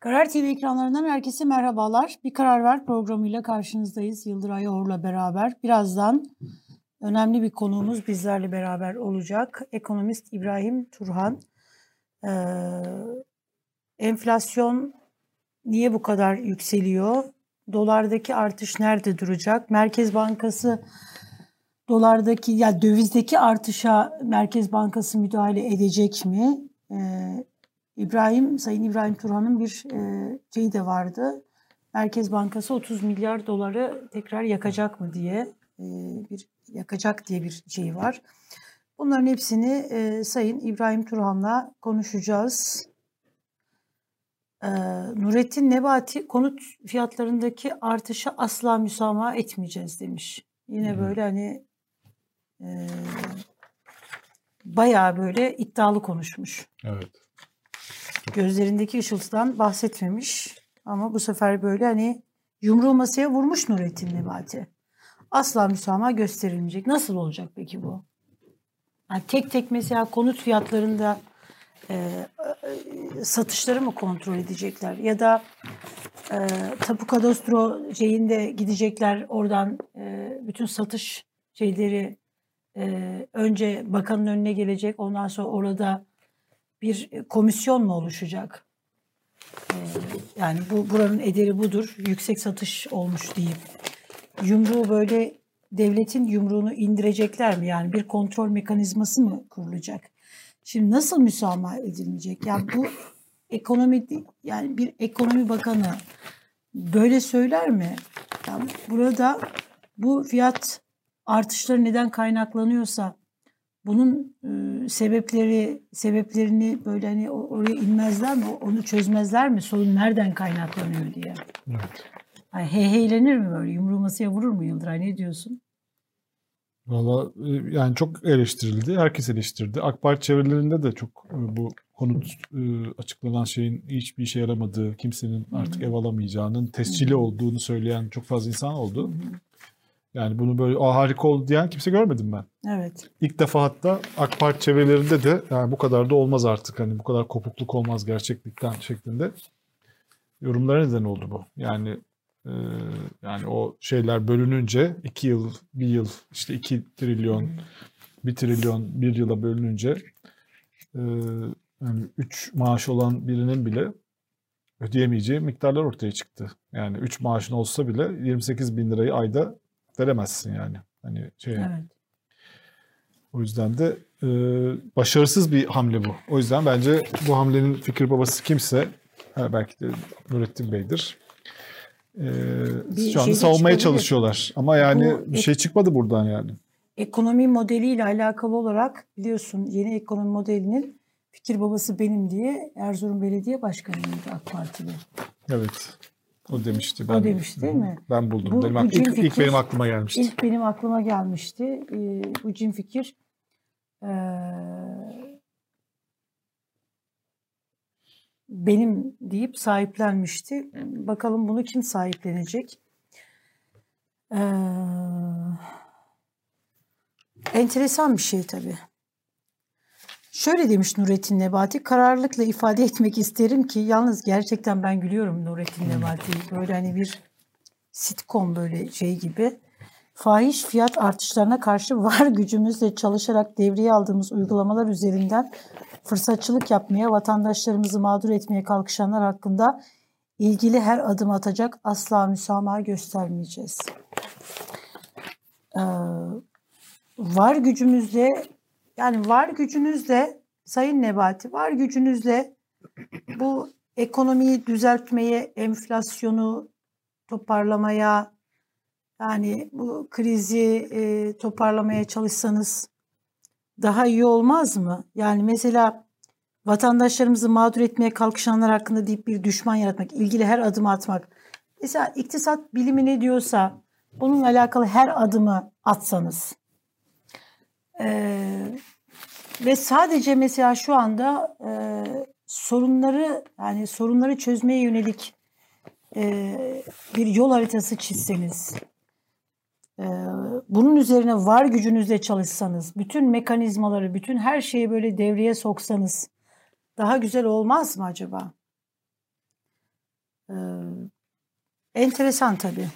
Karar TV ekranlarından herkese merhabalar. Bir Karar Ver programıyla karşınızdayız. Yıldıray Or'la beraber. Birazdan önemli bir konuğumuz bizlerle beraber olacak. Ekonomist İbrahim Turhan. Ee, enflasyon niye bu kadar yükseliyor? Dolardaki artış nerede duracak? Merkez Bankası dolardaki ya yani dövizdeki artışa Merkez Bankası müdahale edecek mi? Ee, İbrahim, Sayın İbrahim Turhan'ın bir e, şeyi de vardı. Merkez Bankası 30 milyar doları tekrar yakacak mı diye e, bir yakacak diye bir şey var. Bunların hepsini e, Sayın İbrahim Turhan'la konuşacağız. E, Nurettin Nebati konut fiyatlarındaki artışa asla müsamaha etmeyeceğiz demiş. Yine hmm. böyle hani e, bayağı böyle iddialı konuşmuş. Evet gözlerindeki ışıltıdan bahsetmemiş. Ama bu sefer böyle hani yumruğu masaya vurmuş Nurettin Nebati. Asla müsamaha gösterilmeyecek. Nasıl olacak peki bu? Yani tek tek mesela konut fiyatlarında e, e, satışları mı kontrol edecekler? Ya da e, tapu kadastro şeyinde gidecekler oradan e, bütün satış şeyleri e, önce bakanın önüne gelecek. Ondan sonra orada bir komisyon mu oluşacak? Ee, yani bu buranın ederi budur, yüksek satış olmuş deyip yumruğu böyle devletin yumruğunu indirecekler mi? Yani bir kontrol mekanizması mı kurulacak? Şimdi nasıl müsamaha edilmeyecek? Yani bu ekonomi yani bir ekonomi bakanı böyle söyler mi? Yani burada bu fiyat artışları neden kaynaklanıyorsa bunun e, sebepleri sebeplerini böyle hani oraya inmezler mi? Onu çözmezler mi? Sorun nereden kaynaklanıyor diye. Evet. Yani heyheylenir mi böyle? Yumruğu masaya vurur mu Yıldıray? Ne diyorsun? Valla e, yani çok eleştirildi. Herkes eleştirdi. AK Parti çevrelerinde de çok e, bu konut e, açıklanan şeyin hiçbir işe yaramadığı, kimsenin artık ev alamayacağının tescili olduğunu söyleyen çok fazla insan oldu. Yani bunu böyle Aa, harika oldu diyen kimse görmedim ben. Evet. İlk defa hatta AK Parti çevrelerinde de yani bu kadar da olmaz artık. Hani bu kadar kopukluk olmaz gerçeklikten şeklinde yorumlara neden oldu bu. Yani e, yani o şeyler bölününce iki yıl, bir yıl işte iki trilyon, bir trilyon bir yıla bölününce e, yani üç maaş olan birinin bile ödeyemeyeceği miktarlar ortaya çıktı. Yani 3 maaşın olsa bile 28 bin lirayı ayda veremezsin yani. Hani şey. Evet. O yüzden de e, başarısız bir hamle bu. O yüzden bence bu hamlenin fikir babası kimse belki de Nurettin Bey'dir. E, şu anda savunmaya çalışıyorlar. Ama yani bu, bir şey çıkmadı buradan yani. Ekonomi modeliyle alakalı olarak biliyorsun yeni ekonomi modelinin fikir babası benim diye Erzurum Belediye Başkanı'ydı AK Partili. Evet. O demişti. Ben, o demişti değil mi? Ben buldum. Bu, benim, bu ilk, fikir, ilk benim aklıma gelmişti. İlk benim aklıma gelmişti. Ee, bu cin fikir e, benim deyip sahiplenmişti. Bakalım bunu kim sahiplenecek? Ee, enteresan bir şey tabii. Şöyle demiş Nurettin Nebati, kararlılıkla ifade etmek isterim ki yalnız gerçekten ben gülüyorum Nurettin hmm. Nebati. Böyle hani bir sitcom böyle şey gibi. Fahiş fiyat artışlarına karşı var gücümüzle çalışarak devreye aldığımız uygulamalar üzerinden fırsatçılık yapmaya, vatandaşlarımızı mağdur etmeye kalkışanlar hakkında ilgili her adım atacak asla müsamaha göstermeyeceğiz. Ee, var gücümüzle yani var gücünüzle Sayın Nebati var gücünüzle bu ekonomiyi düzeltmeye, enflasyonu toparlamaya, yani bu krizi e, toparlamaya çalışsanız daha iyi olmaz mı? Yani mesela vatandaşlarımızı mağdur etmeye kalkışanlar hakkında deyip bir düşman yaratmak, ilgili her adımı atmak. Mesela iktisat bilimi ne diyorsa bununla alakalı her adımı atsanız ee, ve sadece mesela şu anda e, sorunları yani sorunları çözmeye yönelik e, bir yol haritası çizseniz, e, bunun üzerine var gücünüzle çalışsanız, bütün mekanizmaları, bütün her şeyi böyle devreye soksanız daha güzel olmaz mı acaba? Ee, enteresan tabii.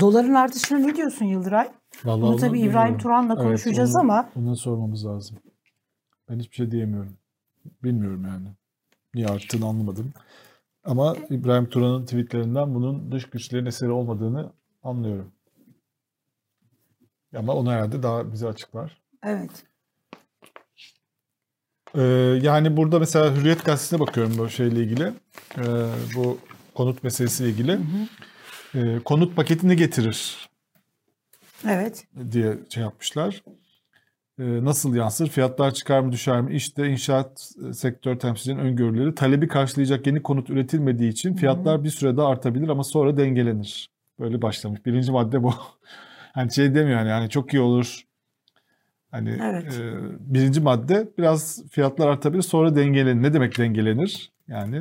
Doların artışına ne diyorsun Yıldıray? Vallahi Bunu tabii İbrahim. Turan'la Evet, konuşacağız onu- ama Ona sormamız lazım. Ben hiçbir şey diyemiyorum. Bilmiyorum yani. Niye arttığını anlamadım. Ama İbrahim Turan'ın tweetlerinden bunun dış güçlerin eseri olmadığını anlıyorum. Ama onu herhalde daha bize açıklar. evet. Ee, yani burada mesela Hürriyet Gazetesi'ne bakıyorum bu şeyle ilgili. Ee, bu konut meselesiyle ilgili. Hı hı. Ee, konut paketini getirir Evet. diye şey yapmışlar. Ee, nasıl yansır? Fiyatlar çıkar mı düşer mi? İşte inşaat e, sektör temsilcilerinin öngörüleri talebi karşılayacak yeni konut üretilmediği için fiyatlar bir süre daha artabilir ama sonra dengelenir. Böyle başlamış. Birinci madde bu. hani şey demiyor yani, yani çok iyi olur. Hani Evet. e, birinci madde biraz fiyatlar artabilir sonra dengelenir. Ne demek dengelenir? Yani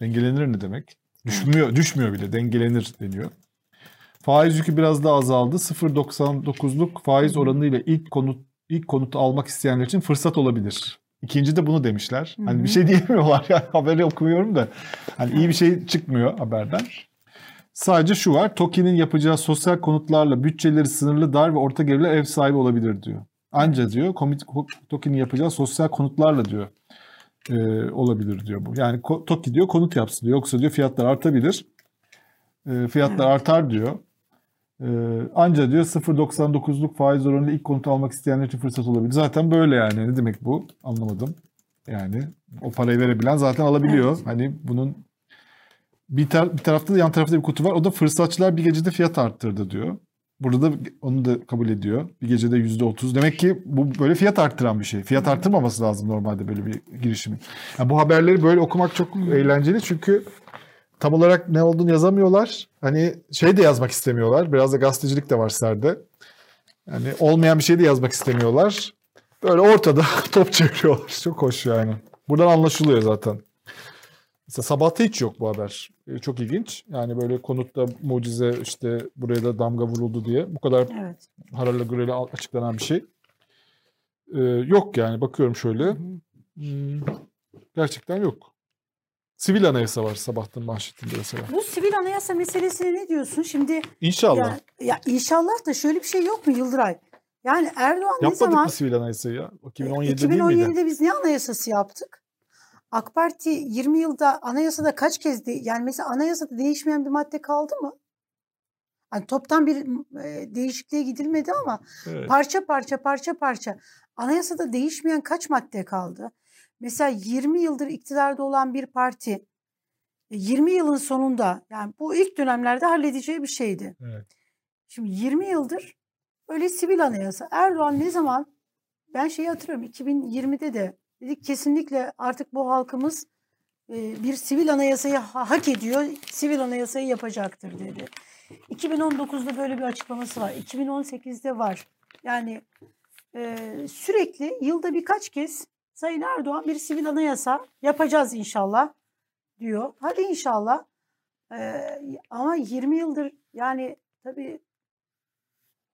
dengelenir ne demek? Düşmüyor, düşmüyor bile dengelenir deniyor. Faiz yükü biraz daha azaldı. 0.99'luk faiz oranıyla ilk konut ilk konutu almak isteyenler için fırsat olabilir. İkinci de bunu demişler. Hı Hani bir şey diyemiyorlar yani haberi okumuyorum da. Hani iyi bir şey çıkmıyor haberden. Sadece şu var. TOKİ'nin yapacağı sosyal konutlarla bütçeleri sınırlı dar ve orta gelirli ev sahibi olabilir diyor. Anca diyor TOKİ'nin yapacağı sosyal konutlarla diyor e, olabilir diyor bu. Yani TOKİ diyor konut yapsın diyor. Yoksa diyor fiyatlar artabilir. E, fiyatlar Evet. artar diyor. E, anca diyor 0.99'luk faiz oranıyla ilk konut almak isteyenler için fırsat olabilir. Zaten böyle yani. Ne demek bu? Anlamadım. Yani o parayı verebilen zaten alabiliyor. Evet. Hani bunun bir, tar- bir tarafta da yan tarafta bir kutu var. O da fırsatçılar bir gecede fiyat arttırdı diyor. Burada da onu da kabul ediyor. Bir gecede yüzde otuz. Demek ki bu böyle fiyat arttıran bir şey. Fiyat arttırmaması lazım normalde böyle bir girişimin. Yani bu haberleri böyle okumak çok eğlenceli çünkü tam olarak ne olduğunu yazamıyorlar. Hani şey de yazmak istemiyorlar. Biraz da gazetecilik de var serde. Yani olmayan bir şey de yazmak istemiyorlar. Böyle ortada top çeviriyorlar. Çok hoş yani. Buradan anlaşılıyor zaten. Mesela sabahta hiç yok bu haber. Ee, Çok ilginç. Yani böyle konutta mucize işte buraya da damga vuruldu diye. Bu kadar Evet. harala gurele açıklanan bir şey. Ee, yok yani bakıyorum şöyle. Hmm, gerçekten yok. Sivil anayasa var sabahtan manşetinde mesela. Bu sivil anayasa meselesine ne diyorsun? Şimdi İnşallah. ya, ya inşallah da şöyle bir şey yok mu Yıldıray? Yani Erdoğan ne Yapmadık zaman mı sivil anayasayı ya? 2017'de değil 2017'de miydi? biz ne anayasası yaptık? AK Parti 20 yılda anayasada kaç kez de, yani mesela anayasada değişmeyen bir madde kaldı mı? Hani toptan bir e, değişikliğe gidilmedi ama Evet. parça parça parça parça anayasada değişmeyen kaç madde kaldı? Mesela 20 yıldır iktidarda olan bir parti e, 20 yılın sonunda yani bu ilk dönemlerde halledeceği bir şeydi. Evet. Şimdi 20 yıldır öyle sivil anayasa. Erdoğan ne zaman ben şeyi hatırlıyorum 2020'de de dedik kesinlikle artık bu halkımız e, bir sivil anayasayı ha- hak ediyor. Sivil anayasayı yapacaktır dedi. 2019'da böyle bir açıklaması var. 2018'de var. Yani e, sürekli yılda birkaç kez Sayın Erdoğan bir sivil anayasa yapacağız inşallah diyor. Hadi inşallah. E, ama 20 yıldır yani tabii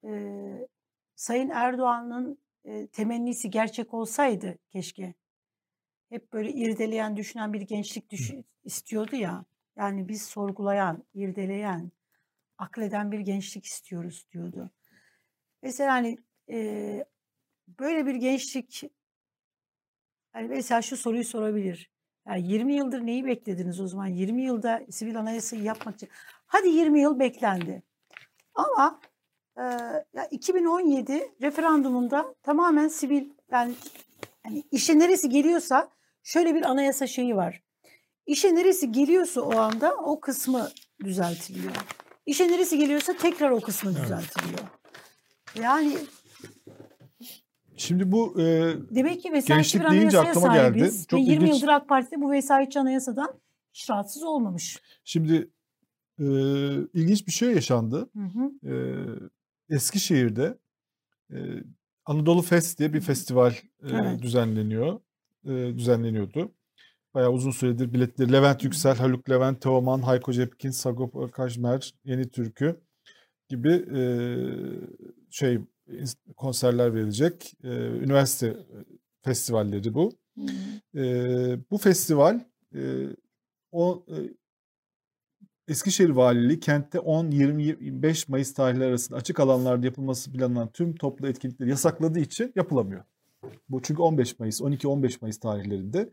e, Sayın Erdoğan'ın e, temennisi gerçek olsaydı keşke. Hep böyle irdeleyen, düşünen bir gençlik düş- istiyordu ya. Yani biz sorgulayan, irdeleyen, akleden bir gençlik istiyoruz diyordu. Mesela hani e, böyle bir gençlik hani mesela şu soruyu sorabilir. Yani 20 yıldır neyi beklediniz o zaman? 20 yılda sivil anayasayı yapmak için. Hadi 20 yıl beklendi. Ama e, ya 2017 referandumunda tamamen sivil yani hani işe neresi geliyorsa şöyle bir anayasa şeyi var. İşe neresi geliyorsa o anda o kısmı düzeltiliyor. İşe neresi geliyorsa tekrar o kısmı düzeltiliyor. Yani Şimdi bu e, demek ki vesayetçi bir Gençlik deyince aklıma geldi. Çok Ve 20 ilginç. yıldır AK Parti bu vesayetçi anayasadan hiç rahatsız olmamış. şimdi e, ilginç bir şey yaşandı. Hı hı. e, Eskişehir'de e, Anadolu Fest diye bir festival e, Evet. düzenleniyor. E, düzenleniyordu. Bayağı uzun süredir biletleri Levent Yüksel, Haluk Levent, Teoman, Hayko Cepkin, Sagopa Kajmer, Yeni Türkü gibi e, şey konserler verilecek. E, üniversite festivalleri bu. Hı hı. E, bu festival e, o e, Eskişehir Valiliği kentte 10-25 Mayıs tarihleri arasında açık alanlarda yapılması planlanan tüm toplu etkinlikleri yasakladığı için yapılamıyor. Bu çünkü 15 Mayıs, 12-15 Mayıs tarihlerinde.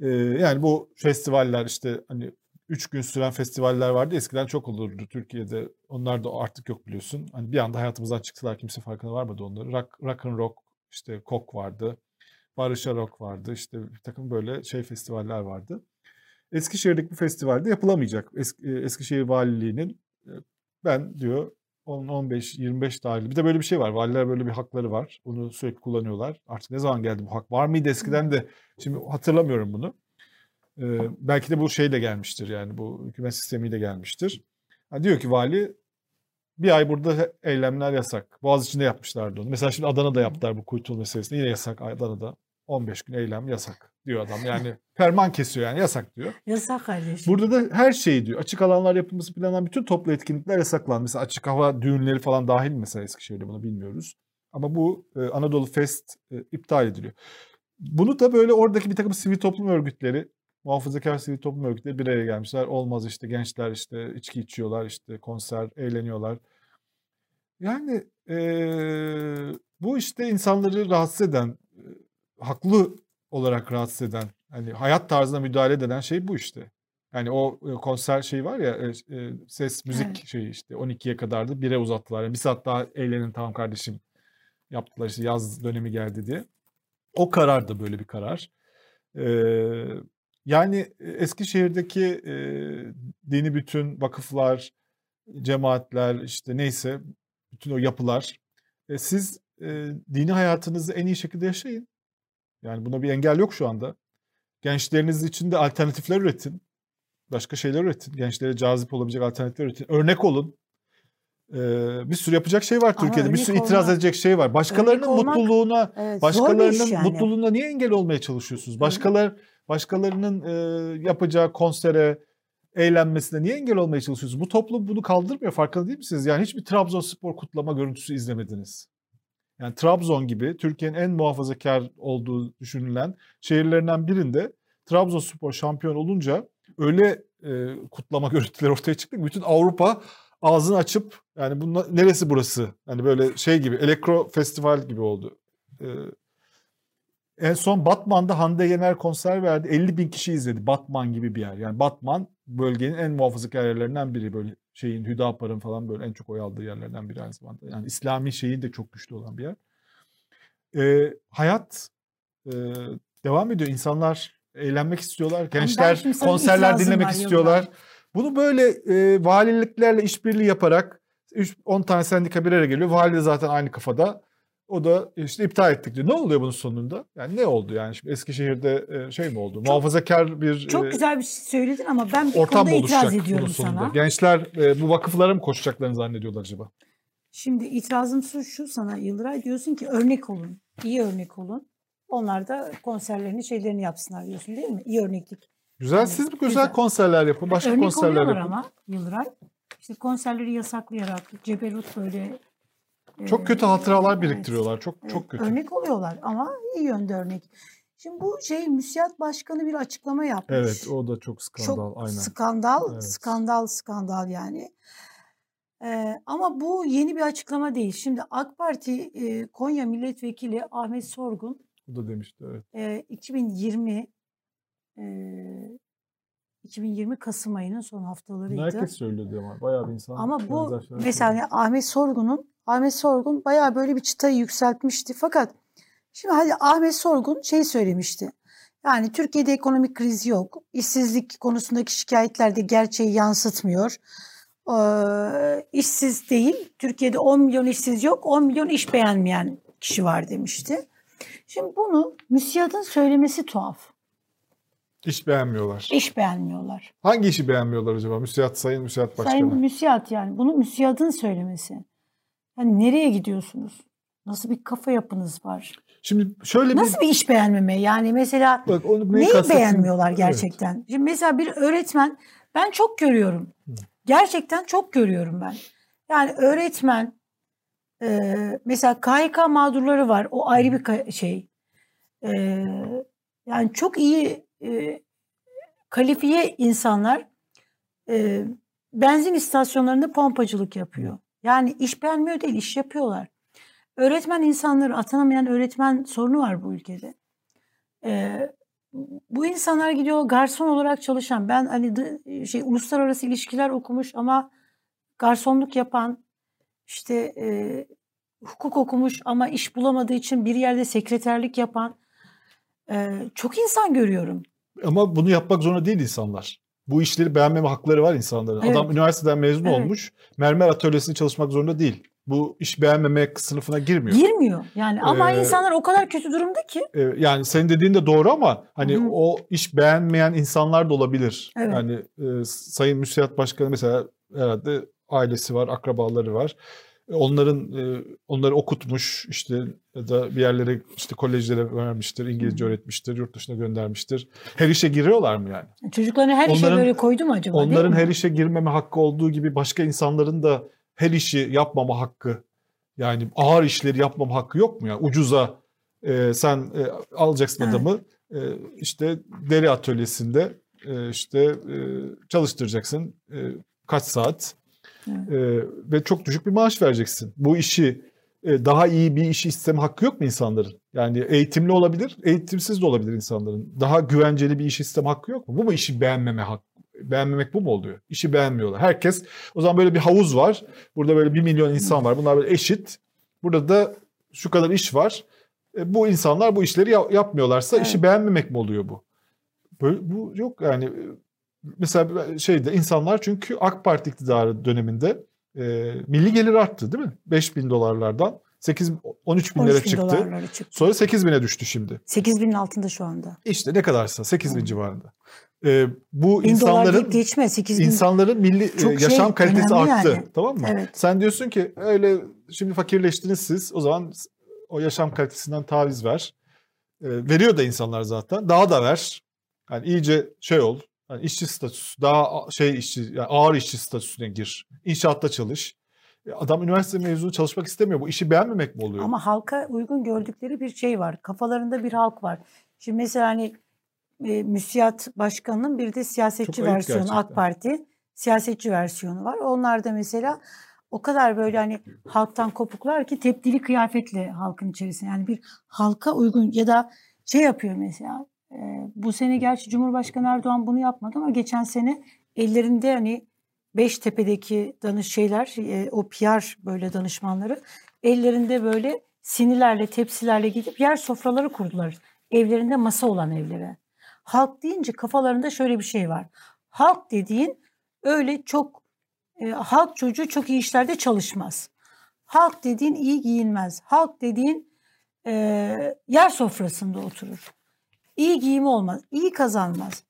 Ee, yani bu festivaller işte hani 3 gün süren festivaller vardı. Eskiden çok olurdu Türkiye'de. Onlar da artık yok biliyorsun. Hani bir anda hayatımızdan çıktılar. Kimse farkına varmadı onları. Rock, rock and rock, işte kok vardı. Barış'a rock vardı. İşte bir takım böyle şey festivaller vardı. Eskişehir'deki bu festivalde yapılamayacak. Eski, e, Eskişehir Valiliği'nin e, ben diyor 10, 15, 25 tarihli. Bir de böyle bir şey var. Valiler böyle bir hakları var. Bunu sürekli kullanıyorlar. Artık ne zaman geldi bu hak? Var mıydı eskiden de? Şimdi hatırlamıyorum bunu. Ee, belki de bu şeyle gelmiştir yani bu hükümet sistemiyle gelmiştir. Ha, diyor ki vali bir ay burada eylemler yasak. Boğaz içinde yapmışlardı onu. Mesela şimdi Adana'da yaptılar bu kuytul meselesinde. Yine yasak Adana'da. 15 gün eylem yasak diyor adam. Yani ferman kesiyor yani yasak diyor. Yasak kardeşim. Burada da her şey diyor. Açık alanlar yapılması planlanan bütün toplu etkinlikler yasaklandı. Mesela açık hava düğünleri falan dahil mesela Eskişehir'de bunu bilmiyoruz. Ama bu e, Anadolu Fest e, iptal ediliyor. Bunu da böyle oradaki bir takım sivil toplum örgütleri, muhafazakar sivil toplum örgütleri bir araya gelmişler. Olmaz işte gençler işte içki içiyorlar, işte konser, eğleniyorlar. Yani e, bu işte insanları rahatsız eden, haklı olarak rahatsız eden, hani hayat tarzına müdahale eden şey bu işte. Yani o e, konser şey var ya e, e, ses müzik evet. şeyi işte 12'ye kadardı 1'e uzattılar. Yani bir saat daha eğlenin tamam kardeşim yaptılar işte yaz dönemi geldi diye. O karar da böyle bir karar. Ee, yani Eskişehir'deki e, dini bütün vakıflar, cemaatler işte neyse bütün o yapılar e, siz e, dini hayatınızı en iyi şekilde yaşayın. Yani buna bir engel yok şu anda. Gençleriniz için de alternatifler üretin. Başka şeyler üretin. Gençlere cazip olabilecek alternatifler üretin. Örnek olun. Ee, bir sürü yapacak şey var Türkiye'de. Bir sürü olmak, itiraz edecek şey var. Başkalarının olmak, mutluluğuna, evet, başkalarının yani. mutluluğuna niye engel olmaya çalışıyorsunuz? Başkalar başkalarının e, yapacağı konsere, eğlenmesine niye engel olmaya çalışıyorsunuz? Bu toplum bunu kaldırmıyor. Farkında değil misiniz? Yani hiçbir Trabzonspor kutlama görüntüsü izlemediniz. Yani Trabzon gibi Türkiye'nin en muhafazakar olduğu düşünülen şehirlerinden birinde Trabzonspor şampiyon olunca öyle e, kutlama görüntüleri ortaya çıktı ki bütün Avrupa ağzını açıp yani bu neresi burası? Hani böyle şey gibi elektro festival gibi oldu. Ee, en son Batman'da Hande Yener konser verdi. 50 bin kişi izledi. Batman gibi bir yer. Yani Batman bölgenin en muhafazakar yerlerinden biri. Böyle şeyin Hüdapar'ın falan böyle en çok oy aldığı yerlerden biri aynı zamanda. Yani İslami şeyin de çok güçlü olan bir yer. Ee, hayat e, devam ediyor. İnsanlar eğlenmek istiyorlar. Gençler konserler dinlemek istiyorlar. Yıllar. Bunu böyle e, valiliklerle işbirliği yaparak 10 tane sendika bir araya geliyor. Vali de zaten aynı kafada. O da işte iptal ettik diyor. Ne oluyor bunun sonunda? Yani ne oldu yani? Şimdi Eskişehir'de e, şey mi oldu? Çok, Muhafazakar bir Çok e, güzel bir şey söyledin ama ben bir ortam konuda itiraz ediyorum sana. Gençler e, bu vakıflara mı koşacaklarını zannediyorlar acaba? Şimdi itirazım şu sana Yıldıray diyorsun ki örnek olun. iyi örnek olun. Onlar da konserlerini şeylerini yapsınlar diyorsun değil mi? İyi örneklik. Güzel yani, siz güzel, güzel konserler yapın. Başka örnek konserler yapın. ama Yıldıray. İşte konserleri yasaklayarak Ceberut böyle çok kötü hatıralar biriktiriyorlar. Çok çok kötü. Örnek oluyorlar ama iyi yönde örnek. Şimdi bu şey müsiyat başkanı bir açıklama yapmış. Evet o da çok skandal. Çok aynen. skandal, evet. skandal, skandal yani. Ee, ama bu yeni bir açıklama değil. Şimdi AK Parti e, Konya Milletvekili Ahmet Sorgun. O da demişti evet. E, 2020 e, 2020 Kasım ayının son haftalarıydı. Herkes söylüyordu ama bayağı bir insan. Ama bu mesela Ahmet Sorgun'un Ahmet Sorgun bayağı böyle bir çıtayı yükseltmişti. Fakat şimdi hadi Ahmet Sorgun şey söylemişti. Yani Türkiye'de ekonomik kriz yok. İşsizlik konusundaki şikayetler de gerçeği yansıtmıyor. Ee, işsiz değil. Türkiye'de 10 milyon işsiz yok. 10 milyon iş beğenmeyen kişi var demişti. Şimdi bunu müsiyadın söylemesi tuhaf. İş beğenmiyorlar. İş beğenmiyorlar. Hangi işi beğenmiyorlar acaba? Müsiyat, Sayın Müsiyat Başkanı. Sayın Müsiyat yani. Bunu müsiyatın söylemesi. Yani nereye gidiyorsunuz? Nasıl bir kafa yapınız var? Şimdi şöyle Nasıl bir, bir iş beğenmeme? Yani mesela Bak, onu neyi beğenmiyorlar gerçekten? Evet. Şimdi mesela bir öğretmen ben çok görüyorum. Gerçekten çok görüyorum ben. Yani öğretmen e, mesela KHK mağdurları var. O ayrı bir şey. E, yani çok iyi e, kalifiye insanlar e, benzin istasyonlarında pompacılık yapıyor. Yani iş beğenmiyor değil, iş yapıyorlar. Öğretmen insanları, atanamayan öğretmen sorunu var bu ülkede. Ee, bu insanlar gidiyor garson olarak çalışan. Ben hani şey uluslararası ilişkiler okumuş ama garsonluk yapan, işte e, hukuk okumuş ama iş bulamadığı için bir yerde sekreterlik yapan e, çok insan görüyorum. Ama bunu yapmak zorunda değil insanlar. Bu işleri beğenmeme hakları var insanların. Evet. Adam üniversiteden mezun evet. olmuş, mermer atölyesinde çalışmak zorunda değil. Bu iş beğenmemek sınıfına girmiyor. Girmiyor. Yani ama ee, insanlar o kadar kötü durumda ki. E, yani senin dediğin de doğru ama hani Hı-hı. o iş beğenmeyen insanlar da olabilir. Evet. Yani e, Sayın Müsiyat Başkanı mesela herhalde ailesi var, akrabaları var. Onların e, onları okutmuş işte ya da bir yerlere işte kolejlere vermiştir, İngilizce öğretmiştir, yurt dışına göndermiştir. Her işe giriyorlar mı yani? Çocuklarını her onların, işe böyle koydu mu acaba? Onların her işe girmeme hakkı olduğu gibi başka insanların da her işi yapmama hakkı yani ağır işleri yapmama hakkı yok mu ya? Yani ucuza e, sen e, alacaksın evet. adamı e, işte deri atölyesinde e, işte e, çalıştıracaksın e, kaç saat. Ee, ve çok düşük bir maaş vereceksin. Bu işi e, daha iyi bir işi isteme hakkı yok mu insanların? Yani eğitimli olabilir, eğitimsiz de olabilir insanların. Daha güvenceli bir iş isteme hakkı yok mu? Bu mu işi beğenmeme hakkı? Beğenmemek bu mu oluyor? İşi beğenmiyorlar. Herkes, o zaman böyle bir havuz var. Burada böyle bir milyon insan var. Bunlar böyle eşit. Burada da şu kadar iş var. E, bu insanlar bu işleri yapmıyorlarsa evet. işi beğenmemek mi oluyor bu? Böyle, bu yok yani mesela şeyde insanlar çünkü AK Parti iktidarı döneminde e, milli gelir arttı değil mi? 5 bin dolarlardan 8 13 bin lira çıktı. çıktı. Sonra 8 bine düştü şimdi. 8 binin altında şu anda. İşte ne kadarsa 8 bin hmm. civarında. Ee, bu bin insanların geçme 8 bin. insanların milli e, Çok yaşam şey, kalitesi arttı. Yani. Tamam mı? Evet. Sen diyorsun ki öyle şimdi fakirleştiniz siz. O zaman o yaşam kalitesinden taviz ver. Ee, veriyor da insanlar zaten. Daha da ver. Yani iyice şey ol. Yani işçi statüsü, daha şey işçi, yani ağır işçi statüsüne gir. İnşaatta çalış. E, adam üniversite mezunu çalışmak istemiyor. Bu işi beğenmemek mi oluyor? Ama halka uygun gördükleri bir şey var. Kafalarında bir halk var. Şimdi mesela hani e, müsiyat başkanının bir de siyasetçi versiyonu AK Parti siyasetçi versiyonu var. Onlar da mesela o kadar böyle hani halktan kopuklar ki tepdili kıyafetle halkın içerisinde. Yani bir halka uygun ya da şey yapıyor mesela bu sene gerçi Cumhurbaşkanı Erdoğan bunu yapmadı ama geçen sene ellerinde hani Beştepe'deki danış şeyler, o PR böyle danışmanları ellerinde böyle sinilerle, tepsilerle gidip yer sofraları kurdular. Evlerinde masa olan evlere. Halk deyince kafalarında şöyle bir şey var. Halk dediğin öyle çok e, halk çocuğu çok iyi işlerde çalışmaz. Halk dediğin iyi giyinmez. Halk dediğin e, yer sofrasında oturur iyi giyimi olmaz, iyi kazanmaz.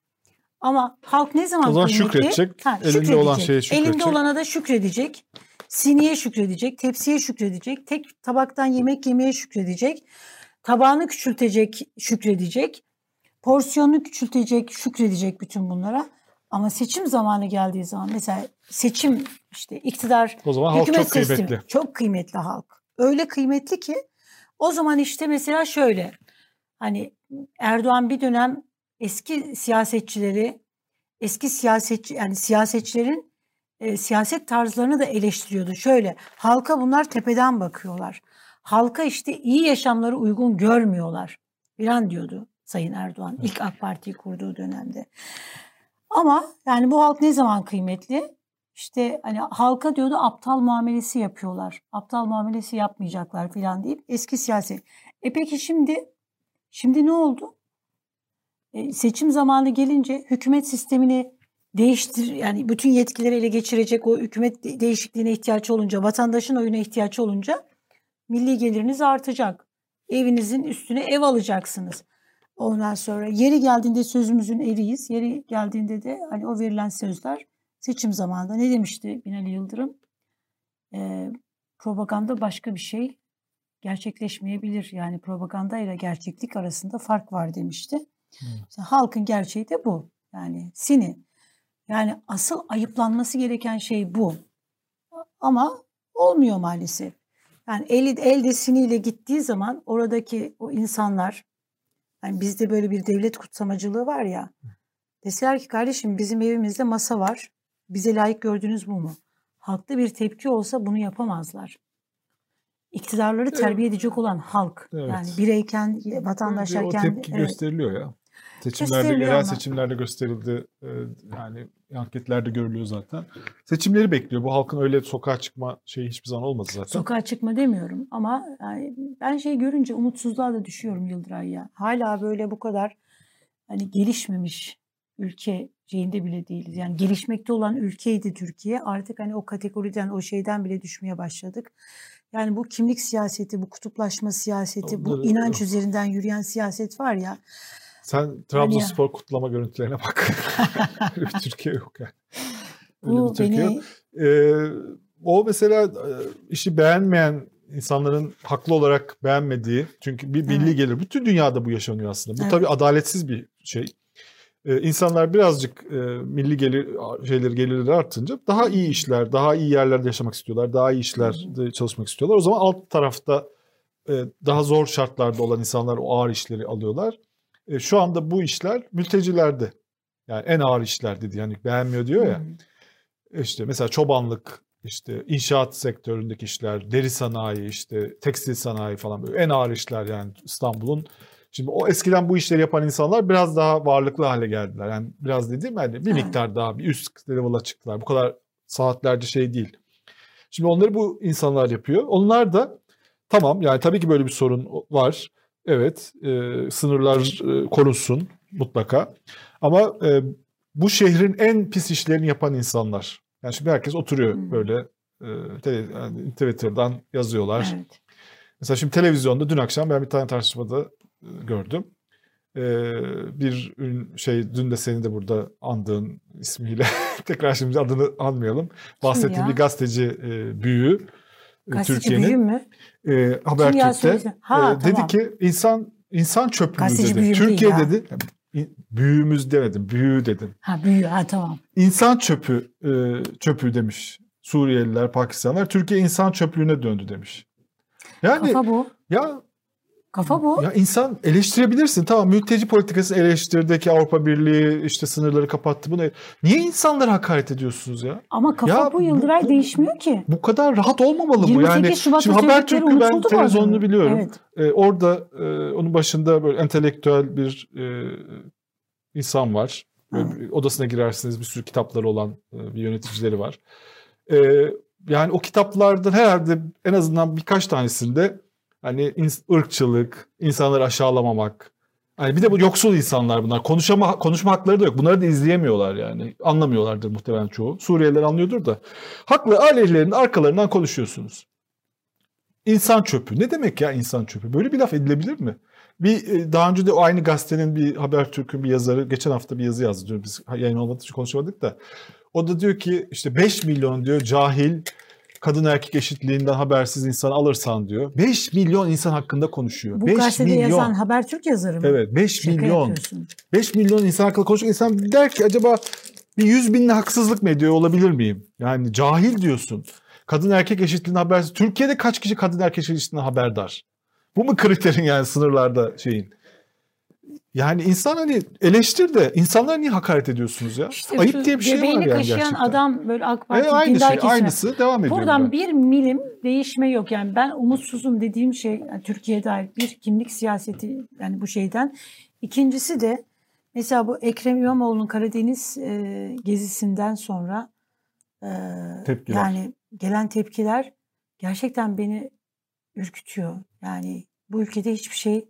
Ama halk ne zaman o zaman kıymetli? şükredecek, ha, elinde şükredecek. olan şeye şükredecek. Elinde olana da şükredecek. Siniye şükredecek, tepsiye şükredecek, tek tabaktan yemek yemeye şükredecek. Tabağını küçültecek, şükredecek. Porsiyonunu küçültecek, şükredecek bütün bunlara. Ama seçim zamanı geldiği zaman mesela seçim işte iktidar o zaman halk çok sistemi, kıymetli. Çok kıymetli halk. Öyle kıymetli ki o zaman işte mesela şöyle hani Erdoğan bir dönem eski siyasetçileri, eski siyasetçi yani siyasetçilerin e, siyaset tarzlarını da eleştiriyordu. Şöyle halka bunlar tepeden bakıyorlar. Halka işte iyi yaşamları uygun görmüyorlar filan diyordu Sayın Erdoğan ilk AK Parti'yi kurduğu dönemde. Ama yani bu halk ne zaman kıymetli? İşte hani halka diyordu aptal muamelesi yapıyorlar. Aptal muamelesi yapmayacaklar filan deyip eski siyaset. E peki şimdi Şimdi ne oldu? E, seçim zamanı gelince hükümet sistemini değiştir yani bütün yetkileri ele geçirecek o hükümet değişikliğine ihtiyaç olunca, vatandaşın oyuna ihtiyaç olunca milli geliriniz artacak. Evinizin üstüne ev alacaksınız. Ondan sonra yeri geldiğinde sözümüzün eriyiz. Yeri geldiğinde de hani o verilen sözler seçim zamanında ne demişti Binali Yıldırım? Ee, propaganda başka bir şey, gerçekleşmeyebilir. Yani propaganda ile gerçeklik arasında fark var demişti. Hmm. İşte halkın gerçeği de bu. Yani sini. Yani asıl ayıplanması gereken şey bu. Ama olmuyor maalesef. Yani eli, elde siniyle gittiği zaman oradaki o insanlar yani bizde böyle bir devlet kutsamacılığı var ya. Deseler ki kardeşim bizim evimizde masa var. bize layık gördüğünüz bu mu? Halkta bir tepki olsa bunu yapamazlar. İktidarları terbiye edecek olan halk. Evet. Yani bireyken, vatandaşlarken. o tepki evet. gösteriliyor ya. Seçimlerde, Gösteriliyor yerel ama. seçimlerde gösterildi. Ee, Yani anketlerde görülüyor zaten. Seçimleri bekliyor. Bu halkın öyle sokağa çıkma şeyi hiçbir zaman olmadı zaten. Sokağa çıkma demiyorum ama yani ben şey görünce umutsuzluğa da düşüyorum Yıldıray ya. Hala böyle bu kadar hani gelişmemiş ülke şeyinde bile değiliz. Yani gelişmekte olan ülkeydi Türkiye. Artık hani o kategoriden, o şeyden bile düşmeye başladık. Yani bu kimlik siyaseti, bu kutuplaşma siyaseti, bu inanç üzerinden yürüyen siyaset var ya. Sen Trabzonspor kutlama görüntülerine bak. Öyle bir Türkiye yok yani. Öyle Bu bir Türkiye beni yok. Ee, o mesela e, işi beğenmeyen insanların haklı olarak beğenmediği çünkü bir milli Evet. gelir. Bütün dünyada bu yaşanıyor aslında. Bu Evet. tabii adaletsiz bir şey. Ee, insanlar birazcık e, milli gelir şeyleri gelirleri artınca daha iyi işler, daha iyi yerlerde yaşamak istiyorlar, daha iyi işlerde çalışmak istiyorlar. O zaman alt tarafta e, daha zor şartlarda olan insanlar o ağır işleri alıyorlar. E, şu anda bu işler mültecilerde. Yani en ağır işler dedi. Yani beğenmiyor diyor ya. Hmm. İşte mesela çobanlık, işte inşaat sektöründeki işler, deri sanayi, işte tekstil sanayi falan böyle en ağır işler yani İstanbul'un. Şimdi o eskiden bu işleri yapan insanlar biraz daha varlıklı hale geldiler. Yani biraz dediğim hani bir miktar daha bir üst level'a çıktılar. Bu kadar saatlerce şey değil. Şimdi onları bu insanlar yapıyor. Onlar da tamam yani tabii ki böyle bir sorun var. Evet e, sınırlar e, korunsun mutlaka. Ama e, bu şehrin en pis işlerini yapan insanlar. Yani şimdi herkes oturuyor Hmm. böyle e, yani Twitter'dan yazıyorlar. Evet. Mesela şimdi televizyonda dün akşam ben bir tane tartışmada gördüm. E, bir şey dün de seni de burada andığın ismiyle tekrar şimdi adını anmayalım. Bahsettiğim bir gazeteci e, büyüğü e, Gazeteci Türkiye'nin büyüğüm mü? e, Habertürk'te? Ha, e, dedi tamam. ki insan insan çöplüğü Gazeteci dedi. Türkiye ya. dedi. Büyüğümüz demedim, büyüğü dedim. Ha büyüğü. Ha tamam. İnsan çöpü e, çöpü demiş. Suriyeliler, Pakistanlar Türkiye insan çöplüğüne döndü demiş. Yani Kafa bu. ya Kafa bu. ya insan eleştirebilirsin. Tamam mülteci politikası eleştirdi ki Avrupa Birliği işte sınırları kapattı bunu. Niye insanlara hakaret ediyorsunuz ya? Ama kafa Ya bu Yıldıray bu- değişmiyor ki. Bu kadar rahat olmamalı bu. 28 Yani Şubat'ta şimdi Habertürk'ü ben televizyonunu biliyorum. Evet. Ee, orada e, onun başında böyle entelektüel bir e, insan var. Böyle bir odasına girersiniz bir sürü kitapları olan e, bir yöneticileri var. E, yani o kitaplardan herhalde en azından birkaç tanesinde hani ırkçılık, insanları aşağılamamak. Hani bir de bu yoksul insanlar bunlar. Konuşama, konuşma hakları da yok. Bunları da izleyemiyorlar yani. Anlamıyorlardır muhtemelen çoğu. Suriyeliler anlıyordur da. Haklı aleyhlerinin arkalarından konuşuyorsunuz. İnsan çöpü. Ne demek ya insan çöpü? Böyle bir laf edilebilir mi? Bir e, daha önce de o aynı gazetenin bir Habertürk'ün bir yazarı geçen hafta bir yazı yazdı diyor. Biz yayın olmadığı için konuşamadık da. O da diyor ki işte 5 milyon diyor cahil kadın erkek eşitliğinden habersiz insan alırsan diyor. 5 milyon insan hakkında konuşuyor. Bu 5 gazetede milyon. yazan Habertürk yazarı mı? Evet 5 Şaka milyon. yapıyorsun. 5 milyon insan hakkında konuşuyor. İnsan der ki acaba bir 100 binle haksızlık mı ediyor olabilir miyim? Yani cahil diyorsun. Kadın erkek eşitliğinden habersiz. Türkiye'de kaç kişi kadın erkek eşitliğinden haberdar? Bu mu kriterin yani sınırlarda şeyin? Yani insan hani eleştir de insanlara niye hakaret ediyorsunuz ya? İşte Ayıp diye bir şey var göbeğini yani kaşıyan gerçekten. adam böyle AK E, Parti aynı dindar şey, kesime. aynısı devam ediyor. Buradan ben. bir milim değişme yok. Yani ben umutsuzum dediğim şey yani Türkiye'ye dair bir kimlik siyaseti yani bu şeyden. İkincisi de mesela bu Ekrem İmamoğlu'nun Karadeniz e, gezisinden sonra e, Tepkiler. yani gelen tepkiler gerçekten beni ürkütüyor. Yani bu ülkede hiçbir şey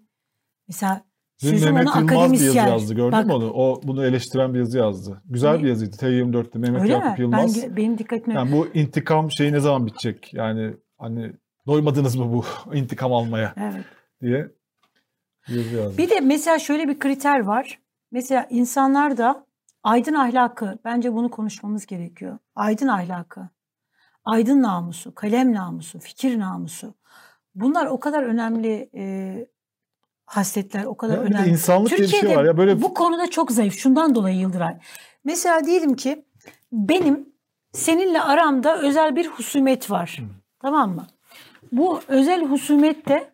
mesela Dün sözüm Mehmet Yılmaz bir yazı yazdı gördün Bak, mü onu? O bunu eleştiren bir yazı yazdı. Güzel Ne? bir yazıydı. T24'te Mehmet Öyle Yakup mi? Ben, Yılmaz. ge- benim dikkatime Yani bu intikam şeyi ne zaman bitecek? Yani hani doymadınız mı bu intikam almaya evet. diye yazı yazdı. Bir de mesela şöyle bir kriter var. Mesela insanlar da aydın ahlakı, bence bunu konuşmamız gerekiyor. Aydın ahlakı, aydın namusu, kalem namusu, fikir namusu. Bunlar o kadar önemli e, hasletler, o kadar Ya bir de önemli. insanlık diye bir şey Türkiye'de var ya böyle bu konuda çok zayıf. Şundan dolayı Yıldıray. Mesela diyelim ki benim seninle aramda özel bir husumet var. Tamam mı? Bu özel husumette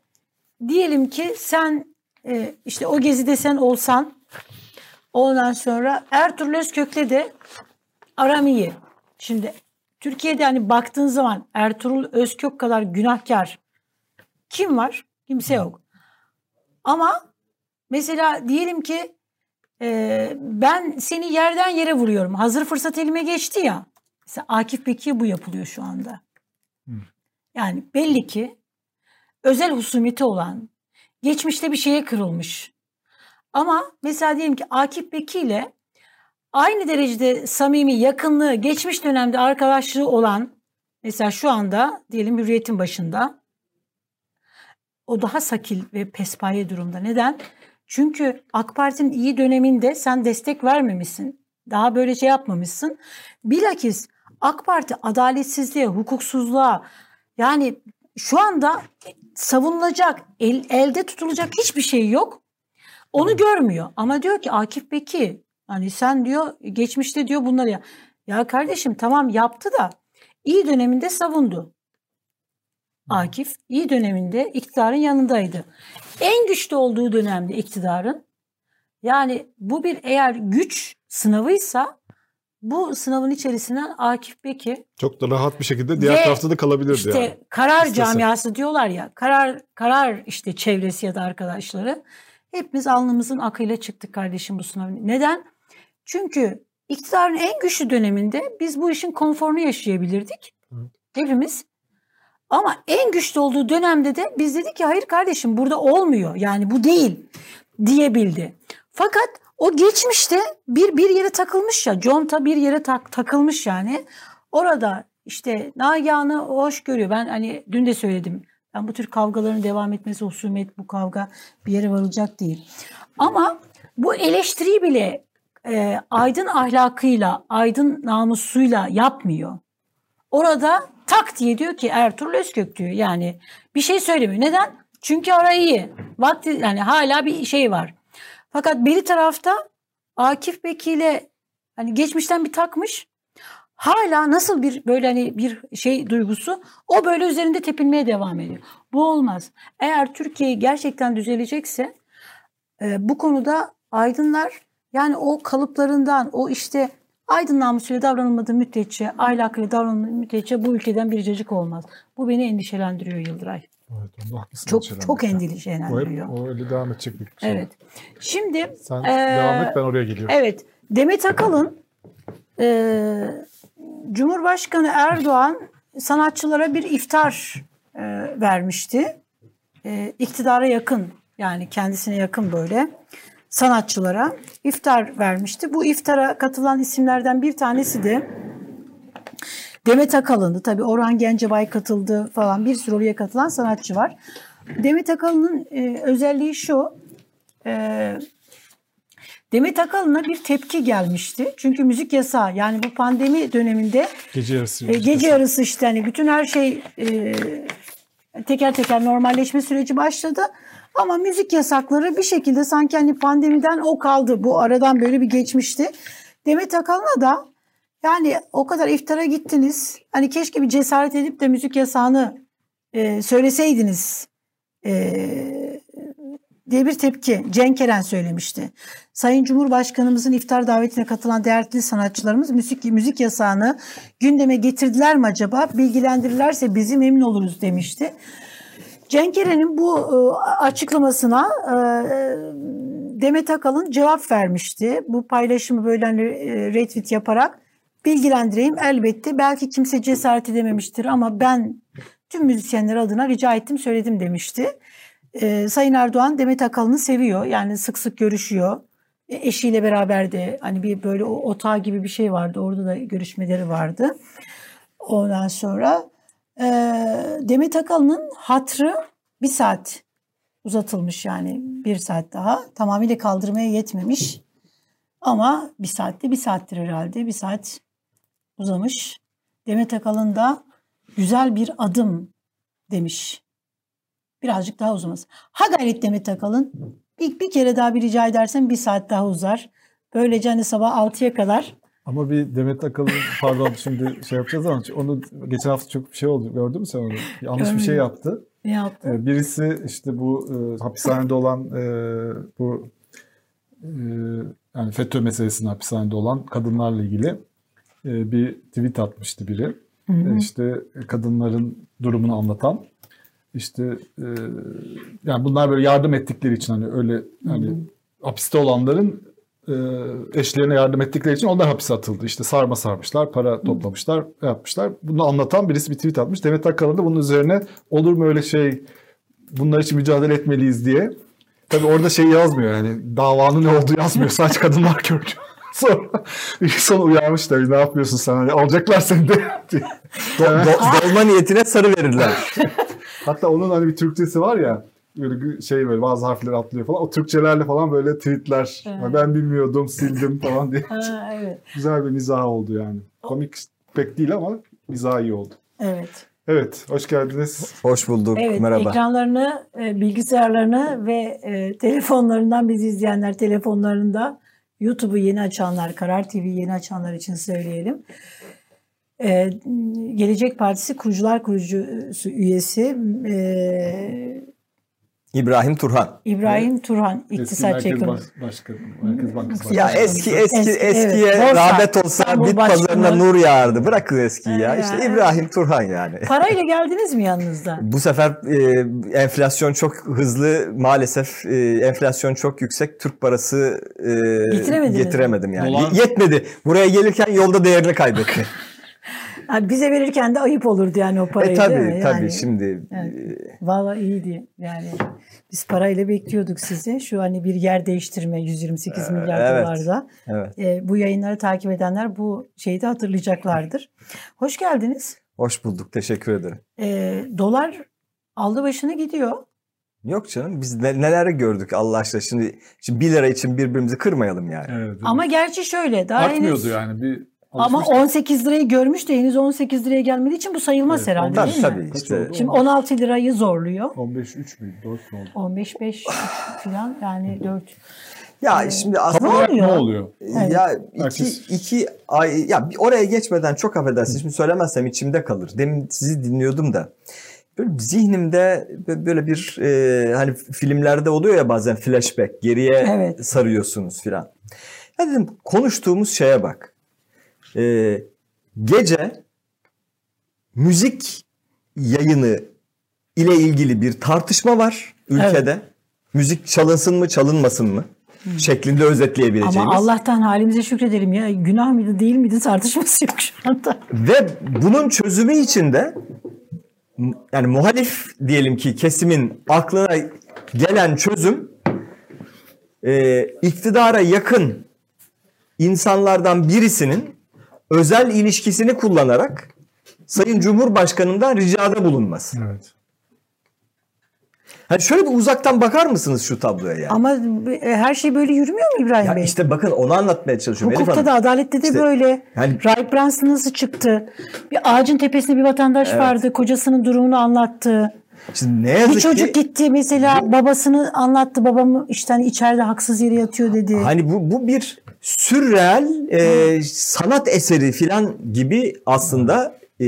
diyelim ki sen e, işte o gezide sen olsan ondan sonra Ertuğrul Özkök'le de aram iyi. Şimdi Türkiye'de hani baktığın zaman Ertuğrul Özkök kadar günahkar kim var? Kimse yok. Ama mesela diyelim ki e, ben seni yerden yere vuruyorum. Hazır fırsat elime geçti ya. Mesela Akif Bekir'e bu yapılıyor şu anda. Yani belli ki özel husumeti olan, geçmişte bir şeye kırılmış. Ama mesela diyelim ki Akif Bekir ile aynı derecede samimi, yakınlığı, geçmiş dönemde arkadaşlığı olan mesela şu anda diyelim hürriyetin başında o daha sakil ve pespaye durumda. Neden? Çünkü AK Parti'nin iyi döneminde sen destek vermemişsin. Daha böyle şey yapmamışsın. Bilakis AK Parti adaletsizliğe, hukuksuzluğa yani şu anda savunulacak, el, elde tutulacak hiçbir şey yok. Onu görmüyor. Ama diyor ki Akif Bekir hani sen diyor geçmişte diyor bunları ya. Ya kardeşim tamam yaptı da iyi döneminde savundu. Akif iyi döneminde iktidarın yanındaydı. En güçlü olduğu dönemde iktidarın yani bu bir eğer güç sınavıysa bu sınavın içerisinden Akif Bekir Çok da rahat bir şekilde diğer tarafta da kalabilirdi işte yani. karar İstese. camiası diyorlar ya karar karar işte çevresi ya da arkadaşları hepimiz alnımızın akıyla çıktık kardeşim bu sınavın. Neden? Çünkü iktidarın en güçlü döneminde biz bu işin konforunu yaşayabilirdik. Evet. Hepimiz. Ama en güçlü olduğu dönemde de biz dedik ki hayır kardeşim burada olmuyor. Yani bu değil diyebildi. Fakat o geçmişte bir bir yere takılmış ya. Conta bir yere tak, takılmış yani. Orada işte Nagihan'ı hoş görüyor. Ben hani dün de söyledim. Ben bu tür kavgaların devam etmesi, husumet bu kavga bir yere varılacak değil. Ama bu eleştiriyi bile e, aydın ahlakıyla, aydın namusuyla yapmıyor. Orada tak diye diyor ki Ertuğrul Özkök diyor. Yani bir şey söylemiyor. Neden? Çünkü ara iyi. Vakti yani hala bir şey var. Fakat beri tarafta Akif Bekir'le hani geçmişten bir takmış. Hala nasıl bir böyle hani bir şey duygusu o böyle üzerinde tepinmeye devam ediyor. Bu olmaz. Eğer Türkiye gerçekten düzelecekse e, bu konuda aydınlar yani o kalıplarından o işte aydın namusuyla davranılmadığı müddetçe, ahlakıyla davranılmadığı müddetçe bu ülkeden bir cacık olmaz. Bu beni endişelendiriyor Yıldıray. Evet, onda haklısın. Çok Çelen. çok O, hep, endişelendiriyor. o öyle devam edecek bir şey. Evet. Şimdi Sen Ee, devam et ben oraya geliyorum. Evet. Demet Akalın e, Cumhurbaşkanı Erdoğan sanatçılara bir iftar e, vermişti. E, iktidara yakın yani kendisine yakın böyle sanatçılara iftar vermişti. Bu iftara katılan isimlerden bir tanesi de Demet Akalın'dı. Tabii Orhan Gencebay katıldı falan bir sürü oraya katılan sanatçı var. Demet Akalın'ın e, özelliği şu. E, Demet Akalın'a bir tepki gelmişti. Çünkü müzik yasağı yani bu pandemi döneminde Gece yarısı. e, gece yarısı işte hani bütün her şey e, teker teker normalleşme süreci başladı. Ama müzik yasakları bir şekilde sanki hani pandemiden o kaldı. Bu aradan böyle bir geçmişti. Demet Akalın'a da yani o kadar iftara gittiniz. Hani keşke bir cesaret edip de müzik yasağını e, söyleseydiniz e, diye bir tepki Cenk Eren söylemişti. Sayın Cumhurbaşkanımızın iftar davetine katılan değerli sanatçılarımız müzik müzik yasağını gündeme getirdiler mi acaba? Bilgilendirirlerse bizi memnun oluruz demişti. Cenk Eren'in bu e, açıklamasına e, Demet Akalın cevap vermişti. Bu paylaşımı böyle hani e, retweet yaparak bilgilendireyim. Elbette belki kimse cesaret edememiştir ama ben tüm müzisyenler adına rica ettim söyledim demişti. Sayın Erdoğan Demet Akalın'ı seviyor. Yani sık sık görüşüyor. Eşiyle beraber de hani bir böyle o otağı gibi bir şey vardı. Orada da görüşmeleri vardı. Ondan sonra e, Demet Akalın'ın hatrı bir saat uzatılmış yani bir saat daha. Tamamıyla kaldırmaya yetmemiş. Ama bir saatte bir saattir herhalde. Bir saat uzamış. Demet Akalın da güzel bir adım demiş. Birazcık daha uzamaz. Ha gayret Demet Akalın. Bir, bir kere daha bir rica edersen bir saat daha uzar. Böylece hani sabah 6'ya kadar Ama bir Demet Akalın pardon şimdi şey yapacağız ama onu geçen hafta çok bir şey oldu. Gördün mü sen onu? Yanlış bir şey yaptı. ne yaptı? Ee, Birisi işte bu e, hapishanede olan e, bu e, yani FETÖ meselesinin hapishanede olan kadınlarla ilgili e, bir tweet atmıştı biri. Hı hı. İşte kadınların durumunu anlatan. İşte e, yani bunlar böyle yardım ettikleri için hani öyle hani hapiste olanların e, eşlerine yardım ettikleri için onlar hapise atıldı. İşte sarma sarmışlar, para toplamışlar, yapmışlar. Bunu anlatan birisi bir tweet atmış. Demet Akkalın da bunun üzerine olur mu öyle şey bunlar için mücadele etmeliyiz diye. Tabi orada şey yazmıyor yani davanın ne olduğu yazmıyor. Sadece kadınlar gördü. Sonra bir son uyarmış tabii ne yapıyorsun sen hani alacaklar seni de. do, do, dolma niyetine sarı verirler. Hatta onun hani bir Türkçesi var ya böyle şey böyle bazı harfler atlıyor falan. O Türkçelerle falan böyle tweetler. Evet. Ben bilmiyordum sildim falan diye. ha, evet. Güzel bir mizah oldu yani. Komik pek değil ama mizah iyi oldu. Evet. Evet, hoş geldiniz. Hoş bulduk, evet, merhaba. Ekranlarını, e, bilgisayarlarını ve e, telefonlarından bizi izleyenler telefonlarında YouTube'u yeni açanlar, Karar TV'yi yeni açanlar için söyleyelim. Ee, Gelecek Partisi kurucular kurucusu üyesi e, İbrahim Turhan. İbrahim evet. Turhan iktisatçı ekonomi. Başkanı, Merkez Bankası Ya eski eski eski eskiye evet, rağbet olsa İstanbul bit pazarına nur yağardı. Bırakın eskiyi ya. İşte evet. İbrahim Turhan yani. Parayla geldiniz mi yanınızda? Bu sefer e, enflasyon çok hızlı. Maalesef e, enflasyon çok yüksek. Türk parası e, getiremedim yani. Dolar... Yetmedi. Buraya gelirken yolda değerini kaybetti. Yani bize verirken de ayıp olurdu yani o parayı e, tabii, değil mi? Tabii şimdi. Yani, Valla iyiydi yani. Biz parayla bekliyorduk sizi. Şu hani bir yer değiştirme 128 milyar evet, dolarda. Evet. E, bu yayınları takip edenler bu şeyi de hatırlayacaklardır. Hoş geldiniz. Hoş bulduk. Teşekkür ederim. E, dolar aldı başını gidiyor. Yok canım biz ne, neler gördük Allah aşkına şimdi şimdi 1 lira için birbirimizi kırmayalım yani. Evet, Ama gerçi şöyle daha Artmıyordu henüz... yani bir ama 18 lirayı görmüş de henüz 18 liraya gelmediği için bu sayılmaz evet, herhalde tabii, değil tabii, mi? Işte. Şimdi 16 lirayı zorluyor. 15 3 mü 4 mü oldu? 15 5 falan yani 4. Ya ee, şimdi aslında ne oluyor? Ya iki, iki ay ya oraya geçmeden çok affedersiniz şimdi söylemezsem içimde kalır. Demin sizi dinliyordum da böyle zihnimde böyle bir e, hani filmlerde oluyor ya bazen flashback geriye evet. sarıyorsunuz filan. Ya dedim konuştuğumuz şeye bak e, gece müzik yayını ile ilgili bir tartışma var ülkede. Evet. Müzik çalınsın mı çalınmasın mı? Hmm. şeklinde özetleyebileceğimiz. Ama Allah'tan halimize şükredelim ya. Günah mıydı değil miydi tartışması yok şu anda. Ve bunun çözümü için de yani muhalif diyelim ki kesimin aklına gelen çözüm e, iktidara yakın insanlardan birisinin özel ilişkisini kullanarak Sayın Cumhurbaşkanı'ndan ricada bulunması. Evet. Hani şöyle bir uzaktan bakar mısınız şu tabloya yani? Ama e, her şey böyle yürümüyor mu İbrahim ya Bey? İşte bakın onu anlatmaya çalışıyorum. Hukukta da adalette de işte, böyle. Yani, Rahip Brunson nasıl çıktı? Bir ağacın tepesinde bir vatandaş evet. vardı. Kocasının durumunu anlattı. Şimdi ne yazık bir çocuk ki, gitti mesela babasını anlattı. Babam işte hani içeride haksız yere yatıyor dedi. Hani bu, bu bir sürreel e, sanat eseri filan gibi aslında e,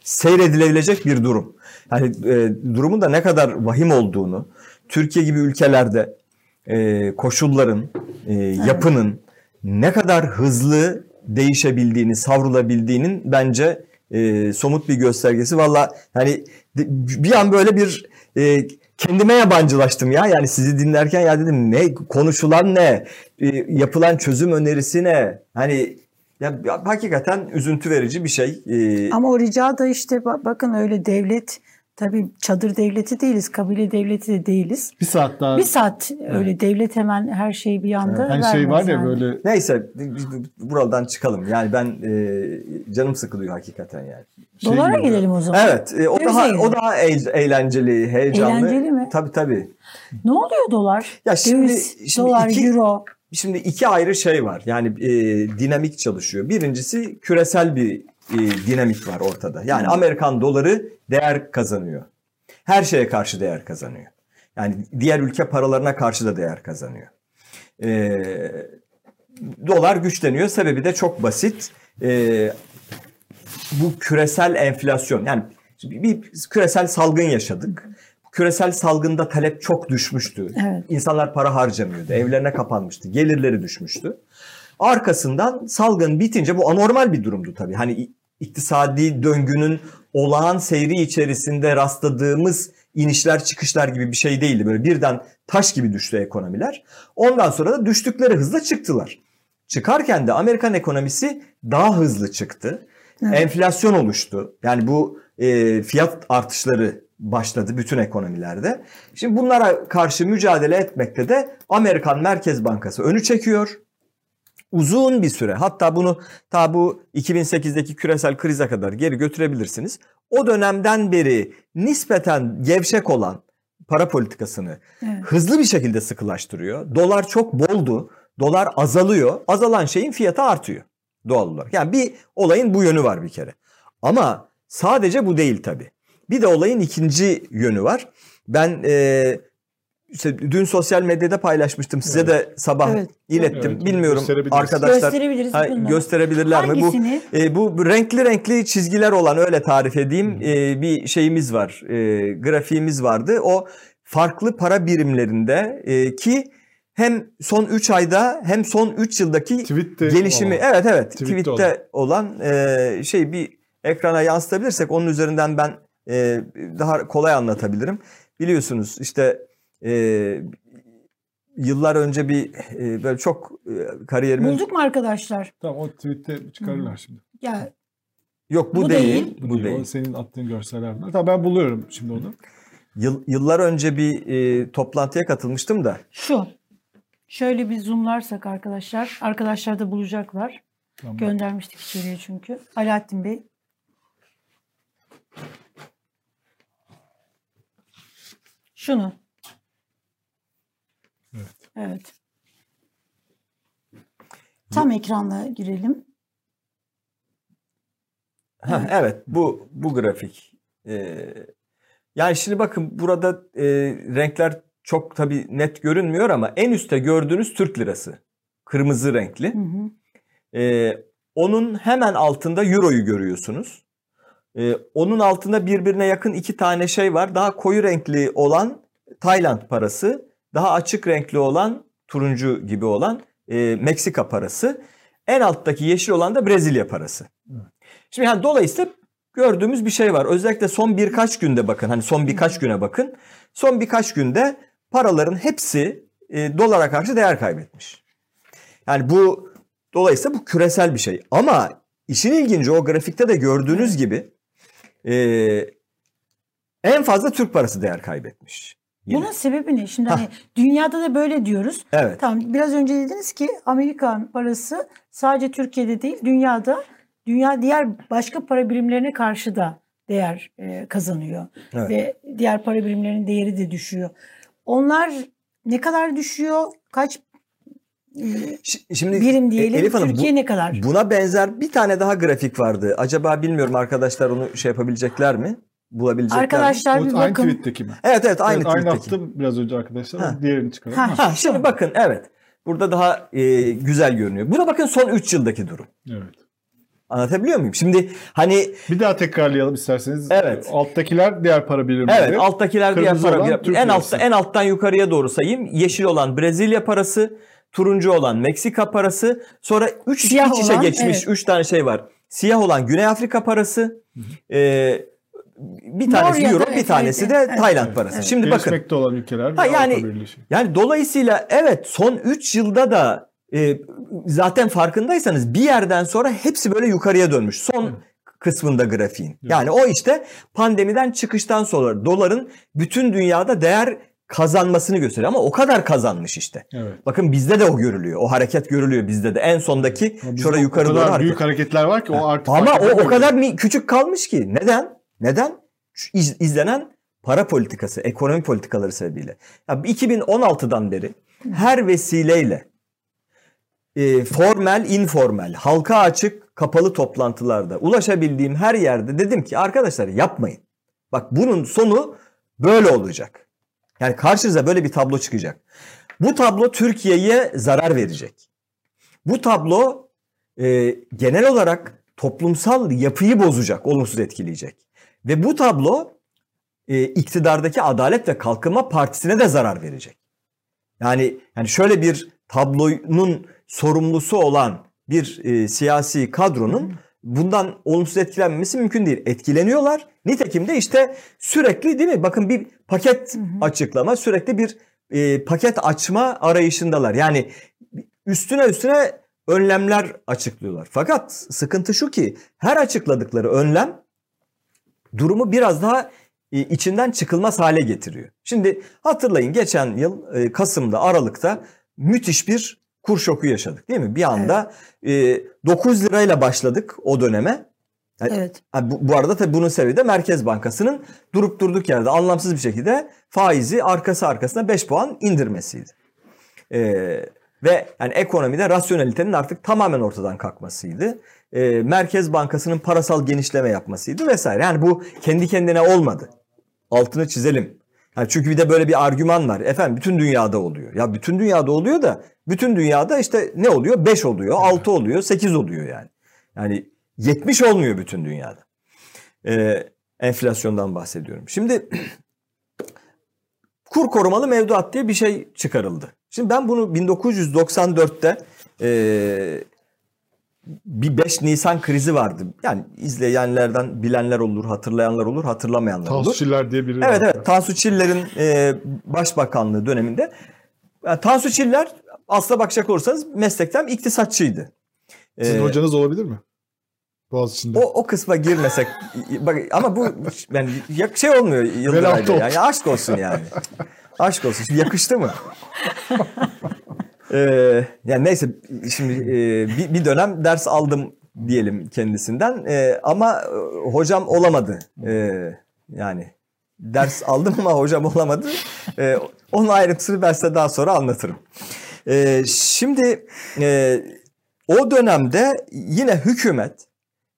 seyredilebilecek bir durum. Yani e, durumun da ne kadar vahim olduğunu, Türkiye gibi ülkelerde e, koşulların, e, yapının ne kadar hızlı değişebildiğini, savrulabildiğinin bence e, somut bir göstergesi. Valla hani bir an böyle bir e, kendime yabancılaştım ya. Yani sizi dinlerken ya dedim ne konuşulan ne? E, yapılan çözüm önerisi ne? Hani ya hakikaten üzüntü verici bir şey. E, Ama o rica da işte bakın öyle devlet Tabii çadır devleti değiliz, kabile devleti de değiliz. Bir saat daha. Bir saat evet. öyle devlet hemen her şeyi bir anda evet. Hani şey var ya yani. böyle. Neyse buradan çıkalım. Yani ben e, canım sıkılıyor hakikaten yani. Şey Dolara gibi. gelelim o zaman. Evet, e, o daha o daha eğlenceli, heyecanlı. Eğlenceli mi? Tabii tabii. Ne oluyor dolar? Ya şimdi, Döviz, şimdi dolar, iki, euro. Şimdi iki ayrı şey var. Yani e, dinamik çalışıyor. Birincisi küresel bir e, dinamik var ortada. Yani Amerikan doları değer kazanıyor. Her şeye karşı değer kazanıyor. Yani diğer ülke paralarına karşı da değer kazanıyor. E, dolar güçleniyor. Sebebi de çok basit. E, bu küresel enflasyon yani bir küresel salgın yaşadık. Küresel salgında talep çok düşmüştü. Evet. İnsanlar para harcamıyordu. Evlerine kapanmıştı. Gelirleri düşmüştü. Arkasından salgın bitince bu anormal bir durumdu tabii. Hani iktisadi döngünün olağan seyri içerisinde rastladığımız inişler çıkışlar gibi bir şey değildi. Böyle birden taş gibi düştü ekonomiler. Ondan sonra da düştükleri hızla çıktılar. Çıkarken de Amerikan ekonomisi daha hızlı çıktı. Evet. Enflasyon oluştu. Yani bu e, fiyat artışları başladı bütün ekonomilerde. Şimdi bunlara karşı mücadele etmekte de Amerikan Merkez Bankası önü çekiyor. Uzun bir süre hatta bunu ta bu 2008'deki küresel krize kadar geri götürebilirsiniz. O dönemden beri nispeten gevşek olan para politikasını Evet. hızlı bir şekilde sıkılaştırıyor. Dolar çok boldu. Dolar azalıyor. Azalan şeyin fiyatı artıyor doğal olarak. Yani bir olayın bu yönü var bir kere. Ama sadece bu değil tabii. Bir de olayın ikinci yönü var. Ben e, işte dün sosyal medyada paylaşmıştım. Size de sabah Evet. ilettim. Evet, Bilmiyorum arkadaşlar Gösterebiliriz ha, gösterebilirler mi? Bu Hangisini? e, bu renkli renkli çizgiler olan öyle tarif edeyim e, bir şeyimiz var. E, grafiğimiz vardı. O farklı para birimlerinde e, ki hem son 3 ayda hem son 3 yıldaki Tweet'te gelişimi olan. evet evet Tweet'te tweet'te olan e, şey bir ekrana yansıtabilirsek onun üzerinden ben e, daha kolay anlatabilirim. Biliyorsunuz işte e, yıllar önce bir e, böyle çok e, kariyerimin Bulduk mu arkadaşlar? Tamam o tweet'te çıkarırlar şimdi. Ya yok bu, Bu değil, değil. bu, Bu değil. değil. O senin attığın görseller bunlar. Tamam ben buluyorum şimdi onu. Yıl- yıllar önce bir e, toplantıya katılmıştım da şu. Şöyle bir zoomlarsak arkadaşlar. Arkadaşlar da bulacaklar. Tamam. Göndermiştik içeriye çünkü. Alaaddin Bey. Şunu. Evet. Tam ekranla girelim. Ha, evet bu bu grafik. Ee, yani şimdi bakın burada e, renkler çok tabii net görünmüyor ama en üstte gördüğünüz Türk lirası. Kırmızı renkli. Hı hı. Ee, onun hemen altında Euro'yu görüyorsunuz. Ee, onun altında birbirine yakın iki tane şey var. Daha koyu renkli olan Tayland parası. Daha açık renkli olan turuncu gibi olan e, Meksika parası. En alttaki yeşil olan da Brezilya parası. Şimdi yani dolayısıyla gördüğümüz bir şey var. Özellikle son birkaç günde bakın. Hani son birkaç güne bakın. Son birkaç günde paraların hepsi e, dolara karşı değer kaybetmiş. Yani bu dolayısıyla bu küresel bir şey. Ama işin ilginci o grafikte de gördüğünüz gibi e, en fazla Türk parası değer kaybetmiş. Yine. Bunun sebebi ne? Şimdi hani dünyada da böyle diyoruz. Evet. Tamam biraz önce dediniz ki Amerikan parası sadece Türkiye'de değil dünyada dünya diğer başka para birimlerine karşı da değer e, kazanıyor. Evet. Ve diğer para birimlerinin değeri de düşüyor. Onlar ne kadar düşüyor? Kaç e, Şi- Şimdi birim diyelim? Elif Hanım bu- Türkiye ne kadar? Buna benzer bir tane daha grafik vardı. Acaba bilmiyorum arkadaşlar onu şey yapabilecekler mi? Bulabilecekler? Arkadaşlar bir aynı bakın. tweet'teki mi? Evet evet aynı evet, aynı tweet'teki. attım biraz önce arkadaşlar. Ha. Diğerini çıkaralım. Ha. Ha. Ha, şimdi bakın evet. Burada daha e, güzel görünüyor. Buna bakın son 3 yıldaki durum. Evet. Anlatabiliyor muyum? Şimdi hani Bir daha tekrarlayalım isterseniz. Evet. Alttakiler diğer para birimleri. evet alttakiler diğer Kırmızı para olan Türk en altta en alttan yukarıya doğru sayayım. Yeşil olan Brezilya parası, turuncu olan Meksika parası, sonra 3 Siyah iç içe olan, geçmiş evet. 3 tane şey var. Siyah olan Güney Afrika parası, e, bir tanesi euro, evet, bir tanesi evet, de evet. Tayland Evet, parası. evet. Şimdi bakın Gelişmekte olan ülkeler. Ha, yani-. Yani dolayısıyla evet son 3 yılda da e, zaten farkındaysanız bir yerden sonra hepsi böyle yukarıya dönmüş. Son kısmında grafiğin. Yani o işte pandemiden çıkıştan sonra doların bütün dünyada değer kazanmasını gösteriyor ama o kadar kazanmış işte. Evet. Bakın bizde de o görülüyor. O hareket görülüyor bizde de. En sondaki o yukarı doğru hareket. büyük hareketler var ki o artık Ama o, o kadar mi- küçük kalmış ki. Neden? Neden? İz- izlenen para politikası, ekonomi politikaları sebebiyle. Ya 2016'dan beri her vesileyle e, formel, informal, halka açık, kapalı toplantılarda ulaşabildiğim her yerde dedim ki arkadaşlar yapmayın. Bak bunun sonu böyle olacak. Yani karşınıza böyle bir tablo çıkacak. Bu tablo Türkiye'ye zarar verecek. Bu tablo e, genel olarak toplumsal yapıyı bozacak, olumsuz etkileyecek. Ve bu tablo e, iktidardaki Adalet ve Kalkınma Partisi'ne de zarar verecek. Yani yani şöyle bir tablonun sorumlusu olan bir e, siyasi kadronun bundan olumsuz etkilenmemesi mümkün değil. Etkileniyorlar. Nitekim de işte sürekli değil mi? Bakın bir paket açıklama, sürekli bir e, paket açma arayışındalar. Yani üstüne üstüne önlemler açıklıyorlar. Fakat sıkıntı şu ki her açıkladıkları önlem durumu biraz daha e, içinden çıkılmaz hale getiriyor. Şimdi hatırlayın geçen yıl e, Kasım'da Aralık'ta müthiş bir kur şoku yaşadık değil mi? Bir anda evet. e, 9 lirayla başladık o döneme. Yani, Evet. bu, bu arada tabii bunun sebebi de Merkez Bankası'nın durup durduk yerde anlamsız bir şekilde faizi arkası arkasına 5 puan indirmesiydi. E, ve yani ekonomide rasyonelitenin artık tamamen ortadan kalkmasıydı. E, Merkez Bankası'nın parasal genişleme yapmasıydı vesaire. Yani bu kendi kendine olmadı. Altını çizelim. Yani çünkü bir de böyle bir argüman var. Efendim bütün dünyada oluyor. Ya bütün dünyada oluyor da bütün dünyada işte ne oluyor? 5 oluyor, 6 oluyor, 8 oluyor yani. Yani 70 olmuyor bütün dünyada. Ee, enflasyondan bahsediyorum. Şimdi kur korumalı mevduat diye bir şey çıkarıldı. Şimdi ben bunu 1994'te e, bir 5 Nisan krizi vardı. Yani izleyenlerden bilenler olur, hatırlayanlar olur, hatırlamayanlar olur. Tansu Çiller diye biri Evet var. evet Tansu Çiller'in e, başbakanlığı döneminde. Yani Tansu Çiller aslına bakacak olursanız meslekten iktisatçıydı. Sizin Ee, hocanız olabilir mi? Boğaziçi'nde. o, o kısma girmesek bak ama bu yani ya- şey olmuyor Yıldıray'da yani aşk olsun yani. aşk olsun. Şimdi yakıştı mı? Ee, yani neyse şimdi e, bir, bir dönem ders aldım diyelim kendisinden Ee, ama e, hocam olamadı. Ee, yani ders aldım ama hocam olamadı. Ee, onun ayrıntısını ben size daha sonra anlatırım. Ee, şimdi e, o dönemde yine hükümet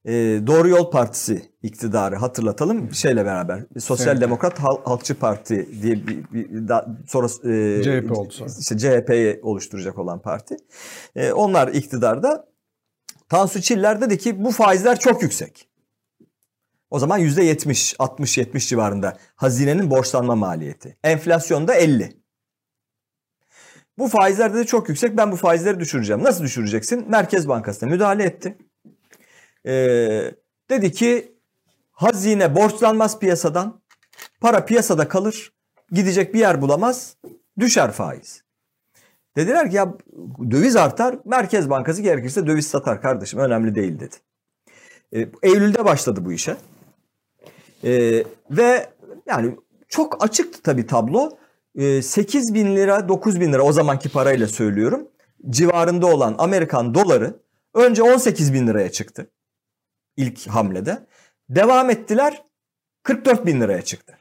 e, Doğru Yol Partisi iktidarı hatırlatalım şeyle beraber Sosyal Evet. Demokrat Hal- Halkçı Parti diye bir, bir daha sonra e, CHP oldu sonra. işte CHP'yi oluşturacak olan parti. E, onlar iktidarda. Tansu Çiller dedi ki bu faizler çok yüksek. O zaman %70, 60-70 civarında hazinenin borçlanma maliyeti. Enflasyonda 50. Bu faizler dedi çok yüksek ben bu faizleri düşüreceğim. Nasıl düşüreceksin? Merkez Bankası'na müdahale etti. Ee, dedi ki hazine borçlanmaz piyasadan. Para piyasada kalır. Gidecek bir yer bulamaz. Düşer faiz. Dediler ki ya döviz artar. Merkez Bankası gerekirse döviz satar kardeşim. Önemli değil dedi. Ee, Eylül'de başladı bu işe. Ee, ve yani çok açıktı tabii tablo. Ee, 8 bin lira 9 bin lira o zamanki parayla söylüyorum. Civarında olan Amerikan doları önce 18 bin liraya çıktı. İlk hamlede. Devam ettiler 44 bin liraya çıktı.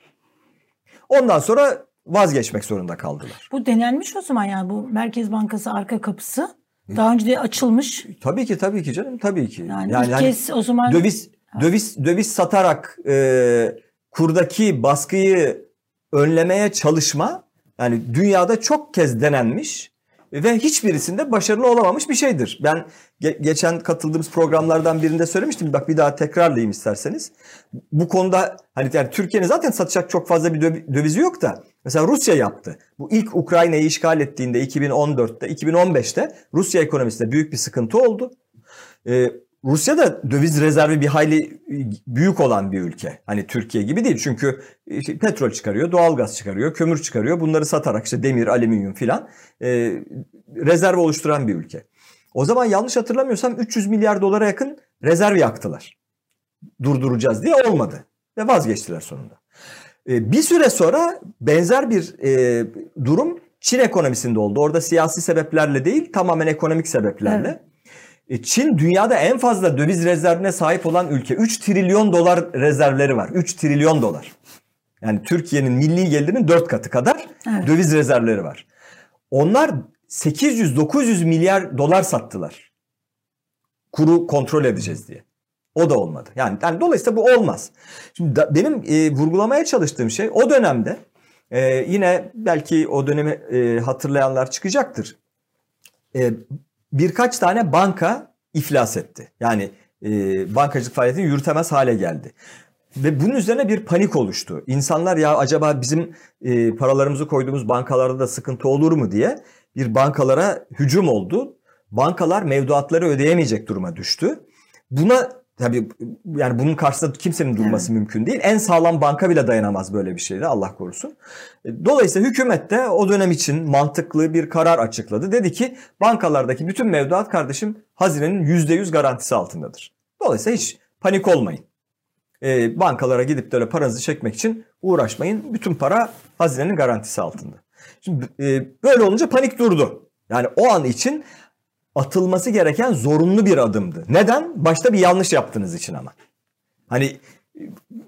Ondan sonra vazgeçmek zorunda kaldılar. Bu denenmiş o zaman yani bu Merkez Bankası arka kapısı. Daha önce de açılmış. Tabii ki tabii ki canım tabii ki. Yani, Yani ilk hani kez o zaman döviz döviz döviz satarak e, kurdaki baskıyı önlemeye çalışma yani dünyada çok kez denenmiş ve hiçbirisinde başarılı olamamış bir şeydir. Ben ge- geçen katıldığımız programlardan birinde söylemiştim. Bak bir daha tekrarlayayım isterseniz. Bu konuda hani yani Türkiye'nin zaten satacak çok fazla bir döv- dövizi yok da mesela Rusya yaptı. Bu ilk Ukrayna'yı işgal ettiğinde 2014'te 2015'te Rusya ekonomisinde büyük bir sıkıntı oldu. Ee, Rusya da döviz rezervi bir hayli büyük olan bir ülke. Hani Türkiye gibi değil. Çünkü işte petrol çıkarıyor, doğalgaz çıkarıyor, kömür çıkarıyor. Bunları satarak işte demir, alüminyum filan e, rezerv oluşturan bir ülke. O zaman yanlış hatırlamıyorsam 300 milyar dolara yakın rezerv yaktılar. Durduracağız diye olmadı. Ve vazgeçtiler sonunda. E, bir süre sonra benzer bir e, durum Çin ekonomisinde oldu. Orada siyasi sebeplerle değil tamamen ekonomik sebeplerle. Evet. E, Çin dünyada en fazla döviz rezervine sahip olan ülke. 3 trilyon dolar rezervleri var. 3 trilyon dolar. Yani Türkiye'nin milli gelirinin 4 katı kadar Evet. döviz rezervleri var. Onlar 800-900 milyar dolar sattılar. Kuru kontrol edeceğiz diye. O da olmadı. Yani, yani dolayısıyla bu olmaz. Şimdi da- benim e, vurgulamaya çalıştığım şey o dönemde e, yine belki o dönemi e, hatırlayanlar çıkacaktır. E, birkaç tane banka iflas etti. Yani e, bankacılık faaliyetini yürütemez hale geldi. Ve bunun üzerine bir panik oluştu. İnsanlar ya acaba bizim e, paralarımızı koyduğumuz bankalarda da sıkıntı olur mu diye bir bankalara hücum oldu. bankalar mevduatları ödeyemeyecek duruma düştü. Buna tabii yani bunun karşısında kimsenin durması mümkün değil. En sağlam banka bile dayanamaz böyle bir şeyde Allah korusun. E, Dolayısıyla hükümet de o dönem için mantıklı bir karar açıkladı. Dedi ki bankalardaki bütün mevduat kardeşim hazinenin %100 garantisi altındadır. Dolayısıyla hiç panik olmayın. E, bankalara gidip de öyle paranızı çekmek için uğraşmayın. Bütün para hazinenin garantisi altında. Şimdi e, böyle olunca panik durdu. Yani o an için atılması gereken zorunlu bir adımdı. Neden? Başta bir yanlış yaptığınız için ama. Hani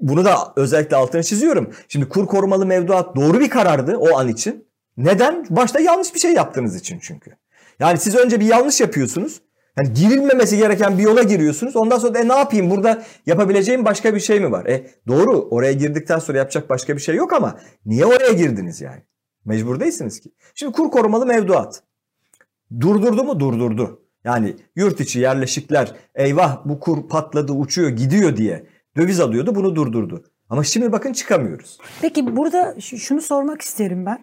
bunu da özellikle altını çiziyorum. Şimdi kur korumalı mevduat doğru bir karardı o an için. Neden? Başta yanlış bir şey yaptığınız için çünkü. Yani siz önce bir yanlış yapıyorsunuz. Yani girilmemesi gereken bir yola giriyorsunuz. Ondan sonra da e, ne yapayım burada yapabileceğim başka bir şey mi var? E doğru oraya girdikten sonra yapacak başka bir şey yok ama niye oraya girdiniz yani? Mecbur değilsiniz ki. Şimdi kur korumalı mevduat. Durdurdu mu? Durdurdu. Yani yurt içi yerleşikler eyvah bu kur patladı uçuyor gidiyor diye döviz alıyordu bunu durdurdu. Ama şimdi bakın çıkamıyoruz. Peki burada şunu sormak isterim ben.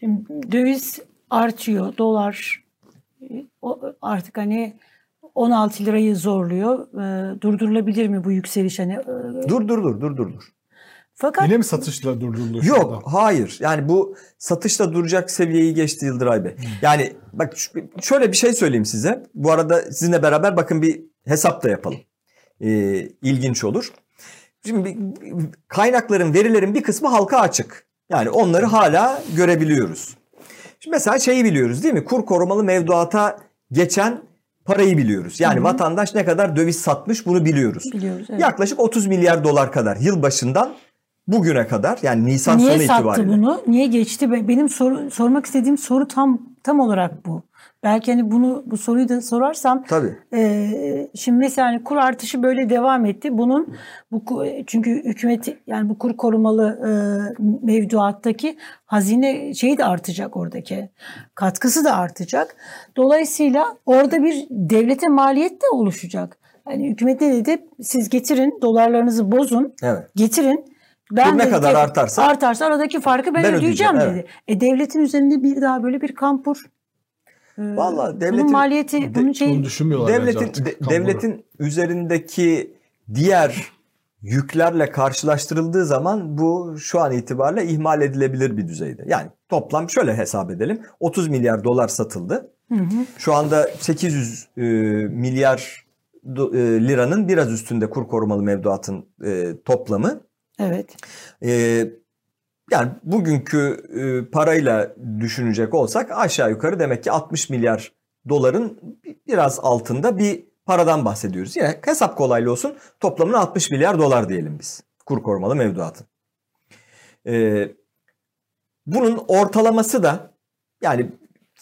Şimdi döviz artıyor, dolar e, artık hani 16 lirayı zorluyor. Durdurulabilir mi bu yükseliş? Hani, e, Dur fakat Yine mi satışla durduruldu? şu anda? Yok hayır yani bu satışta duracak seviyeyi geçti Yıldıray Bey. Yani bak şöyle bir şey söyleyeyim size. Bu arada sizinle beraber bakın bir hesap da yapalım. Ee, ilginç olur. Şimdi kaynakların verilerin bir kısmı halka açık. Yani onları hala görebiliyoruz. Şimdi mesela şeyi biliyoruz değil mi? Kur korumalı mevduata geçen parayı biliyoruz. Yani vatandaş ne kadar döviz satmış bunu biliyoruz. biliyoruz. evet. Yaklaşık 30 milyar dolar kadar yılbaşından bugüne kadar yani Nisan Niye sonu sattı itibariyle. bunu? Niye geçti? Be- Benim soru, sormak istediğim soru tam tam olarak bu. Belki hani bunu bu soruyu da sorarsam Tabii. Ee, şimdi mesela hani kur artışı böyle devam etti. Bunun bu çünkü hükümet yani bu kur korumalı e, mevduattaki hazine şeyi de artacak oradaki. Katkısı da artacak. Dolayısıyla orada bir devlete maliyet de oluşacak. Yani hükümet ne dedi? Siz getirin dolarlarınızı bozun. Evet. Getirin. Kur ne de- kadar artarsa- artarsa aradaki farkı ben, Ben ödeyeceğim, ödeyeceğim, dedi. E devletin üzerinde bir daha böyle bir kampur. e, Vallahi bunun devletin maliyeti, de- bunun şeyi Bunu düşünmüyorlar devletin artık. de- devletin üzerindeki diğer yüklerle karşılaştırıldığı zaman bu şu an itibariyle ihmal edilebilir bir düzeyde. Yani toplam şöyle hesap edelim. 30 milyar dolar satıldı. Hı hı. Şu anda 800 e, milyar do- e, liranın biraz üstünde kur korumalı mevduatın e, toplamı. Evet. Ee, yani bugünkü e, parayla düşünecek olsak aşağı yukarı demek ki 60 milyar doların bi- biraz altında bir paradan bahsediyoruz. Yine hesap kolaylı olsun toplamına 60 milyar dolar diyelim biz kur korumalı mevduatın. Ee, bunun ortalaması da yani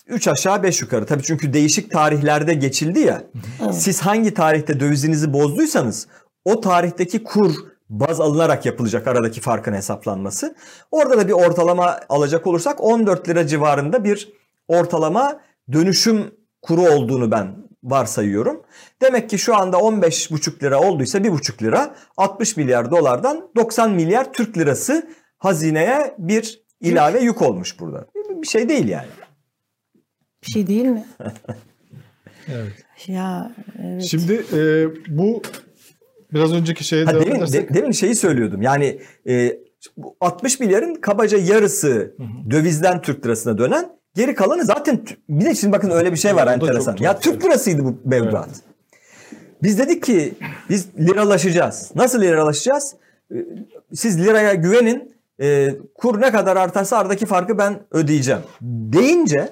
3 aşağı 5 yukarı tabii çünkü değişik tarihlerde geçildi ya. Evet. Siz hangi tarihte dövizinizi bozduysanız o tarihteki kur baz alınarak yapılacak aradaki farkın hesaplanması. Orada da bir ortalama alacak olursak 14 lira civarında bir ortalama dönüşüm kuru olduğunu ben varsayıyorum. Demek ki şu anda 15,5 lira olduysa 1,5 lira 60 milyar dolardan 90 milyar Türk lirası hazineye bir ilave yük olmuş burada. Bir şey değil yani. Bir şey değil mi? Evet. Ya evet. Şimdi e, bu biraz önceki şeye Ha, devam demin, edersek. de- demin şeyi söylüyordum. Yani e, bu 60 milyarın kabaca yarısı dövizden Türk lirasına dönen geri kalanı zaten bir de şimdi bakın öyle bir şey var da enteresan. Ya. Türk lirasıydı bu mevduat. Biz dedik ki biz liralaşacağız. Nasıl liralaşacağız? E, Siz liraya güvenin. e, kur ne kadar artarsa aradaki farkı ben ödeyeceğim. Deyince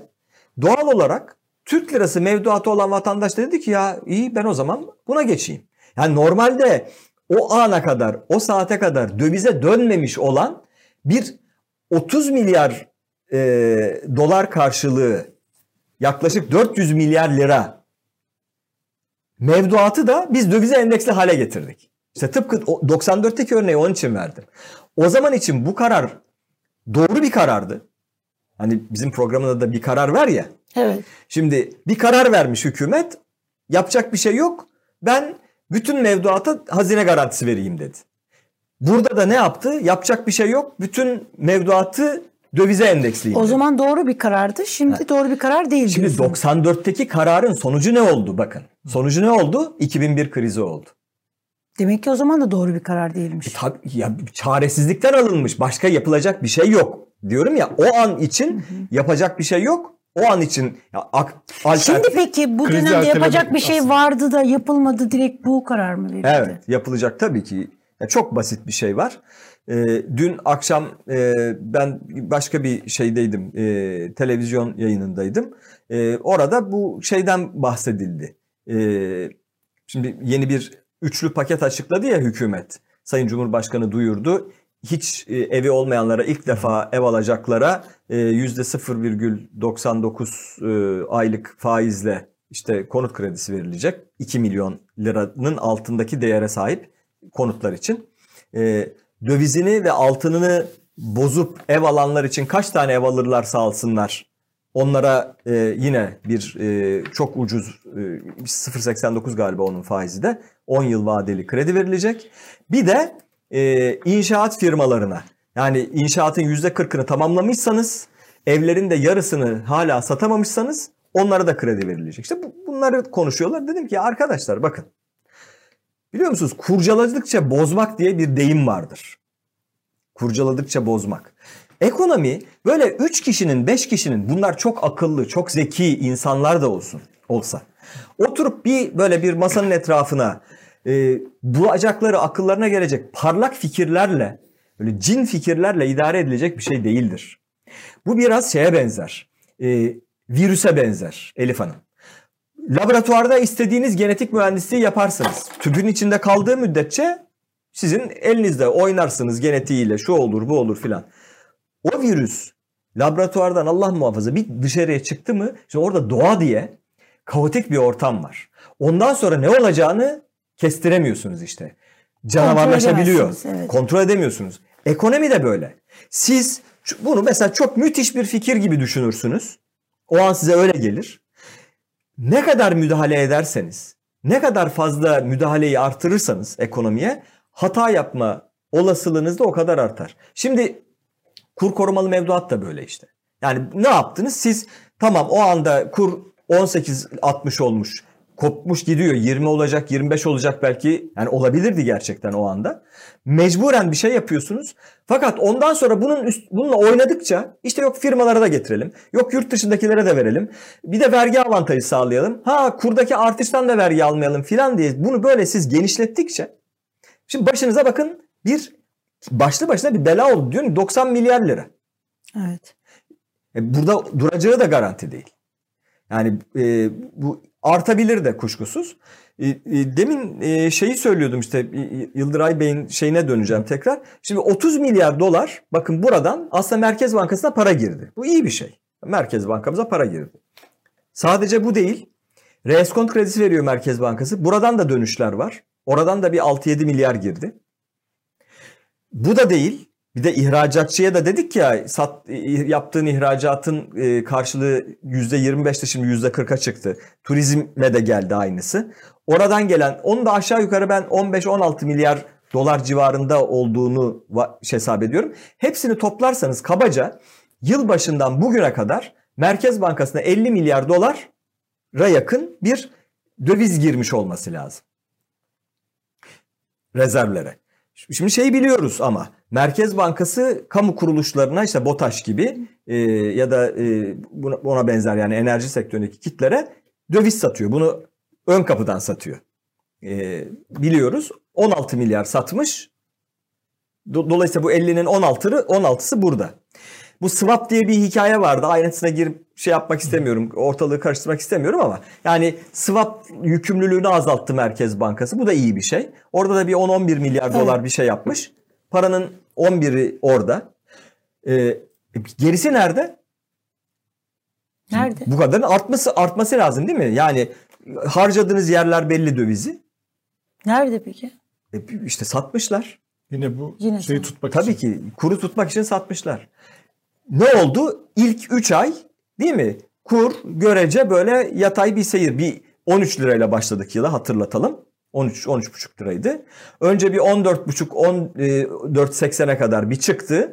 doğal olarak Türk lirası mevduatı olan vatandaş da dedi ki ya iyi ben o zaman buna geçeyim. Yani normalde o ana kadar, o saate kadar dövize dönmemiş olan bir 30 milyar e, dolar karşılığı yaklaşık 400 milyar lira mevduatı da biz dövize endeksli hale getirdik. İşte tıpkı o 94'teki örneği onun için verdim. O zaman için bu karar doğru bir karardı. Hani bizim programında da bir karar ver ya. evet. Şimdi bir karar vermiş hükümet. Yapacak bir şey yok. Ben bütün mevduata hazine garantisi vereyim dedi. Burada da ne yaptı? Yapacak bir şey yok. Bütün mevduatı dövize endeksliydi. O zaman doğru bir karardı. Şimdi doğru bir karar değil Şimdi diyorsun. 94'teki kararın sonucu ne oldu bakın. Sonucu ne oldu? 2001 krizi oldu. Demek ki o zaman da doğru bir karar değilmiş. E tabii ya çaresizlikten alınmış. Başka yapılacak bir şey yok. Diyorum ya o an için yapacak bir şey yok. O an için ya, ak, Şimdi peki bu dönemde yapacak bir şey vardı da yapılmadı direkt bu karar mı verildi? Evet yapılacak tabii ki. Ya çok basit bir şey var. Ee, dün akşam e, ben başka bir şeydeydim. e, televizyon yayınındaydım. E, orada bu şeyden bahsedildi. E, şimdi yeni bir üçlü paket açıkladı ya hükümet. Sayın Cumhurbaşkanı duyurdu. Hiç e, evi olmayanlara ilk defa ev alacaklara e, %0,99 e, aylık faizle işte konut kredisi verilecek. 2 milyon liranın altındaki değere sahip konutlar için. E, dövizini ve altınını bozup ev alanlar için kaç tane ev alırlarsa alsınlar. Onlara e, yine bir e, çok ucuz e, 0.89 galiba onun faizi de 10 yıl vadeli kredi verilecek. Bir de e, inşaat firmalarına yani inşaatın %40'ını tamamlamışsanız evlerin de yarısını hala satamamışsanız onlara da kredi verilecek. İşte bu- bunları konuşuyorlar. Dedim ki arkadaşlar bakın biliyor musunuz kurcaladıkça bozmak diye bir deyim vardır. Kurcaladıkça bozmak. Ekonomi böyle 3 kişinin 5 kişinin bunlar çok akıllı çok zeki insanlar da olsun olsa oturup bir böyle bir masanın etrafına e, bulacakları akıllarına gelecek parlak fikirlerle böyle cin fikirlerle idare edilecek bir şey değildir. Bu biraz şeye benzer. E, virüse benzer Elif Hanım. Laboratuvarda istediğiniz genetik mühendisliği yaparsınız. Tüpün içinde kaldığı müddetçe sizin elinizde oynarsınız genetiğiyle şu olur bu olur filan. O virüs laboratuvardan Allah muhafaza bir dışarıya çıktı mı şimdi orada doğa diye kaotik bir ortam var. Ondan sonra ne olacağını kestiremiyorsunuz işte. Canavarlaşabiliyor. edemezsiniz, evet. Kontrol edemiyorsunuz. Ekonomi de böyle. Siz bunu mesela çok müthiş bir fikir gibi düşünürsünüz. O an size öyle gelir. Ne kadar müdahale ederseniz, ne kadar fazla müdahaleyi artırırsanız ekonomiye hata yapma olasılığınız da o kadar artar. Şimdi kur korumalı mevduat da böyle işte. Yani ne yaptınız? Siz tamam o anda kur 18-60 olmuş. Kopmuş gidiyor. 20 olacak, 25 olacak belki. Yani olabilirdi gerçekten o anda. Mecburen bir şey yapıyorsunuz. Fakat ondan sonra bunun üst, bununla oynadıkça işte yok firmalara da getirelim. Yok yurt dışındakilere de verelim. Bir de vergi avantajı sağlayalım. Ha kurdaki artıştan da vergi almayalım filan diye bunu böyle siz genişlettikçe şimdi başınıza bakın bir başlı başına bir bela oldu diyorum 90 milyar lira. Evet. E, Burada duracağı da garanti değil. Yani e, bu artabilir de kuşkusuz. E, e, demin e, şeyi söylüyordum işte Yıldıray Bey'in şeyine döneceğim tekrar. Şimdi 30 milyar dolar bakın buradan aslında Merkez Bankası'na para girdi. Bu iyi bir şey. Merkez Bankamıza para girdi. Sadece bu değil. Reskont kredisi veriyor Merkez Bankası. Buradan da dönüşler var. Oradan da bir 6-7 milyar girdi. Bu da değil. Bir de ihracatçıya da dedik ya sat, yaptığın ihracatın e, karşılığı %25'ti şimdi %40'a çıktı. Turizme de geldi aynısı. Oradan gelen onu da aşağı yukarı ben 15-16 milyar dolar civarında olduğunu hesap ediyorum. Hepsini toplarsanız kabaca yılbaşından bugüne kadar Merkez Bankası'na 50 milyar dolara yakın bir döviz girmiş olması lazım. Rezervlere. Şimdi şeyi biliyoruz ama Merkez Bankası kamu kuruluşlarına işte BOTAŞ gibi e, ya da e, buna, ona benzer yani enerji sektöründeki kitlere döviz satıyor. Bunu ön kapıdan satıyor. E, biliyoruz 16 milyar satmış. Do- Dolayısıyla bu 50'nin 16'ı 16'sı burada. Bu swap diye bir hikaye vardı. Ayrıntısına girip şey yapmak istemiyorum. Ortalığı karıştırmak istemiyorum ama yani swap yükümlülüğünü azalttı Merkez Bankası. Bu da iyi bir şey. Orada da bir 10-11 milyar dolar bir şey yapmış. Paranın 11'i orada. Ee, gerisi nerede? Nerede? Bu kadarın artması artması lazım değil mi? Yani harcadığınız yerler belli dövizi. Nerede peki? E, işte satmışlar. Yine bu Yine şeyi tutmak Tabii için. ki kuru tutmak için satmışlar. Ne oldu? İlk 3 ay değil mi? Kur görece böyle yatay bir seyir. Bir 13 lirayla başladık yıla hatırlatalım. 13 13,5 liraydı. Önce bir 14,5 14.80'e kadar bir çıktı.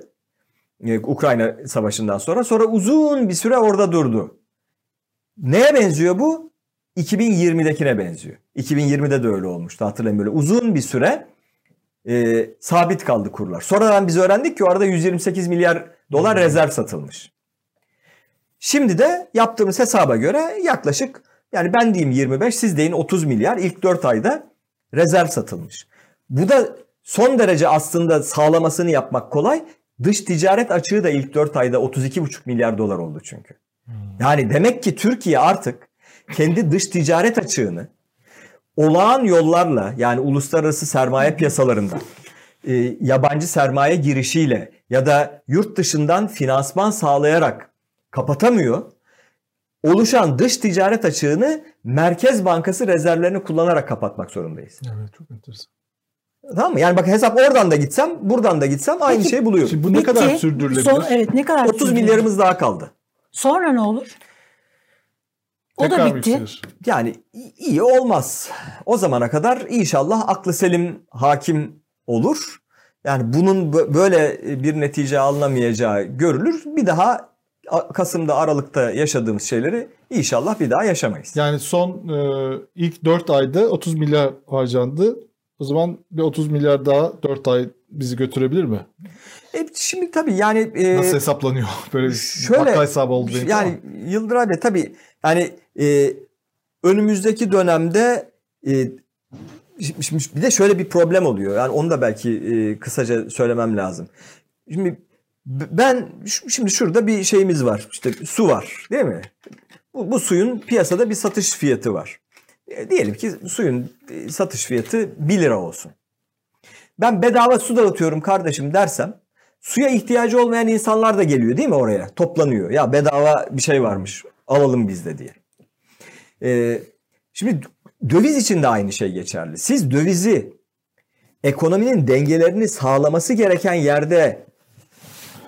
e, Ukrayna Savaşı'ndan sonra. Sonra uzun bir süre orada durdu. Neye benziyor bu? 2020'dekine benziyor. 2020'de de öyle olmuştu hatırlayın böyle. Uzun bir süre e, sabit kaldı kurlar. Sonradan biz öğrendik ki orada 128 milyar dolar rezerv satılmış. Şimdi de yaptığımız hesaba göre yaklaşık yani ben diyeyim 25 siz deyin 30 milyar ilk 4 ayda rezerv satılmış. Bu da son derece aslında sağlamasını yapmak kolay. Dış ticaret açığı da ilk 4 ayda 32,5 milyar dolar oldu çünkü. Yani demek ki Türkiye artık kendi dış ticaret açığını olağan yollarla yani uluslararası sermaye piyasalarında e, yabancı sermaye girişiyle ya da yurt dışından finansman sağlayarak kapatamıyor. Oluşan dış ticaret açığını Merkez Bankası rezervlerini kullanarak kapatmak zorundayız. Evet çok enteresan. Tamam mı? Yani bak hesap oradan da gitsem, buradan da gitsem aynı Peki, şeyi buluyorum. Şimdi bu ne kadar sürdürülebilir? Son, evet ne kadar 30 sürdürülebilir? milyarımız daha kaldı. Sonra ne olur? O Tekrar da bitti. Yani iyi olmaz. O zamana kadar inşallah aklı selim hakim olur. Yani bunun bö- böyle bir netice alınamayacağı görülür. Bir daha Kasım'da Aralık'ta yaşadığımız şeyleri inşallah bir daha yaşamayız. Yani son e, ilk 4 ayda 30 milyar harcandı. O zaman bir 30 milyar daha 4 ay bizi götürebilir mi? E, şimdi tabii yani e, Nasıl hesaplanıyor? Böyle bir şöyle- bakkal hesabı oldu benim yani Yıldıray Bey tabii yani e, önümüzdeki dönemde e, bir de şöyle bir problem oluyor. Yani onu da belki e, kısaca söylemem lazım. Şimdi ben şimdi şurada bir şeyimiz var. İşte su var, değil mi? Bu, bu suyun piyasada bir satış fiyatı var. E, diyelim ki suyun e, satış fiyatı 1 lira olsun. Ben bedava su dağıtıyorum kardeşim dersem suya ihtiyacı olmayan insanlar da geliyor değil mi oraya? Toplanıyor. Ya bedava bir şey varmış alalım biz de diye. Ee, şimdi döviz için de aynı şey geçerli. Siz dövizi ekonominin dengelerini sağlaması gereken yerde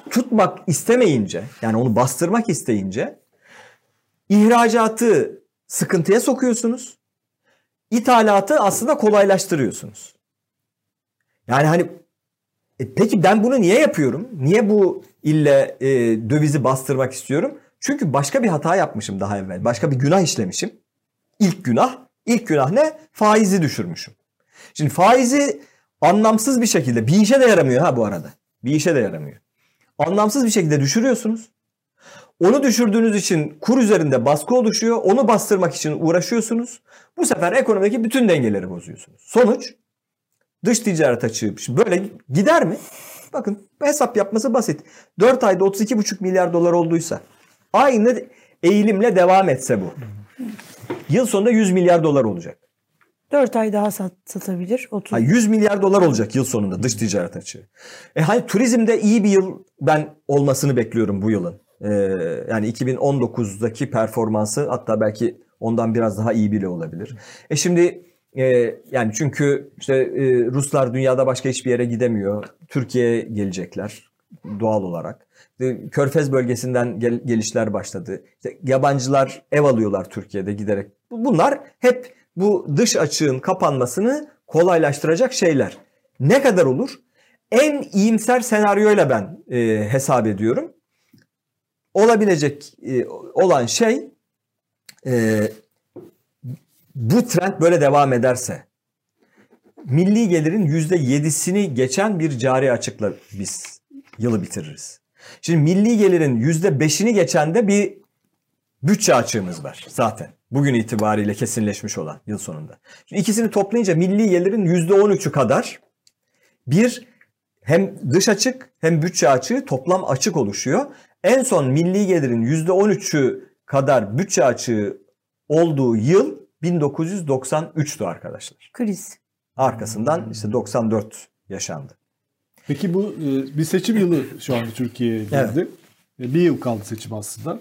tutmak istemeyince yani onu bastırmak isteyince ihracatı sıkıntıya sokuyorsunuz. İthalatı aslında kolaylaştırıyorsunuz. Yani hani e, peki ben bunu niye yapıyorum? Niye bu ille e, dövizi bastırmak istiyorum? Çünkü başka bir hata yapmışım daha evvel. Başka bir günah işlemişim. İlk günah. İlk günah ne? Faizi düşürmüşüm. Şimdi faizi anlamsız bir şekilde bir işe de yaramıyor ha bu arada. Bir işe de yaramıyor. Anlamsız bir şekilde düşürüyorsunuz. Onu düşürdüğünüz için kur üzerinde baskı oluşuyor. Onu bastırmak için uğraşıyorsunuz. Bu sefer ekonomideki bütün dengeleri bozuyorsunuz. Sonuç dış ticaret açığı böyle gider mi? Bakın hesap yapması basit. 4 ayda 32,5 milyar dolar olduysa aynı eğilimle devam etse bu. Yıl sonunda 100 milyar dolar olacak. 4 ay daha sat, satabilir. 30. Ha, 100 milyar dolar olacak yıl sonunda dış ticaret açığı. E hani turizmde iyi bir yıl ben olmasını bekliyorum bu yılın. Ee, yani 2019'daki performansı hatta belki ondan biraz daha iyi bile olabilir. E şimdi e, yani çünkü işte e, Ruslar dünyada başka hiçbir yere gidemiyor. Türkiye'ye gelecekler doğal olarak. İşte Körfez bölgesinden gel- gelişler başladı. İşte yabancılar ev alıyorlar Türkiye'de giderek. Bunlar hep bu dış açığın kapanmasını kolaylaştıracak şeyler. Ne kadar olur? En iyimser senaryoyla ben e, hesap ediyorum. Olabilecek e, olan şey e, bu trend böyle devam ederse milli gelirin %7'sini geçen bir cari açıkla biz yılı bitiririz. Şimdi milli gelirin %5'ini geçen de bir bütçe açığımız var zaten. Bugün itibariyle kesinleşmiş olan yıl sonunda. Şimdi ikisini toplayınca milli gelirin %13'ü kadar bir hem dış açık hem bütçe açığı toplam açık oluşuyor. En son milli gelirin %13'ü kadar bütçe açığı olduğu yıl 1993'tü arkadaşlar. Kriz. Arkasından işte 94 yaşandı. Peki bu e, bir seçim yılı şu anda Türkiye'ye girdi. E, Bir yıl kaldı seçim aslında.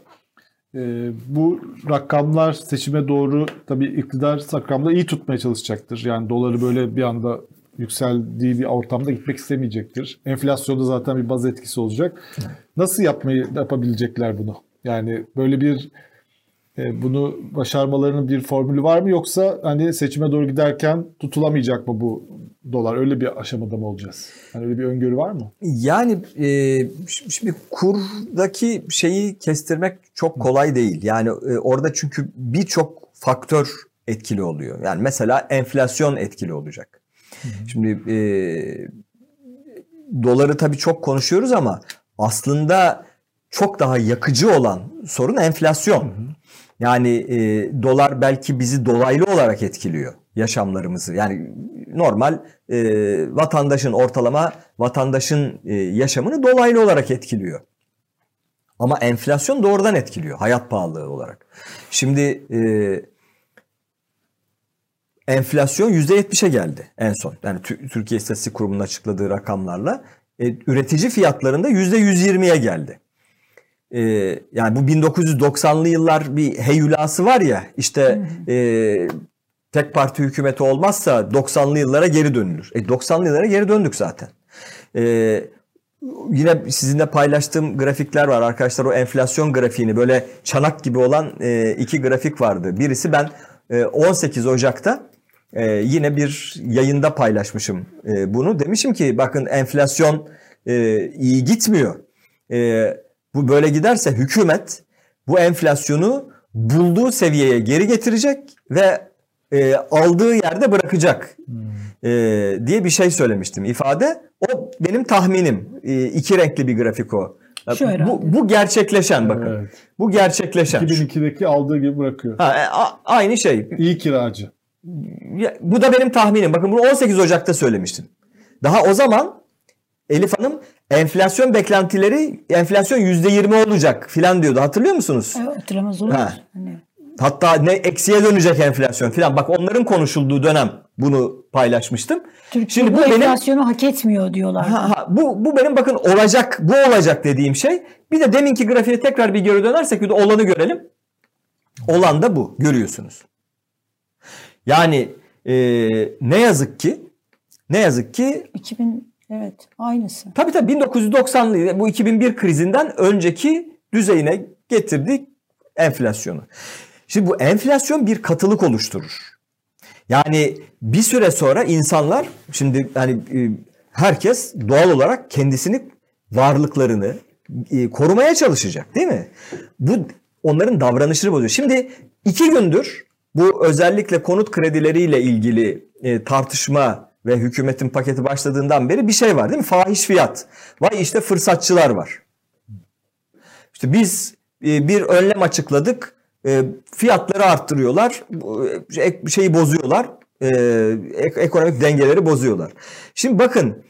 E, Bu rakamlar seçime doğru tabii iktidar rakamda iyi tutmaya çalışacaktır. Yani doları böyle bir anda yükseldiği bir ortamda gitmek istemeyecektir. Enflasyonda zaten bir baz etkisi olacak. Nasıl yapmayı yapabilecekler bunu? Yani böyle bir bunu başarmalarının bir formülü var mı yoksa hani seçime doğru giderken tutulamayacak mı bu dolar? Öyle bir aşamada mı olacağız? Hani öyle bir öngörü var mı? Yani e, şimdi kurdaki şeyi kestirmek çok kolay değil. Yani e, orada çünkü birçok faktör etkili oluyor. Yani mesela enflasyon etkili olacak. Şimdi e, doları tabii çok konuşuyoruz ama aslında çok daha yakıcı olan sorun enflasyon. Yani e, dolar belki bizi dolaylı olarak etkiliyor yaşamlarımızı. Yani normal e, vatandaşın ortalama vatandaşın e, yaşamını dolaylı olarak etkiliyor. Ama enflasyon doğrudan etkiliyor hayat pahalılığı olarak. Şimdi e, enflasyon %70'e geldi en son. Yani Tü- Türkiye İstatistik Kurumu'nun açıkladığı rakamlarla e, üretici fiyatlarında %120'ye geldi. E, yani bu 1990'lı yıllar bir heyulası var ya işte e, tek parti hükümeti olmazsa 90'lı yıllara geri dönülür. E 90'lı yıllara geri döndük zaten. E, yine sizinle paylaştığım grafikler var arkadaşlar. O enflasyon grafiğini böyle çanak gibi olan e, iki grafik vardı. Birisi ben e, 18 Ocak'ta e, yine bir yayında paylaşmışım e, bunu. Demişim ki bakın enflasyon e, iyi gitmiyor. E, bu böyle giderse hükümet bu enflasyonu bulduğu seviyeye geri getirecek ve e, aldığı yerde bırakacak e, diye bir şey söylemiştim ifade. O benim tahminim. E, iki renkli bir grafik o. Şu herhalde. Bu, bu gerçekleşen bakın. Evet. Bu gerçekleşen. 2002'deki aldığı gibi bırakıyor. Ha, e, a- aynı şey. İyi kiracı. Ya, bu da benim tahminim. Bakın bunu 18 Ocak'ta söylemiştim. Daha o zaman Elif Hanım enflasyon beklentileri enflasyon %20 olacak filan diyordu. Hatırlıyor musunuz? Evet, hatırlamaz olur. Ha. Hani Hatta ne eksiye dönecek enflasyon filan. Bak onların konuşulduğu dönem bunu paylaşmıştım. Türkiye Şimdi bu bu benim enflasyonu hak etmiyor diyorlar. Ha, ha, bu bu benim bakın olacak bu olacak dediğim şey. Bir de deminki grafiğe tekrar bir geri dönersek bir de olanı görelim. Olan da bu görüyorsunuz. Yani e, ne yazık ki ne yazık ki 2000 evet aynısı. tabii tabii 1990'lı bu 2001 krizinden önceki düzeyine getirdik enflasyonu. Şimdi bu enflasyon bir katılık oluşturur. Yani bir süre sonra insanlar şimdi hani e, herkes doğal olarak kendisini varlıklarını e, korumaya çalışacak değil mi? Bu onların davranışını bozuyor. Şimdi iki gündür bu özellikle konut kredileriyle ilgili e, tartışma ve hükümetin paketi başladığından beri bir şey var değil mi? Fahiş fiyat. Vay işte fırsatçılar var. İşte biz e, bir önlem açıkladık. E, Fiyatları arttırıyorlar. e, Şeyi bozuyorlar. ek- Ekonomik dengeleri bozuyorlar. Şimdi bakın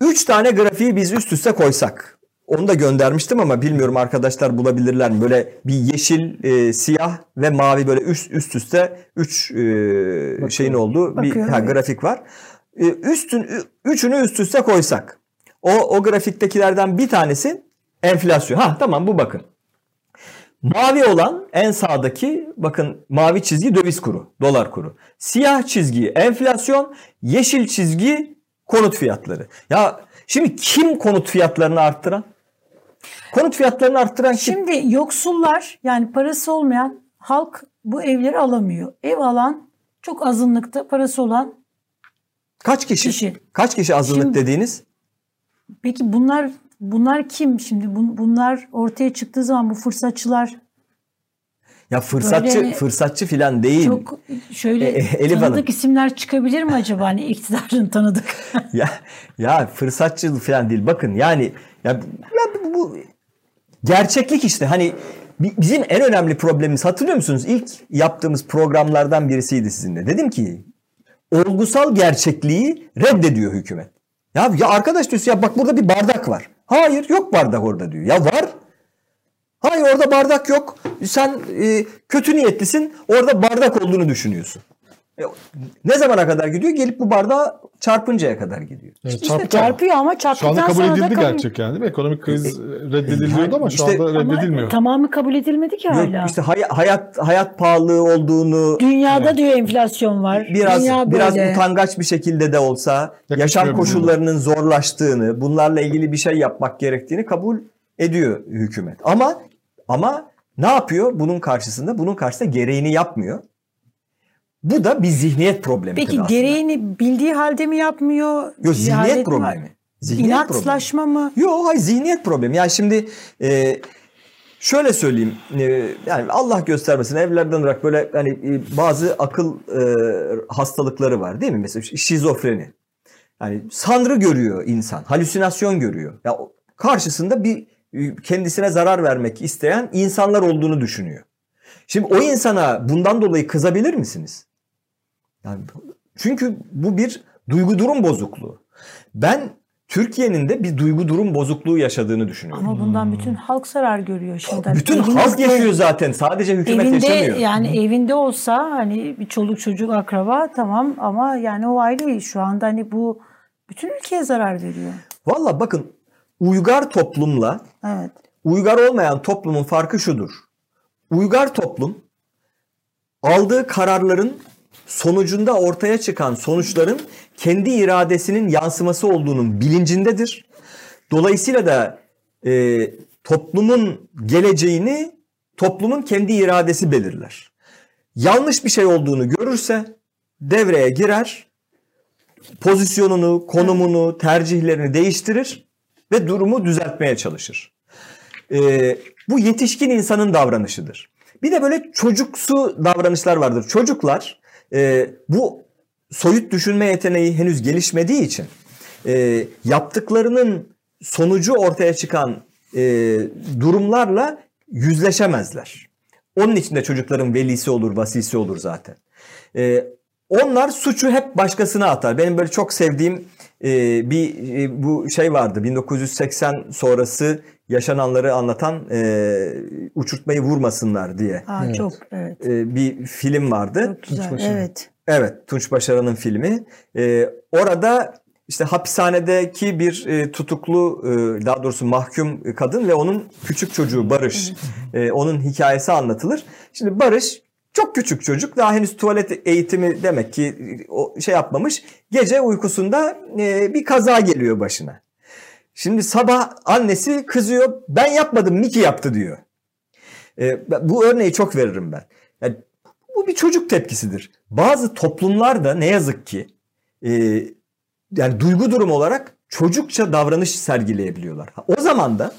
3 tane grafiği biz üst üste koysak. Onu da göndermiştim ama bilmiyorum arkadaşlar bulabilirler mi? Böyle bir yeşil, e, siyah ve mavi böyle üst üst üste 3 şeyin olduğu bir Bakıyorum, ha, grafik var. E, üstün üçünü üst üste koysak. O o grafiktekilerden bir tanesi enflasyon. Ha tamam bu bakın. Mavi olan en sağdaki bakın mavi çizgi döviz kuru, dolar kuru. Siyah çizgi enflasyon, yeşil çizgi konut fiyatları. Ya şimdi kim konut fiyatlarını arttıran? Konut fiyatlarını arttıran? Şimdi yoksullar yani parası olmayan halk bu evleri alamıyor. Ev alan çok azınlıkta parası olan Kaç kişi? kişi. Kaç kişi azınlık Şimdi- dediğiniz? Peki bunlar bunlar kim şimdi? Bun- Bunlar ortaya çıktığı zaman bu fırsatçılar Ya fırsatçı Böyle- fırsatçı filan değil. çok şöyle E, e, Elif tanıdık Hanım. isimler çıkabilir mi acaba? Hani iktidarın tanıdık. ya ya fırsatçı falan değil. Bakın yani ya, ya bu, gerçeklik işte. Hani bi- bizim en önemli problemimiz hatırlıyor musunuz? İlk yaptığımız programlardan birisiydi sizinle. Dedim ki olgusal gerçekliği reddediyor hükümet. Ya ya arkadaş diyorsun ya bak burada bir bardak var. Hayır yok bardak orada diyor. Ya var. Hayır orada bardak yok. Sen e, kötü niyetlisin. Orada bardak olduğunu düşünüyorsun. E, ne zamana kadar gidiyor? Gelip bu bardağa çarpıncaya kadar gidiyor. Evet, İşte çarptı ama. çarpıyor ama Şu çarptıktan anda kabul sonra da edildi kabul- gerçek yani değil mi? Ekonomik kriz reddediliyordu yani ama şu işte- anda Ama reddedilmiyor. tamamı kabul edilmedi ki Yok, hala. işte hay- hayat hayat pahalılığı olduğunu Dünyada diyor enflasyon var. biraz Dünya biraz böyle. utangaç bir şekilde de olsa Yakışmıyor yaşam koşullarının zorlaştığını, bunlarla ilgili bir şey yapmak gerektiğini kabul ediyor hükümet. Ama ama ne yapıyor bunun karşısında? Bunun karşısında gereğini yapmıyor. Bu da bir zihniyet problemi. Peki tabii aslında. gereğini bildiği halde mi yapmıyor? Yok zihniyet mi problemi. Zihniyet problemi. İnatlaşma mı? Yok hayır zihniyet problemi. Yani şimdi e, şöyle söyleyeyim. E, yani Allah göstermesin evlerden olarak böyle hani e, bazı akıl e, hastalıkları var değil mi? Mesela şizofreni. Yani sanrı görüyor insan. Halüsinasyon görüyor. Ya karşısında bir kendisine zarar vermek isteyen insanlar olduğunu düşünüyor. Şimdi o insana bundan dolayı kızabilir misiniz? Yani çünkü bu bir duygu durum bozukluğu. Ben Türkiye'nin de bir duygu durum bozukluğu yaşadığını düşünüyorum. Ama bundan bütün halk zarar görüyor şimdi. Bütün Evinizde- halk yaşıyor zaten. Sadece hükümet Evinde yaşamıyor. yani evinde olsa hani bir çoluk çocuk akraba tamam ama yani o aile şu anda hani bu bütün ülkeye zarar veriyor. Valla bakın uygar toplumla Evet. uygar olmayan toplumun farkı şudur. Uygar toplum aldığı kararların sonucunda ortaya çıkan sonuçların kendi iradesinin yansıması olduğunun bilincindedir. Dolayısıyla da e, toplumun geleceğini toplumun kendi iradesi belirler. Yanlış bir şey olduğunu görürse devreye girer, pozisyonunu, konumunu, tercihlerini değiştirir ve durumu düzeltmeye çalışır. Ee, bu yetişkin insanın davranışıdır. Bir de böyle çocuksu davranışlar vardır. Çocuklar e, bu soyut düşünme yeteneği henüz gelişmediği için e, yaptıklarının sonucu ortaya çıkan e, durumlarla yüzleşemezler. Onun için de çocukların velisi olur, vasisi olur zaten. E, onlar suçu hep başkasına atar. Benim böyle çok sevdiğim e, bir e, bu şey vardı. 1980 sonrası yaşananları anlatan e, uçurtmayı vurmasınlar diye Aa, Evet. Çok evet. e, bir film vardı. Çok güzel. Evet. Evet, Tunç Başaran'ın filmi. Ee, orada işte hapishanedeki bir e, tutuklu, e, daha doğrusu mahkum kadın ve onun küçük çocuğu Barış. E, onun hikayesi anlatılır. Şimdi Barış çok küçük çocuk. Daha henüz tuvalet eğitimi demek ki o şey yapmamış. Gece uykusunda e, bir kaza geliyor başına. Şimdi sabah annesi kızıyor. Ben yapmadım, Miki yaptı diyor. E, bu örneği çok veririm ben. Yani bu bir çocuk tepkisidir. Bazı toplumlarda ne yazık ki e, yani duygu durum olarak çocukça davranış sergileyebiliyorlar. O zaman da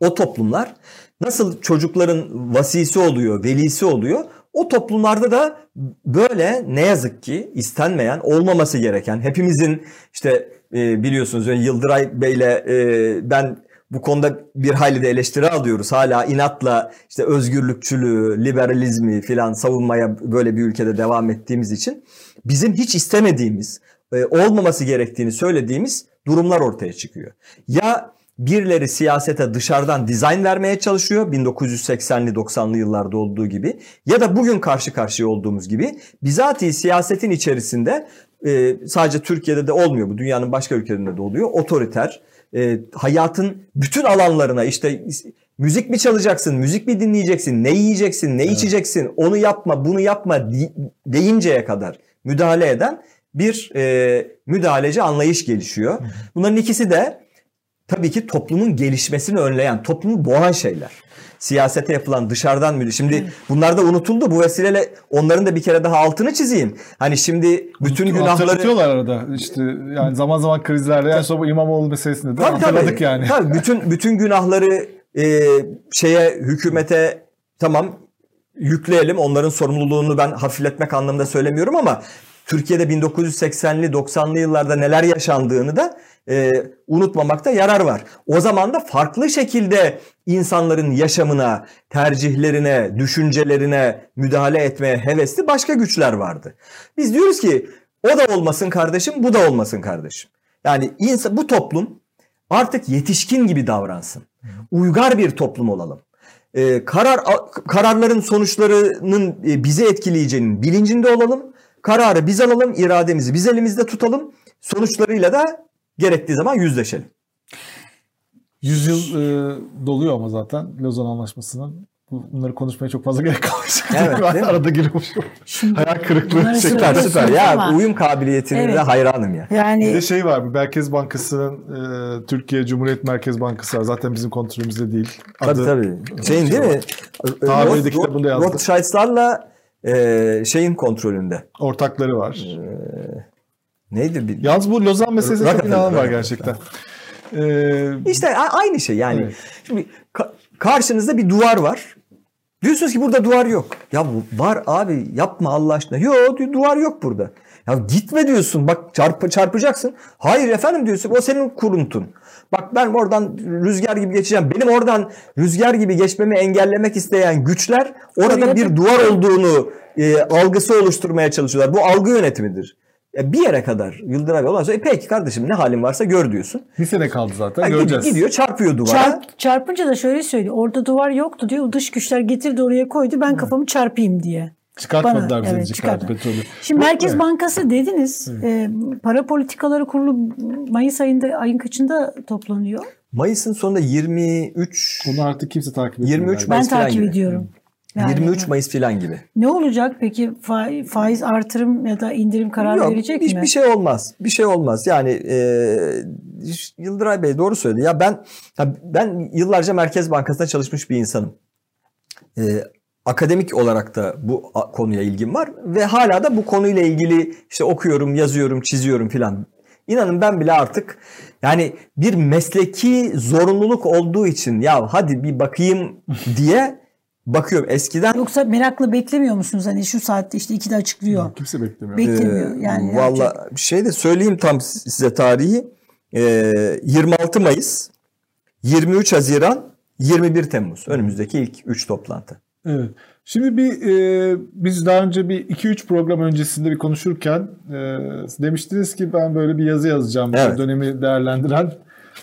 o toplumlar nasıl çocukların vasisi oluyor, velisi oluyor, o toplumlarda da böyle ne yazık ki istenmeyen, olmaması gereken, hepimizin işte e, biliyorsunuz yani Yıldıray Bey'le e, ben bu konuda bir hayli de eleştiri alıyoruz. Hala inatla işte özgürlükçülüğü, liberalizmi filan savunmaya böyle bir ülkede devam ettiğimiz için bizim hiç istemediğimiz, e, olmaması gerektiğini söylediğimiz durumlar ortaya çıkıyor. Ya birileri siyasete dışarıdan dizayn vermeye çalışıyor. 1980'li 90'lı yıllarda olduğu gibi. Ya da bugün karşı karşıya olduğumuz gibi. Bizatihi siyasetin içerisinde e, sadece Türkiye'de de olmuyor bu dünyanın başka ülkelerinde de oluyor. Otoriter e, hayatın bütün alanlarına işte müzik mi çalacaksın, müzik mi dinleyeceksin, ne yiyeceksin, ne içeceksin, onu yapma, bunu yapma deyinceye kadar müdahale eden bir e, müdahaleci anlayış gelişiyor. Bunların ikisi de tabii ki toplumun gelişmesini önleyen, toplumu boğan şeyler. Siyasete yapılan dışarıdan müdahale. Şimdi bunlar da unutuldu. Bu vesileyle onların da bir kere daha altını çizeyim. Hani şimdi bütün günahları Hatırlatıyorlar arada. İşte yani zaman zaman krizlerde en son bu İmamoğlu meselesinde de Tabii, tabii. hatırladık yani. Tabii bütün bütün günahları e, şeye hükümete tamam yükleyelim. Onların sorumluluğunu ben hafifletmek anlamında söylemiyorum ama Türkiye'de 1980'li 90'lı yıllarda neler yaşandığını da e, unutmamakta yarar var. O zaman da farklı şekilde insanların yaşamına, tercihlerine, düşüncelerine müdahale etmeye hevesli başka güçler vardı. Biz diyoruz ki o da olmasın kardeşim, bu da olmasın kardeşim. Yani insan, bu toplum artık yetişkin gibi davransın. Uygar bir toplum olalım. Ee, karar kararların sonuçlarının e, bizi etkileyeceğinin bilincinde olalım. Kararı biz alalım, irademizi biz elimizde tutalım. Sonuçlarıyla da gerektiği zaman yüzleşelim. 100 yıl e, doluyor ama zaten Lozan Anlaşması'nın. Bu- Bunları konuşmaya çok fazla gerek kalmayacak. Evet, Ben değil mi? arada giriyormuş. Şimdi Hayal kırıklığı. Süper süper. Ya ama uyum kabiliyetine de Evet. hayranım ya. Bir yani de şey var. Merkez Bankası'nın e, Türkiye Cumhuriyet Merkez Bankası var. Zaten bizim kontrolümüzde değil. Tabii tabii. Şeyin değil mi? Tabiri de Roth- kitabında yazdı. Rothschild'larla e, şeyin kontrolünde. Ortakları var. Neydi? Bir, Yalnız bu Lozan meselesi çok inanılmaz var gerçekten. Ee, İşte aynı şey yani. Evet. Şimdi ka- karşınızda bir duvar var. Diyorsunuz ki burada duvar yok. Ya var abi yapma Allah aşkına. Yok duvar yok burada. Ya gitme diyorsun bak çarp çarpacaksın. Hayır efendim diyorsun o senin kuruntun. Bak ben oradan rüzgar gibi geçeceğim. Benim oradan rüzgar gibi geçmemi engellemek isteyen güçler orada bir duvar olduğunu e, algısı oluşturmaya çalışıyorlar. Bu algı yönetimidir. Ya bir yere kadar Yıldıray Bey ondan sonra e, peki kardeşim ne halin varsa gör diyorsun. bir sene kaldı zaten Ha, göreceğiz. Gidiyor çarpıyor duvara. Çarp, çarpınca da şöyle söylüyor. Orada duvar yoktu diyor. Dış güçler getirdi oraya koydu. Ben kafamı çarpayım diye. Çıkartmadılar Bana, bize evet, evet, çıkartmadı. petrolü. Şimdi Merkez Evet. Bankası dediniz. E, para politikaları kurulu Mayıs ayında ayın kaçında toplanıyor? Mayıs'ın sonunda 23 Bunu artık kimse takip etmiyor. 23 galiba. Ben Mayıs falan takip gibi. ediyorum. Yani 23 Mayıs falan gibi. Ne olacak peki Fa- faiz artırım ya da indirim kararı Yok, verecek hiç mi? bir şey olmaz. Bir şey olmaz. Yani e, Yıldıray Bey doğru söyledi. Ya ben ya ben yıllarca Merkez Bankası'nda çalışmış bir insanım. E, akademik olarak da bu konuya ilgim var ve hala da bu konuyla ilgili işte okuyorum, yazıyorum, çiziyorum filan. İnanın ben bile artık yani bir mesleki zorunluluk olduğu için ya hadi bir bakayım diye bakıyorum. Eskiden Yoksa merakla beklemiyor musunuz? Hani şu saatte işte ikide açıklıyor. Kimse beklemiyor. Beklemiyor. Yani Ee, Valla şey de söyleyeyim tam size tarihi. Ee, 26 Mayıs, 23 Haziran, 21 Temmuz. Önümüzdeki ilk 3 toplantı. Evet. Şimdi bir e, biz daha önce bir 2-3 program öncesinde bir konuşurken e, demiştiniz ki ben böyle bir yazı yazacağım Evet. bu dönemi değerlendiren.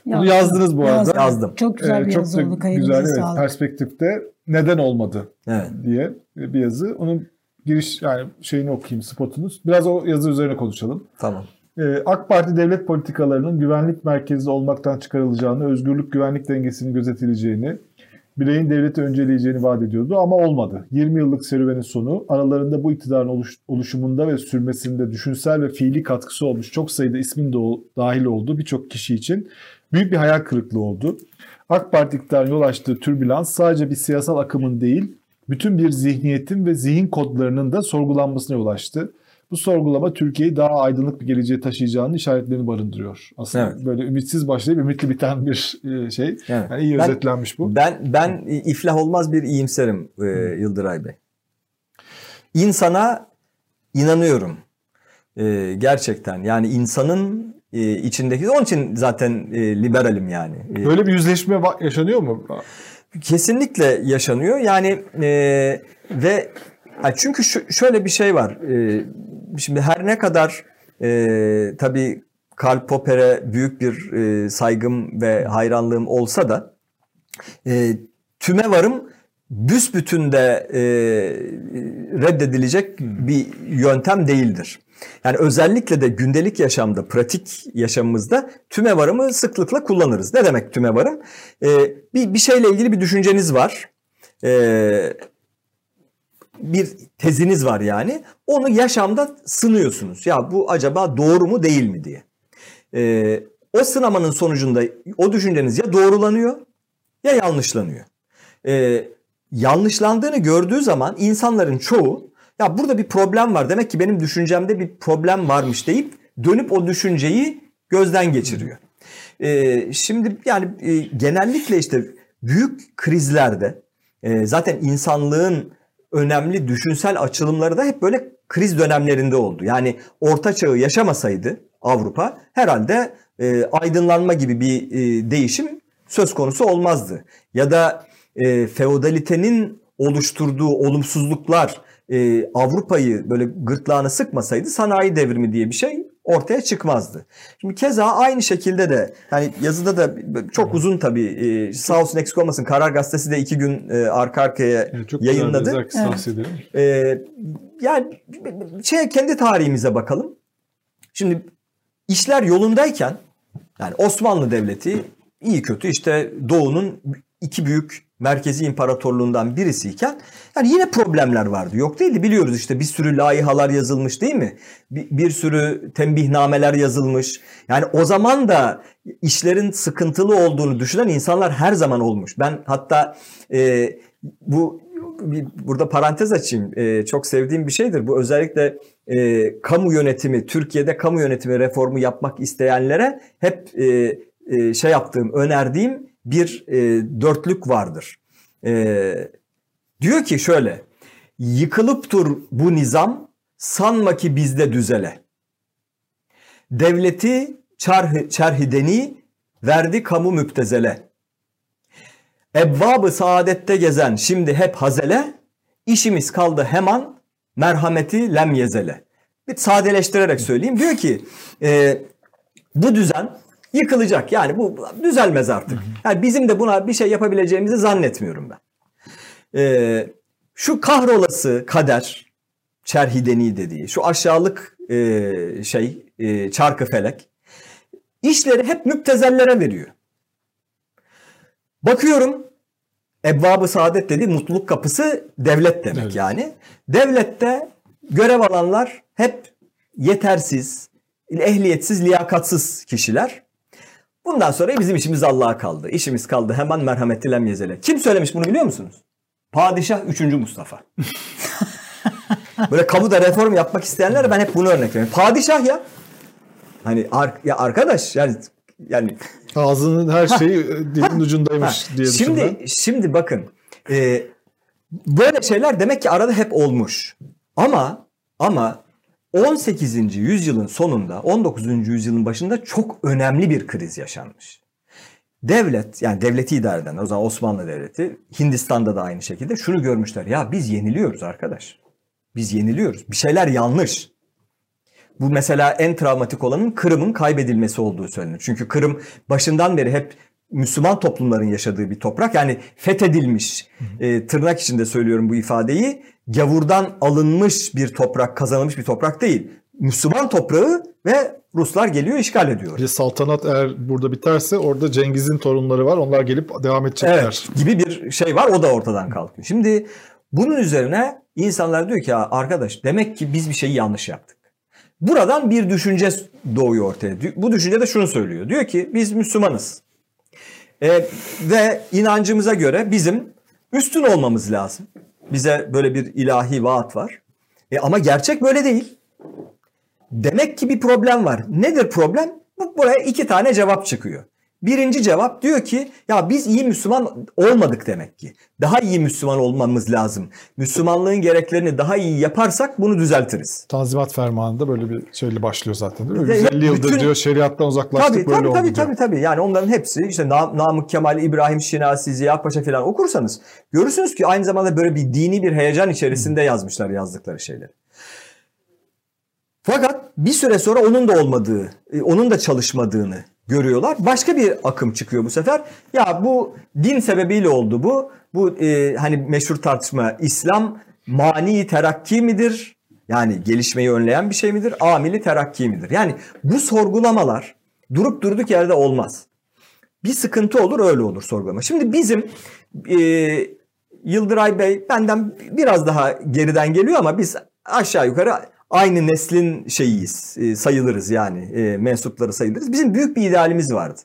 Bunu Yazdım. yazdınız bu arada. Yazdım. Çok güzel Ee, bir çok yazı oldu. güzel evet, sağlık. perspektifte neden olmadı Evet. diye bir yazı. Onun giriş yani şeyini okuyayım spotunuz. Biraz o yazı üzerine konuşalım. Tamam. Ee, AK Parti devlet politikalarının güvenlik merkezi olmaktan çıkarılacağını, özgürlük güvenlik dengesinin gözetileceğini, bireyin devleti önceleyeceğini vaat ediyordu ama olmadı. 20 yıllık serüvenin sonu aralarında bu iktidarın oluş- oluşumunda ve sürmesinde düşünsel ve fiili katkısı olmuş çok sayıda ismin de o- dahil olduğu birçok kişi için büyük bir hayal kırıklığı oldu. AK Parti iktidarının yol açtığı türbülans sadece bir siyasal akımın değil, bütün bir zihniyetin ve zihin kodlarının da sorgulanmasına yol açtı. Bu sorgulama Türkiye'yi daha aydınlık bir geleceğe taşıyacağının işaretlerini barındırıyor. Aslında Evet. böyle ümitsiz başlayıp ümitli biten bir e, şey. Evet. Yani iyi Ben- özetlenmiş bu. Ben ben iflah olmaz bir iyimserim e, Yıldıray Bey. İnsana inanıyorum. E, gerçekten yani insanın e, içindeki onun için zaten e, liberalim yani. E, Böyle bir yüzleşme yaşanıyor mu? Kesinlikle yaşanıyor. Yani e, ve çünkü şu, şöyle bir şey var. E, şimdi her ne kadar e, tabii Karl Popper'e büyük bir e, saygım ve hayranlığım olsa da e, tüme varım büsbütün de e, reddedilecek bir yöntem değildir. Yani özellikle de gündelik yaşamda, pratik yaşamımızda tümevarımı sıklıkla kullanırız. Ne demek tümevarım? Ee, bir, bir şeyle ilgili bir düşünceniz var. Ee, bir teziniz var yani. Onu yaşamda sınıyorsunuz. Ya bu acaba doğru mu değil mi diye. Ee, o sınamanın sonucunda o düşünceniz ya doğrulanıyor ya yanlışlanıyor. Ee, yanlışlandığını gördüğü zaman insanların çoğu ya burada bir problem var demek ki benim düşüncemde bir problem varmış deyip dönüp o düşünceyi gözden geçiriyor. Ee, şimdi yani e, genellikle işte büyük krizlerde e, zaten insanlığın önemli düşünsel açılımları da hep böyle kriz dönemlerinde oldu. Yani orta çağı yaşamasaydı Avrupa herhalde e, aydınlanma gibi bir e, değişim söz konusu olmazdı. Ya da e, feodalitenin oluşturduğu olumsuzluklar e, Avrupa'yı böyle gırtlağına sıkmasaydı sanayi devrimi diye bir şey ortaya çıkmazdı. Şimdi keza aynı şekilde de hani yazıda da çok uzun tabii e, sağ olsun eksik olmasın Karar Gazetesi de iki gün e, arka arkaya Yani çok yayınladı. güzel Evet. Ee, yani şey kendi tarihimize bakalım. Şimdi işler yolundayken yani Osmanlı Devleti iyi kötü işte Doğu'nun iki büyük merkezi imparatorluğundan birisiyken yani yine problemler vardı. Yok değildi biliyoruz işte bir sürü laihalar yazılmış değil mi? Bir, bir sürü tembihnameler yazılmış. Yani o zaman da işlerin sıkıntılı olduğunu düşünen insanlar her zaman olmuş. Ben hatta e, bu bir, burada parantez açayım. Ee, çok sevdiğim bir şeydir. Bu özellikle e, kamu yönetimi, Türkiye'de kamu yönetimi reformu yapmak isteyenlere hep e, e, şey yaptığım, önerdiğim bir e, dörtlük vardır. E, diyor ki şöyle, yıkılıp dur bu nizam, sanma ki bizde düzele. Devleti çarhı, çerhideni verdi kamu müptezele. Ebbabı saadette gezen şimdi hep hazele, işimiz kaldı hemen merhameti lem yezele. Bir sadeleştirerek söyleyeyim. Diyor ki e, bu düzen yıkılacak. Yani bu düzelmez artık. Yani bizim de buna bir şey yapabileceğimizi zannetmiyorum ben. E, şu kahrolası kader, çerhideni dediği, şu aşağılık e, şey, e, çarkı felek, işleri hep müptezellere veriyor. Bakıyorum Ebbab-ı Saadet dedi mutluluk kapısı devlet demek evet. yani. Devlette görev alanlar hep yetersiz, ehliyetsiz, liyakatsız kişiler. Bundan sonra bizim işimiz Allah'a kaldı. İşimiz kaldı hemen merhameti lem yezele. Kim söylemiş bunu biliyor musunuz? Padişah 3. Mustafa. Böyle kamuda reform yapmak isteyenler ben hep bunu örnek veriyorum. Padişah ya. Hani ar ya arkadaş yani yani Ağzının her şeyi dilin ucundaymış diye Şimdi düşündüm. şimdi bakın e, böyle şeyler demek ki arada hep olmuş. Ama ama 18. yüzyılın sonunda 19. yüzyılın başında çok önemli bir kriz yaşanmış. Devlet yani devleti idare eden o zaman Osmanlı Devleti Hindistan'da da aynı şekilde şunu görmüşler. Ya biz yeniliyoruz arkadaş. Biz yeniliyoruz. Bir şeyler yanlış. Bu mesela en travmatik olanın Kırım'ın kaybedilmesi olduğu söylenir. Çünkü Kırım başından beri hep Müslüman toplumların yaşadığı bir toprak. Yani fethedilmiş, e, tırnak içinde söylüyorum bu ifadeyi, gavurdan alınmış bir toprak, kazanılmış bir toprak değil. Müslüman toprağı ve Ruslar geliyor işgal ediyor. Bir saltanat eğer burada biterse orada Cengiz'in torunları var. Onlar gelip devam edecekler. Evet, gibi bir şey var. O da ortadan kalkıyor. Şimdi bunun üzerine insanlar diyor ki arkadaş demek ki biz bir şeyi yanlış yaptık. Buradan bir düşünce doğuyor ortaya. Bu düşünce de şunu söylüyor. Diyor ki biz Müslümanız. E, ve inancımıza göre bizim üstün olmamız lazım. Bize böyle bir ilahi vaat var. E, ama gerçek böyle değil. Demek ki bir problem var. Nedir problem? Buraya iki tane cevap çıkıyor. Birinci cevap diyor ki ya biz iyi Müslüman olmadık demek ki. Daha iyi Müslüman olmamız lazım. Müslümanlığın gereklerini daha iyi yaparsak bunu düzeltiriz. Tanzimat fermanında böyle bir şeyle başlıyor zaten değil mi? 150 yıldır bütün, diyor şeriattan uzaklaştık tabii, böyle tabii, oldu tabii, diyor. Tabii tabii yani onların hepsi işte Nam Namık Kemal, İbrahim Şinasi, Ziya Paşa falan okursanız görürsünüz ki aynı zamanda böyle bir dini bir heyecan içerisinde yazmışlar yazdıkları şeyleri. Fakat bir süre sonra onun da olmadığı, e, onun da çalışmadığını görüyorlar. Başka bir akım çıkıyor bu sefer. Ya bu din sebebiyle oldu bu. Bu e, hani meşhur tartışma İslam mani terakki midir? Yani gelişmeyi önleyen bir şey midir? Amili terakki midir? Yani bu sorgulamalar durup durduk yerde olmaz. Bir sıkıntı olur öyle olur sorgulama. Şimdi bizim e, Yıldıray Bey benden biraz daha geriden geliyor ama biz aşağı yukarı aynı neslin şeyiyiz, e, sayılırız yani e, mensupları sayılırız. Bizim büyük bir idealimiz vardı.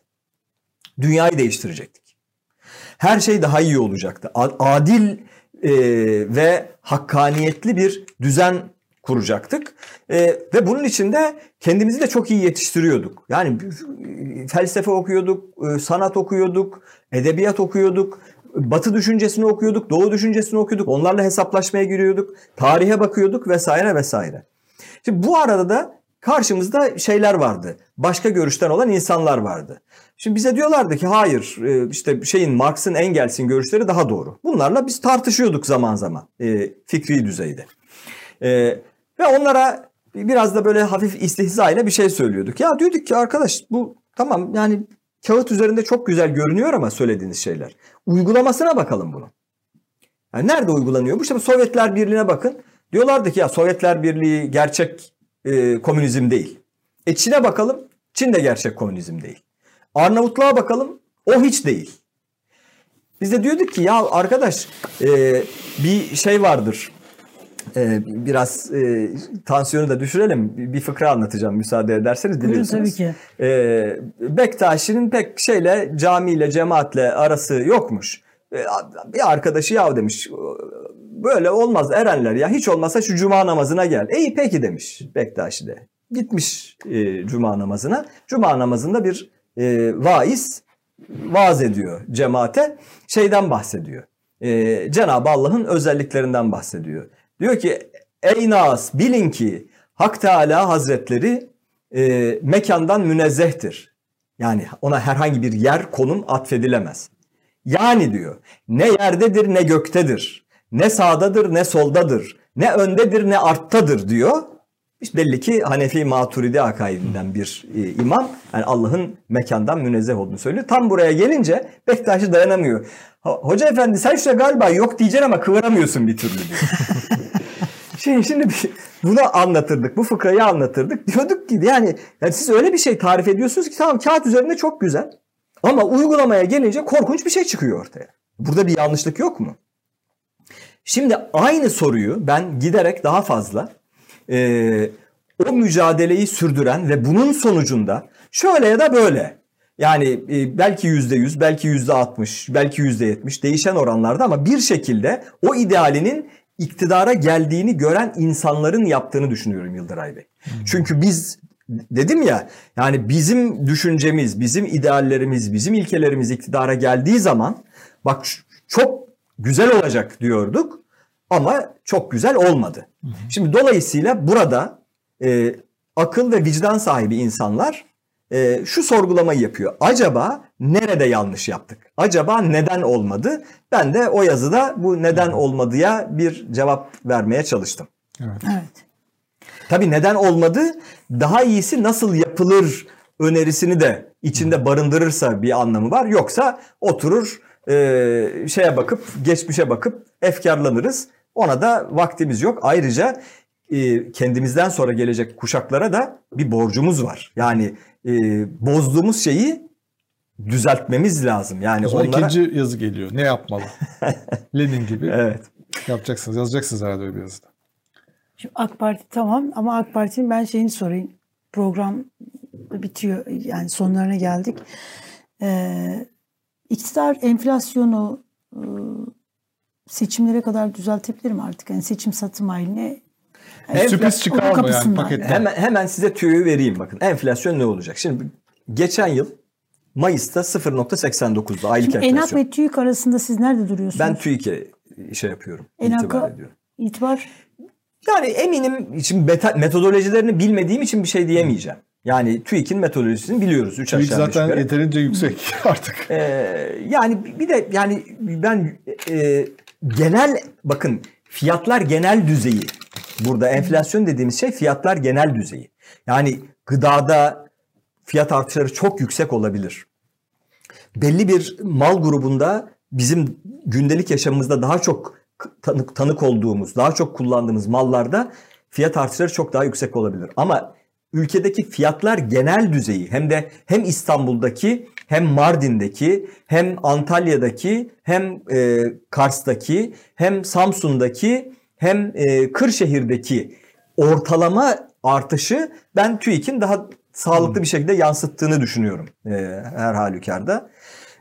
Dünyayı değiştirecektik. Her şey daha iyi olacaktı. Adil e, ve hakkaniyetli bir düzen kuracaktık. E, ve bunun içinde kendimizi de çok iyi yetiştiriyorduk. Yani felsefe okuyorduk, e, sanat okuyorduk, edebiyat okuyorduk. Batı düşüncesini okuyorduk, Doğu düşüncesini okuyorduk. Onlarla hesaplaşmaya giriyorduk. Tarihe bakıyorduk vesaire vesaire. Şimdi bu arada da karşımızda şeyler vardı. Başka görüşten olan insanlar vardı. Şimdi bize diyorlardı ki hayır e, işte şeyin Marx'ın Engels'in görüşleri daha doğru. Bunlarla biz tartışıyorduk zaman zaman e, fikri düzeyde. E, ve onlara biraz da böyle hafif istihza ile bir şey söylüyorduk. Ya diyorduk ki arkadaş bu tamam yani kağıt üzerinde çok güzel görünüyor ama söylediğiniz şeyler. Uygulamasına bakalım bunu. Yani nerede uygulanıyor? Bu işte Sovyetler Birliği'ne bakın. Diyorlardı ki ya Sovyetler Birliği gerçek e, komünizm değil. E Çin'e bakalım. Çin de gerçek komünizm değil. Arnavutluğa bakalım. O hiç değil. Biz de diyorduk ki ya arkadaş e, bir şey vardır. E, biraz e, tansiyonu da düşürelim. Bir fıkra anlatacağım müsaade ederseniz Buyurun tabii ki. E, Bektaşi'nin pek şeyle camiyle cemaatle arası yokmuş. E, bir arkadaşı ya demiş böyle olmaz erenler ya hiç olmazsa şu cuma namazına gel. İyi peki demiş Bektaşi de. Gitmiş e, cuma namazına. Cuma namazında bir e, vaiz vaaz ediyor cemaate. Şeyden bahsediyor. E, Cenab-ı Allah'ın özelliklerinden bahsediyor. Diyor ki ey nas bilin ki Hak Teala Hazretleri e, mekandan münezzehtir. Yani ona herhangi bir yer konum atfedilemez. Yani diyor ne yerdedir ne göktedir. Ne sağdadır ne soldadır. Ne öndedir ne arttadır diyor. İşte belli ki Hanefi Maturidi akaidinden bir e, imam yani Allah'ın mekandan münezzeh olduğunu söylüyor. Tam buraya gelince Bektaşi dayanamıyor. Hoca efendi sen şurada galiba yok diyeceksin ama kıvıramıyorsun bir türlü diyor. Şimdi, şimdi bunu anlatırdık. Bu fıkrayı anlatırdık. Diyorduk ki yani, yani siz öyle bir şey tarif ediyorsunuz ki tamam kağıt üzerinde çok güzel. Ama uygulamaya gelince korkunç bir şey çıkıyor ortaya. Burada bir yanlışlık yok mu? Şimdi aynı soruyu ben giderek daha fazla e, o mücadeleyi sürdüren ve bunun sonucunda şöyle ya da böyle yani e, belki yüzde yüz, belki yüzde altmış, belki yüzde yetmiş değişen oranlarda ama bir şekilde o idealinin iktidara geldiğini gören insanların yaptığını düşünüyorum Yıldıray Bey. Hmm. Çünkü biz dedim ya yani bizim düşüncemiz, bizim ideallerimiz, bizim ilkelerimiz iktidara geldiği zaman bak çok güzel olacak diyorduk ama çok güzel olmadı. Hı Şimdi dolayısıyla burada e, akıl ve vicdan sahibi insanlar e, şu sorgulamayı yapıyor. Acaba nerede yanlış yaptık? Acaba neden olmadı? Ben de o yazıda bu neden olmadıya bir cevap vermeye çalıştım. Evet. evet. Tabii neden olmadı? Daha iyisi nasıl yapılır önerisini de içinde barındırırsa bir anlamı var. Yoksa oturur e, şeye bakıp geçmişe bakıp efkarlanırız. Ona da vaktimiz yok. Ayrıca e, kendimizden sonra gelecek kuşaklara da bir borcumuz var. Yani e, bozduğumuz şeyi düzeltmemiz lazım. Yani o zaman onlara... ikinci yazı geliyor. Ne yapmalı? Lenin gibi. Evet. Yapacaksınız. Yazacaksınız herhalde öyle bir yazıda. Şimdi AK Parti tamam ama AK Parti'nin ben şeyini sorayım. Program bitiyor. Yani sonlarına geldik. Ee, iktidar enflasyonu e, seçimlere kadar düzeltebilir mi artık? Yani seçim satım haline yani sürpriz çıkar mı yani paketten? Hemen, hemen size tüyoyu vereyim bakın. Enflasyon ne olacak? Şimdi geçen yıl Mayıs'ta 0.89'da aylık Şimdi enflasyon. Enak ve TÜİK arasında siz nerede duruyorsunuz? Ben TÜİK'e şey yapıyorum. Enak'a itibar? Yani eminim şimdi metodolojilerini bilmediğim için bir şey diyemeyeceğim. Yani TÜİK'in metodolojisini biliyoruz. Üç TÜİK zaten yukarı. yeterince yüksek artık. Ee, yani bir de yani ben e, genel bakın fiyatlar genel düzeyi. Burada enflasyon dediğimiz şey fiyatlar genel düzeyi. Yani gıdada fiyat artışları çok yüksek olabilir. Belli bir mal grubunda bizim gündelik yaşamımızda daha çok tanık, tanık olduğumuz, daha çok kullandığımız mallarda fiyat artışları çok daha yüksek olabilir. Ama ülkedeki fiyatlar genel düzeyi hem de hem İstanbul'daki hem Mardin'deki hem Antalya'daki hem e, Kars'taki hem Samsun'daki hem e, Kırşehir'deki ortalama artışı ben TÜİK'in daha sağlıklı bir şekilde yansıttığını düşünüyorum e, her halükarda.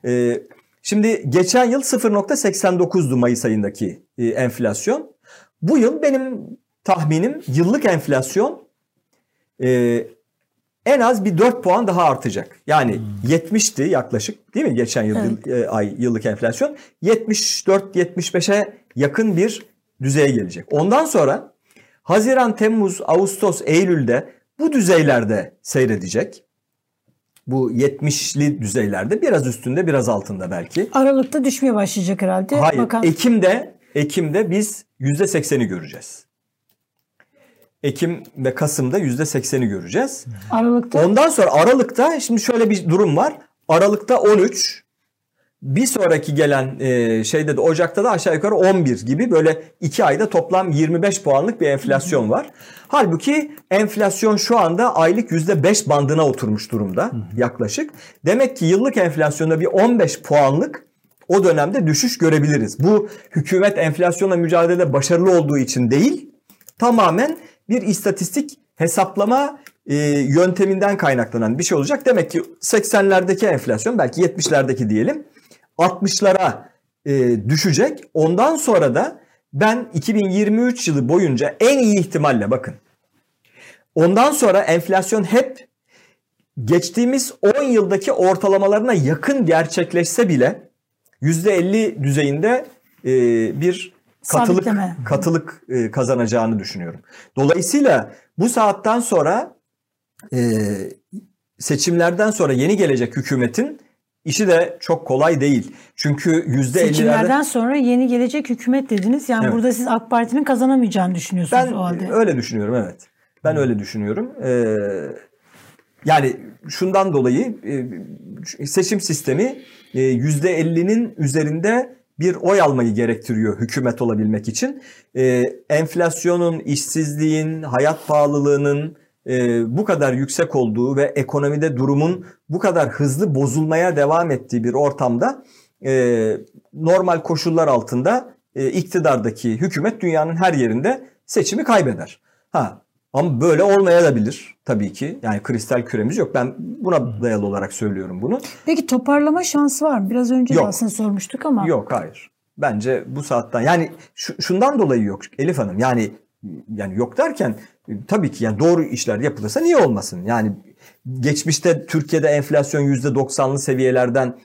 E, şimdi geçen yıl 0.89'du Mayıs ayındaki e, enflasyon. Bu yıl benim tahminim yıllık enflasyon e, en az bir 4 puan daha artacak. Yani hmm. 70'ti yaklaşık değil mi geçen yıl evet. e, ay yıllık enflasyon 74-75'e yakın bir düzeye gelecek. Ondan sonra Haziran, Temmuz, Ağustos, Eylül'de bu düzeylerde seyredecek. Bu 70'li düzeylerde biraz üstünde biraz altında belki. Aralıkta düşmeye başlayacak herhalde. Hayır. Bakan... Ekim'de Ekim'de biz %80'i göreceğiz. Ekim ve Kasım'da %80'i göreceğiz. Aralıkta? Ondan sonra Aralık'ta şimdi şöyle bir durum var. Aralık'ta 13, bir sonraki gelen e, şeyde de Ocak'ta da aşağı yukarı 11 gibi böyle 2 ayda toplam 25 puanlık bir enflasyon var. Halbuki enflasyon şu anda aylık %5 bandına oturmuş durumda yaklaşık. Demek ki yıllık enflasyonda bir 15 puanlık o dönemde düşüş görebiliriz. Bu hükümet enflasyonla mücadelede başarılı olduğu için değil, tamamen bir istatistik hesaplama e, yönteminden kaynaklanan bir şey olacak. Demek ki 80'lerdeki enflasyon belki 70'lerdeki diyelim 60'lara e, düşecek. Ondan sonra da ben 2023 yılı boyunca en iyi ihtimalle bakın. Ondan sonra enflasyon hep geçtiğimiz 10 yıldaki ortalamalarına yakın gerçekleşse bile %50 düzeyinde e, bir katılık Sabitleme. katılık e, kazanacağını düşünüyorum. Dolayısıyla bu saatten sonra e, seçimlerden sonra yeni gelecek hükümetin işi de çok kolay değil. Çünkü %50'lerde Seçimlerden sonra yeni gelecek hükümet dediniz. Yani Evet. burada siz AK Parti'nin kazanamayacağını düşünüyorsunuz ben o halde. öyle düşünüyorum evet. Ben öyle düşünüyorum. Ee, yani şundan dolayı e, seçim sistemi e, %50'nin üzerinde bir oy almayı gerektiriyor hükümet olabilmek için. E, enflasyonun, işsizliğin, hayat pahalılığının e, bu kadar yüksek olduğu ve ekonomide durumun bu kadar hızlı bozulmaya devam ettiği bir ortamda e, normal koşullar altında e, iktidardaki hükümet dünyanın her yerinde seçimi kaybeder. Ha ama böyle olmayabilir tabii ki. Yani kristal küremiz yok. Ben buna dayalı olarak söylüyorum bunu. Peki toparlama şansı var mı? Biraz önce de Yok. aslında sormuştuk ama. Yok hayır. Bence bu saatten yani şu- şundan dolayı yok Elif Hanım. Yani yani yok derken tabii ki yani doğru işler yapılırsa niye olmasın? Yani geçmişte Türkiye'de enflasyon %90'lı seviyelerden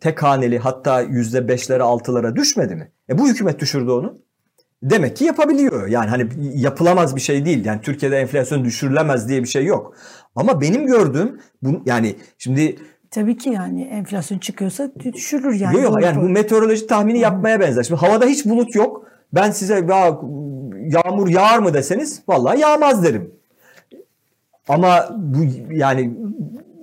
tek haneli hatta %5'lere 6'lara düşmedi mi? E bu hükümet düşürdü onu. Demek ki yapabiliyor. Yani hani yapılamaz bir şey değil. Yani Türkiye'de enflasyon düşürülemez diye bir şey yok. Ama benim gördüğüm bu yani şimdi Tabii ki yani enflasyon çıkıyorsa düşürür yani. Yok yok yani bu meteoroloji tahmini yapmaya benzer. Şimdi havada hiç bulut yok. Ben size ya, yağmur yağar mı deseniz vallahi yağmaz derim. Ama bu yani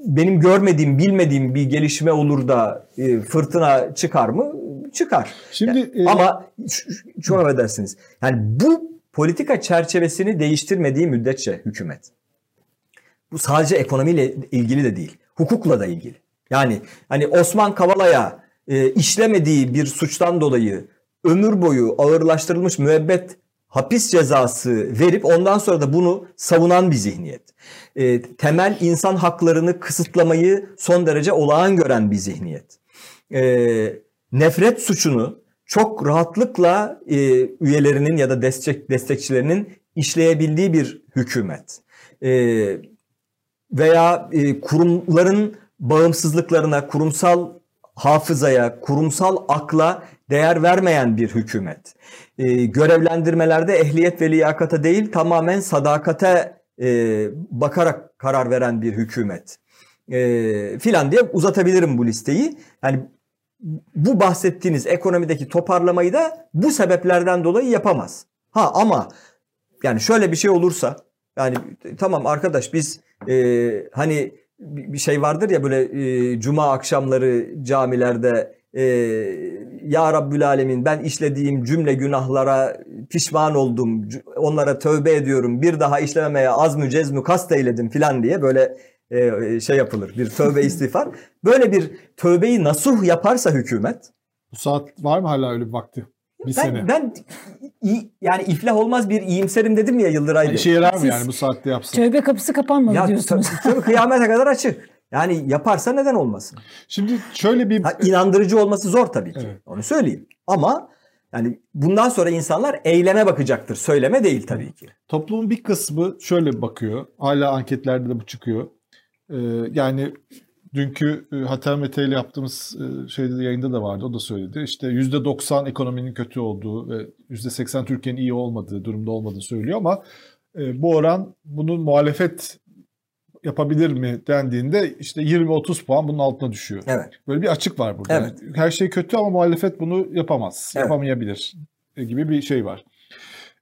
benim görmediğim, bilmediğim bir gelişme olur da e, fırtına çıkar mı? Çıkar. Şimdi e, Ama çok affedersiniz. Yani bu politika çerçevesini değiştirmediği müddetçe hükümet. Bu sadece ekonomiyle ilgili de değil. Hukukla da ilgili. Yani hani Osman Kavala'ya e, işlemediği bir suçtan dolayı ömür boyu ağırlaştırılmış müebbet hapis cezası verip ondan sonra da bunu savunan bir zihniyet. E, temel insan haklarını kısıtlamayı son derece olağan gören bir zihniyet. E, nefret suçunu çok rahatlıkla e, üyelerinin ya da destek destekçilerinin işleyebildiği bir hükümet. E, veya e, kurumların bağımsızlıklarına, kurumsal hafızaya, kurumsal akla değer vermeyen bir hükumet. E, görevlendirmelerde ehliyet ve liyakata değil tamamen sadakate e, bakarak karar veren bir hükümet. E, filan diye uzatabilirim bu listeyi. Yani bu bahsettiğiniz ekonomideki toparlamayı da bu sebeplerden dolayı yapamaz. Ha ama yani şöyle bir şey olursa yani tamam arkadaş biz e, hani bir şey vardır ya böyle e, cuma akşamları camilerde e, ya Rabbül Alemin ben işlediğim cümle günahlara pişman oldum. Onlara tövbe ediyorum. Bir daha işlememeye az mü cezmü kast eyledim filan diye böyle e, şey yapılır. Bir tövbe istiğfar. Böyle bir tövbeyi nasuh yaparsa hükümet bu saat var mı hala öyle bir vakti? Bir sene. ben, ben i- yani iflah olmaz bir iyimserim dedim ya Yıldıray Yani Bey. işe yarar mı Siz- yani bu saatte yapsın? Tövbe kapısı kapanmadı Ya diyorsunuz. tabii kıyamete kadar açık. Yani yaparsa neden olmasın? Şimdi şöyle bir Ha, inandırıcı olması zor tabii ki. Evet. Onu söyleyeyim. Ama yani bundan sonra insanlar eyleme bakacaktır. Söyleme değil tabii ki. Toplumun bir kısmı şöyle bakıyor. Hala anketlerde de bu çıkıyor. Ee, yani dünkü e, Hatem Mete ile yaptığımız e, şeyde de yayında da vardı. O da söyledi. İşte %90 ekonominin kötü olduğu ve %80 Türkiye'nin iyi olmadığı, durumda olmadığını söylüyor ama e, bu oran bunun muhalefet yapabilir mi dendiğinde işte 20-30 puan bunun altına düşüyor. Evet. Böyle bir açık var burada. Evet. Yani her şey kötü ama muhalefet bunu yapamaz, Evet. yapamayabilir gibi bir şey var.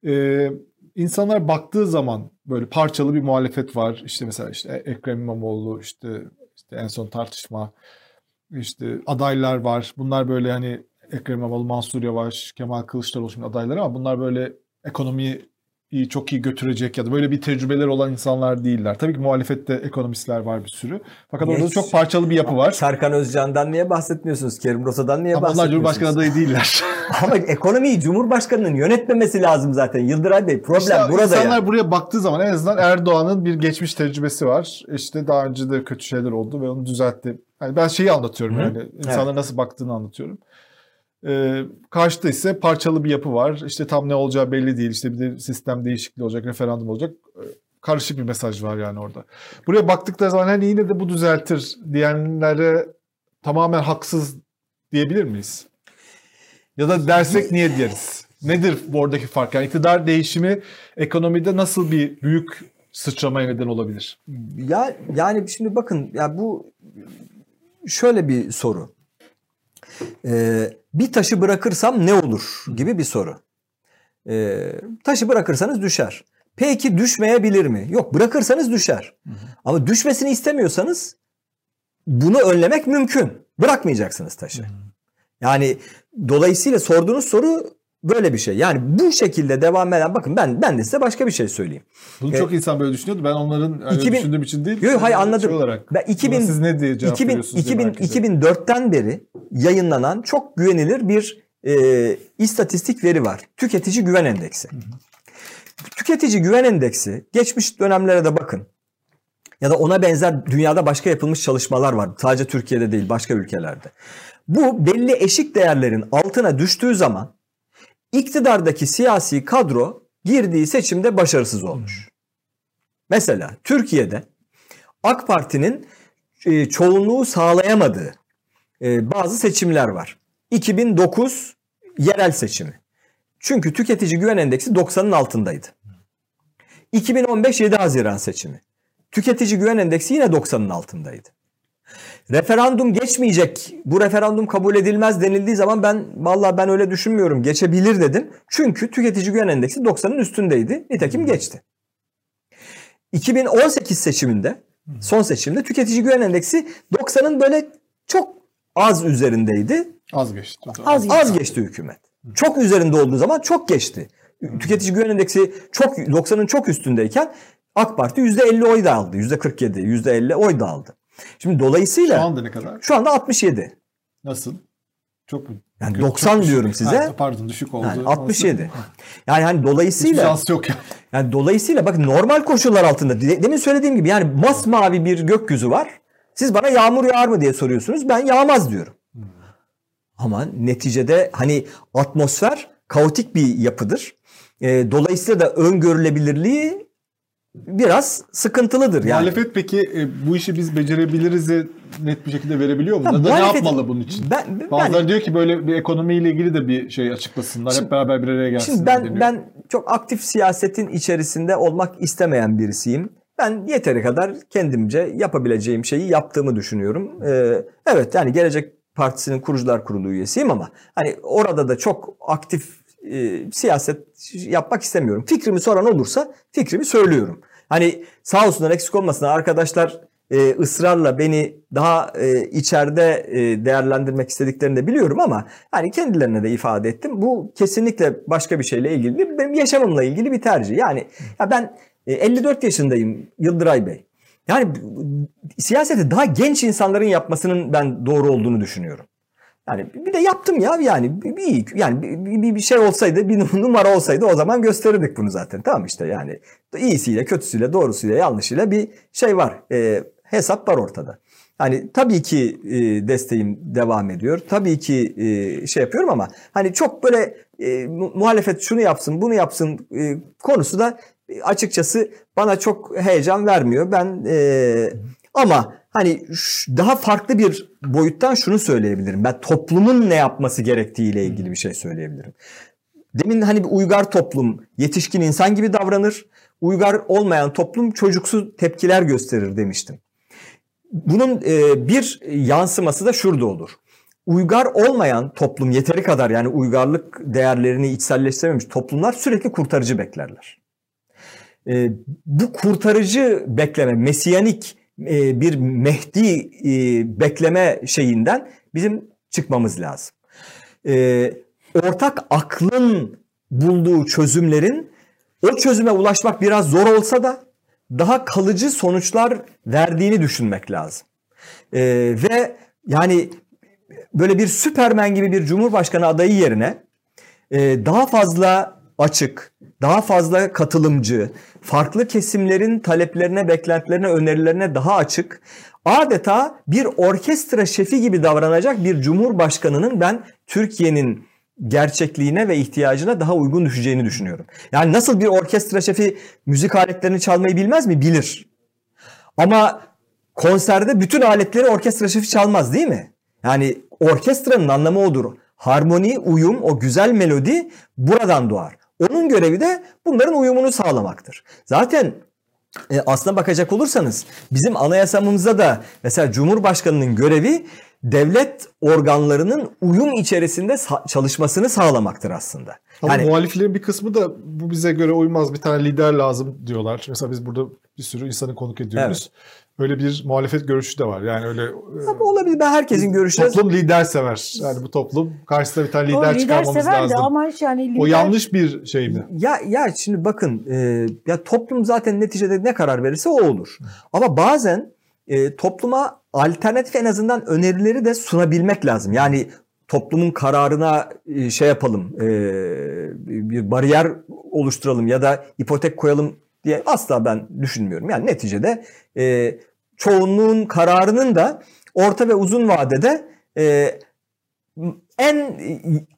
Ee, insanlar baktığı zaman böyle parçalı bir muhalefet var. İşte mesela işte Ekrem İmamoğlu, işte, işte en son tartışma, işte adaylar var. Bunlar böyle hani Ekrem İmamoğlu, Mansur Yavaş, Kemal Kılıçdaroğlu şimdi adaylar ama bunlar böyle ekonomiyi iyi, çok iyi götürecek ya da böyle bir tecrübeler olan insanlar değiller. Tabii ki muhalefette ekonomistler var bir sürü. Fakat orada Yes. çok parçalı bir yapı var. Serkan Özcan'dan niye bahsetmiyorsunuz? Kerim Rosa'dan niye Ama bahsetmiyorsunuz? Cumhurbaşkanı adayı değiller. Ama ekonomiyi Cumhurbaşkanı'nın yönetmemesi lazım zaten. Yıldıray Bey problem İşte burada insanlar yani. buraya baktığı zaman en azından Erdoğan'ın bir geçmiş tecrübesi var. İşte daha önce de kötü şeyler oldu ve onu düzeltti. Yani ben şeyi anlatıyorum Hı. yani insanlara nasıl baktığını anlatıyorum. Ee, karşıda ise parçalı bir yapı var. İşte tam ne olacağı belli değil. İşte bir de sistem değişikliği olacak, referandum olacak. Ee, karışık bir mesaj var yani orada. Buraya baktıkları zaman hani yine de bu düzeltir diyenlere tamamen haksız diyebilir miyiz? Ya da dersek niye deriz? Nedir bu oradaki fark? Yani iktidar değişimi ekonomide nasıl bir büyük sıçramaya neden olabilir? Ya yani şimdi bakın ya bu şöyle bir soru. Ee, bir taşı bırakırsam ne olur gibi bir soru. Ee, taşı bırakırsanız düşer. Peki düşmeyebilir mi? Yok bırakırsanız düşer. Hı hı. Ama düşmesini istemiyorsanız bunu önlemek mümkün. Bırakmayacaksınız taşı. Hı. Yani dolayısıyla sorduğunuz soru böyle bir şey. Yani bu şekilde devam eden bakın ben ben de size başka bir şey söyleyeyim. Bunu ee, çok insan böyle düşünüyordu. Ben onların yani 2000, düşündüğüm için değil. Yok hayır anladım. Şey olarak. Ben 2000 siz ne diye cevap 2000, 2000 2004'ten beri yayınlanan çok güvenilir bir e, istatistik veri var. Tüketici güven endeksi. Hı hı. Tüketici güven endeksi geçmiş dönemlere de bakın. Ya da ona benzer dünyada başka yapılmış çalışmalar var. Sadece Türkiye'de değil başka ülkelerde. Bu belli eşik değerlerin altına düştüğü zaman iktidardaki siyasi kadro girdiği seçimde başarısız olmuş. Mesela Türkiye'de AK Parti'nin e, çoğunluğu sağlayamadığı e, bazı seçimler var. 2009 yerel seçimi. Çünkü tüketici güven endeksi 90'ın altındaydı. 2015 7 Haziran seçimi. Tüketici güven endeksi yine 90'ın altındaydı. Referandum geçmeyecek, bu referandum kabul edilmez denildiği zaman ben vallahi ben öyle düşünmüyorum. Geçebilir dedim. Çünkü tüketici güven endeksi 90'ın üstündeydi. Nitekim geçti. 2018 seçiminde, son seçimde tüketici güven endeksi 90'ın böyle çok az üzerindeydi. Az geçti. Az, az geçti hükümet. Çok üzerinde olduğu zaman çok geçti. Tüketici güven endeksi çok 90'ın çok üstündeyken AK Parti %50 oy da aldı. %47, %50 oy da aldı. Şimdi dolayısıyla şu anda ne kadar? Şu anda 67. Nasıl? Çok mu? Yani Kötü, 90 çok diyorum size. Ha, pardon düşük oldu. Yani 67. Yani hani dolayısıyla Hiç şans yok ya. Yani dolayısıyla bakın normal koşullar altında demin söylediğim gibi yani masmavi bir gökyüzü var. Siz bana yağmur yağar mı diye soruyorsunuz. Ben yağmaz diyorum. Hmm. Ama neticede hani atmosfer kaotik bir yapıdır. E, dolayısıyla da öngörülebilirliği biraz sıkıntılıdır. Yani. Muhalefet peki e, bu işi biz becerebiliriz net bir şekilde verebiliyor mu? Ya, ne yapmalı bunun için? Ben, ben, Bazıları diyor ki böyle bir ekonomiyle ilgili de bir şey açıklasınlar. Şimdi, hep beraber bir araya gelsinler Şimdi ben, deniyor. ben çok aktif siyasetin içerisinde olmak istemeyen birisiyim. Ben yeteri kadar kendimce yapabileceğim şeyi yaptığımı düşünüyorum. Ee, evet yani Gelecek Partisi'nin kurucular kurulu üyesiyim ama hani orada da çok aktif e, siyaset yapmak istemiyorum. Fikrimi soran olursa fikrimi söylüyorum. Hani sağ olsunlar eksik olmasın arkadaşlar e, ısrarla beni daha e, içeride e, değerlendirmek istediklerini de biliyorum ama hani kendilerine de ifade ettim. Bu kesinlikle başka bir şeyle ilgili değil. Benim yaşamımla ilgili bir tercih. Yani ya ben e, 54 yaşındayım Yıldıray Bey. Yani siyaseti daha genç insanların yapmasının ben doğru olduğunu düşünüyorum. Yani bir de yaptım ya yani bir, yani bir, bir, bir şey olsaydı bir numara olsaydı o zaman gösterirdik bunu zaten tamam işte yani iyisiyle kötüsüyle doğrusuyla yanlışıyla bir şey var e, hesap var ortada. Hani tabii ki e, desteğim devam ediyor. Tabii ki e, şey yapıyorum ama hani çok böyle e, muhalefet şunu yapsın bunu yapsın e, konusu da açıkçası bana çok heyecan vermiyor. Ben e, ama hani daha farklı bir boyuttan şunu söyleyebilirim. Ben toplumun ne yapması gerektiğiyle ilgili bir şey söyleyebilirim. Demin hani bir uygar toplum yetişkin insan gibi davranır. Uygar olmayan toplum çocuksu tepkiler gösterir demiştim. Bunun e, bir yansıması da şurada olur. Uygar olmayan toplum yeteri kadar yani uygarlık değerlerini içselleştirememiş toplumlar sürekli kurtarıcı beklerler. E, bu kurtarıcı bekleme, mesiyanik e, bir Mehdi e, bekleme şeyinden bizim çıkmamız lazım. E, ortak aklın bulduğu çözümlerin o çözüme ulaşmak biraz zor olsa da daha kalıcı sonuçlar verdiğini düşünmek lazım. Ve yani böyle bir Süpermen gibi bir Cumhurbaşkanı adayı yerine daha fazla açık, daha fazla katılımcı, farklı kesimlerin taleplerine, beklentilerine, önerilerine daha açık adeta bir orkestra şefi gibi davranacak bir cumhurbaşkanının ben Türkiye'nin gerçekliğine ve ihtiyacına daha uygun düşeceğini düşünüyorum. Yani nasıl bir orkestra şefi müzik aletlerini çalmayı bilmez mi? Bilir. Ama konserde bütün aletleri orkestra şefi çalmaz değil mi? Yani orkestranın anlamı odur. Harmoni, uyum, o güzel melodi buradan doğar. Onun görevi de bunların uyumunu sağlamaktır. Zaten e, aslına bakacak olursanız bizim anayasamızda da mesela Cumhurbaşkanı'nın görevi devlet organlarının uyum içerisinde sa- çalışmasını sağlamaktır aslında. Ama Yani muhaliflerin bir kısmı da bu bize göre uymaz bir tane lider lazım diyorlar. Mesela biz burada bir sürü insanı konuk ediyoruz. Öyle bir muhalefet görüşü de var. Yani öyle e, tabii olabilir ben herkesin görüşleri toplum lider sever. Yani bu toplum karşısına bir tane o lider lider çıkarmamız sever de lazım. ama yani lider, O yanlış bir şey mi? Ya ya şimdi bakın e, ya toplum zaten neticede ne karar verirse o olur. Ama bazen e, topluma alternatif en azından önerileri de sunabilmek lazım. Yani toplumun kararına e, şey yapalım, e, bir bariyer oluşturalım ya da ipotek koyalım diye asla ben düşünmüyorum. Yani neticede e, çoğunluğun kararının da orta ve uzun vadede e, en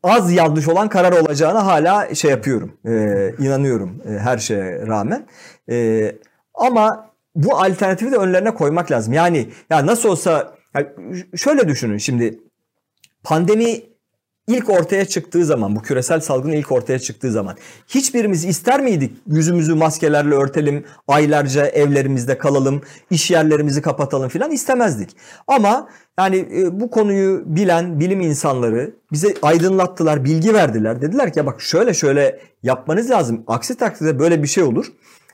az yanlış olan karar olacağına hala şey yapıyorum, e, inanıyorum e, her şeye rağmen. E, ama bu alternatifi de önlerine koymak lazım. Yani ya nasıl olsa ya şöyle düşünün şimdi pandemi ilk ortaya çıktığı zaman bu küresel salgın ilk ortaya çıktığı zaman hiçbirimiz ister miydik yüzümüzü maskelerle örtelim, aylarca evlerimizde kalalım, iş yerlerimizi kapatalım filan istemezdik. Ama yani e, bu konuyu bilen bilim insanları bize aydınlattılar, bilgi verdiler. Dediler ki bak şöyle şöyle yapmanız lazım. Aksi takdirde böyle bir şey olur.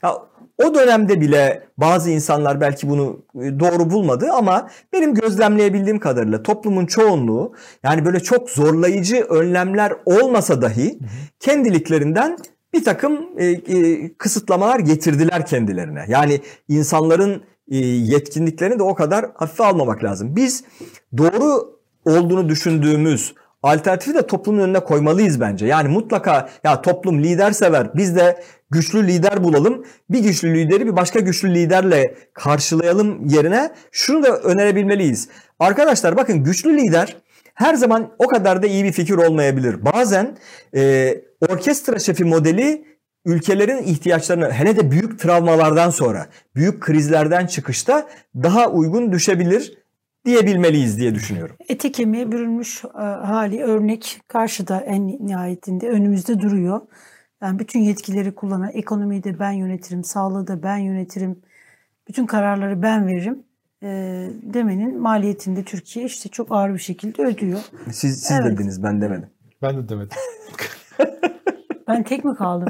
Ya, o dönemde bile bazı insanlar belki bunu e, doğru bulmadı ama benim gözlemleyebildiğim kadarıyla toplumun çoğunluğu yani böyle çok zorlayıcı önlemler olmasa dahi kendiliklerinden bir takım e, e, kısıtlamalar getirdiler kendilerine. Yani insanların e, yetkinliklerini de o kadar hafife almamak lazım. Biz doğru olduğunu düşündüğümüz alternatifi de toplumun önüne koymalıyız bence. Yani mutlaka ya toplum lider sever. Biz de güçlü lider bulalım. Bir güçlü lideri bir başka güçlü liderle karşılayalım yerine şunu da önerebilmeliyiz. Arkadaşlar bakın güçlü lider her zaman o kadar da iyi bir fikir olmayabilir. Bazen e, orkestra şefi modeli ülkelerin ihtiyaçlarına hele de büyük travmalardan sonra, büyük krizlerden çıkışta daha uygun düşebilir diyebilmeliyiz diye düşünüyorum. ete kemiğe bürünmüş e, hali örnek karşıda en nihayetinde önümüzde duruyor. Yani bütün yetkileri kullanan ekonomiyi de ben yönetirim, sağlığı da ben yönetirim, bütün kararları ben veririm e, demenin maliyetinde Türkiye işte çok ağır bir şekilde ödüyor. Siz, siz Evet. dediniz ben demedim. Ben de demedim. Ben tek mi kaldım?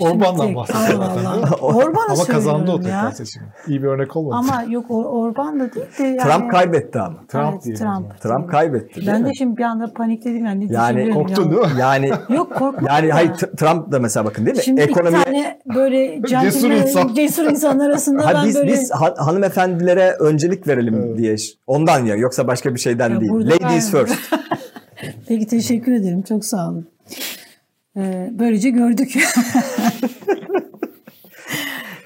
Orban'dan bahsediyor zaten? Orban'ı Ama kazandı o tekrar seçimi. İyi bir örnek olmadı. Ama yok Or- Orban da değil de yani. Trump kaybetti ama. Trump Evet, diyelim. Trump. Trump kaybetti Ben de şimdi bir anda panikledim yani. ne Yani Korktun değil mi? Yani Yok korkmadım. yani hayır Trump da mesela bakın değil mi? Şimdi Ekonomi iki tane böyle Cesur insan. cesur insan arasında Ha, ben biz böyle biz ha- hanımefendilere öncelik verelim Evet. diye. Ondan ya yoksa başka bir şeyden Ya değil. Ladies ben- first. Peki teşekkür ederim. Çok sağ olun. Ee, böylece gördük.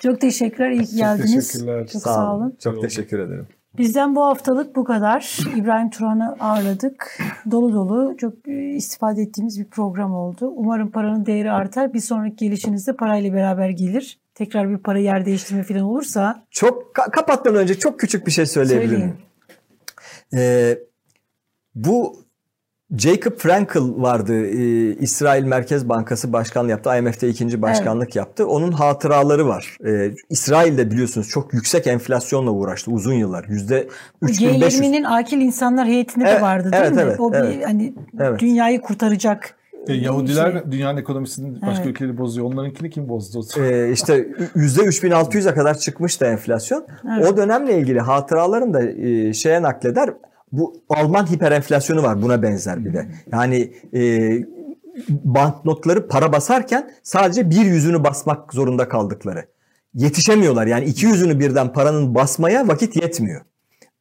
Çok teşekkürler. İyi ki geldiniz. teşekkürler. Çok sağ, olun. Çok teşekkür ederim. Bizden bu haftalık bu kadar. İbrahim Turan'ı ağırladık. Dolu dolu çok e, istifade ettiğimiz bir program oldu. Umarım paranın değeri artar. Bir sonraki gelişinizde parayla beraber gelir. Tekrar bir para yer değiştirme falan olursa Çok ka- kapatmadan önce çok küçük bir şey söyleyebilir Söyleyin. miyim? Ee, bu Jacob Frankl vardı. Ee, İsrail Merkez Bankası başkanlığı yaptı. IMF'de ikinci başkanlık yaptı. Onun hatıraları var. Ee, İsrail'de biliyorsunuz çok yüksek enflasyonla uğraştı uzun yıllar. Yüzde 3500. G20'nin akil insanlar heyetinde Evet, de vardı değil evet, mi? evet, o bir evet. hani Evet. dünyayı kurtaracak E, Yahudiler şey. dünyanın ekonomisini başka Evet. ülkeleri bozuyor. Onlarınkini kim bozdu? Ee, işte yüzde 3600'e kadar çıkmıştı enflasyon. Evet. O dönemle ilgili hatıralarını da e, şeye nakleder. Bu Alman hiperenflasyonu var buna benzer bir de. Yani e, banknotları para basarken sadece bir yüzünü basmak zorunda kaldıkları. Yetişemiyorlar yani iki yüzünü birden paranın basmaya vakit yetmiyor.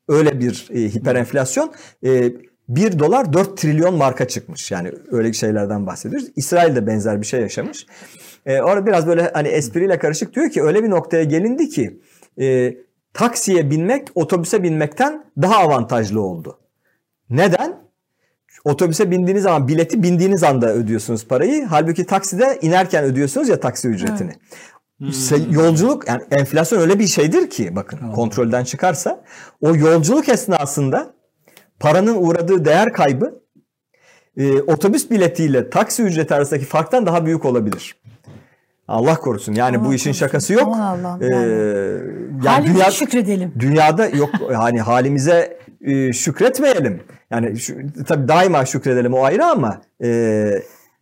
Öyle bir e, hiperenflasyon. E, 1 dolar 4 trilyon marka çıkmış. Yani öyle şeylerden bahsediyoruz. İsrail de benzer bir şey yaşamış. E, orada biraz böyle hani espriyle karışık diyor ki öyle bir noktaya gelindi ki e, taksiye binmek otobüse binmekten daha avantajlı oldu. Neden? Otobüse bindiğiniz zaman bileti bindiğiniz anda ödüyorsunuz parayı. Halbuki takside inerken ödüyorsunuz ya taksi ücretini. Se- Yolculuk yani enflasyon öyle bir şeydir ki bakın kontrolden çıkarsa o yolculuk esnasında paranın uğradığı değer kaybı e, otobüs biletiyle taksi ücreti arasındaki farktan daha büyük olabilir. Allah korusun. Yani Allah bu işin korusun. şakası yok. Aman Allah'ım, Ee, yani. yani dünya, şükredelim. dünyada yok hani halimize e, şükretmeyelim. Yani şu, tabii daima şükredelim o ayrı ama e,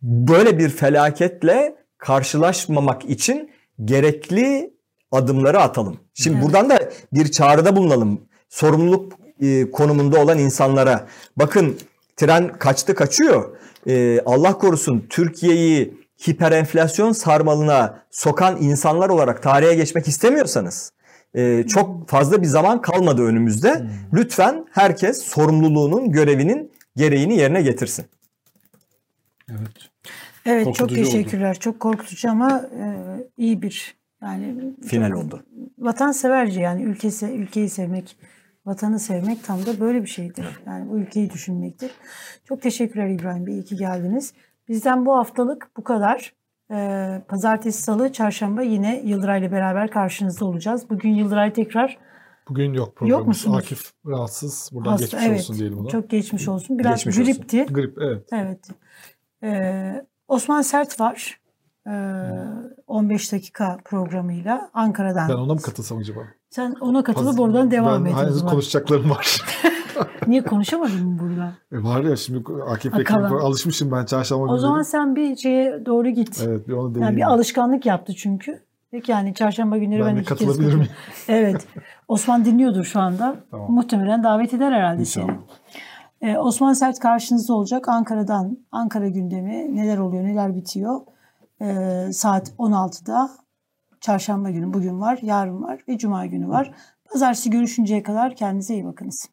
böyle bir felaketle karşılaşmamak için gerekli adımları atalım. Şimdi Evet. buradan da bir çağrıda bulunalım. Sorumluluk e, konumunda olan insanlara. Bakın tren kaçtı kaçıyor. E, Allah korusun Türkiye'yi hiperenflasyon sarmalına sokan insanlar olarak tarihe geçmek istemiyorsanız e, çok fazla bir zaman kalmadı önümüzde. Lütfen herkes sorumluluğunun, görevinin gereğini yerine getirsin. Evet. Evet çok Korkutucu oldu. teşekkürler. Çok korkutucu ama e, iyi bir yani Final çok oldu. Vatanseverce yani ülkesi ülkeyi sevmek, vatanı sevmek tam da böyle bir şeydir. Yani bu ülkeyi düşünmektir. Çok teşekkürler İbrahim Bey. İyi ki geldiniz. Bizden bu haftalık bu kadar. Ee, Pazartesi, Salı, Çarşamba yine Yıldıray'la beraber karşınızda olacağız. Bugün Yıldıray tekrar Bugün yok programımız. musunuz? Akif rahatsız. Buradan hasta. geçmiş Evet, olsun diyelim ona. çok geçmiş olsun. Biraz Geçmiş olsun. gripti. Grip evet. Evet. Ee, Osman Sert var. Ee, 15 dakika programıyla Ankara'dan. Ben ona mı katılsam acaba? Sen ona katılıp oradan devam ben henüz zaman. konuşacaklarım var. Niye konuşamadın mı burada? e var ya şimdi. Bekir'e alışmışım ben çarşamba O günleri. zaman sen bir şeye doğru git. Evet bir onu Yani bir alışkanlık yaptı çünkü. Peki yani çarşamba günleri ben, ben iki kez katılabilir miyim? katılıyorum. Evet. Osman dinliyordur şu anda. Tamam. Muhtemelen davet eder herhalde seni. İnşallah. Ee, Osman Sert karşınızda olacak. Ankara'dan, Ankara gündemi neler oluyor, neler bitiyor. Ee, saat 16'da çarşamba günü bugün var, yarın var ve cuma günü var. Pazartesi görüşünceye kadar kendinize iyi bakınız.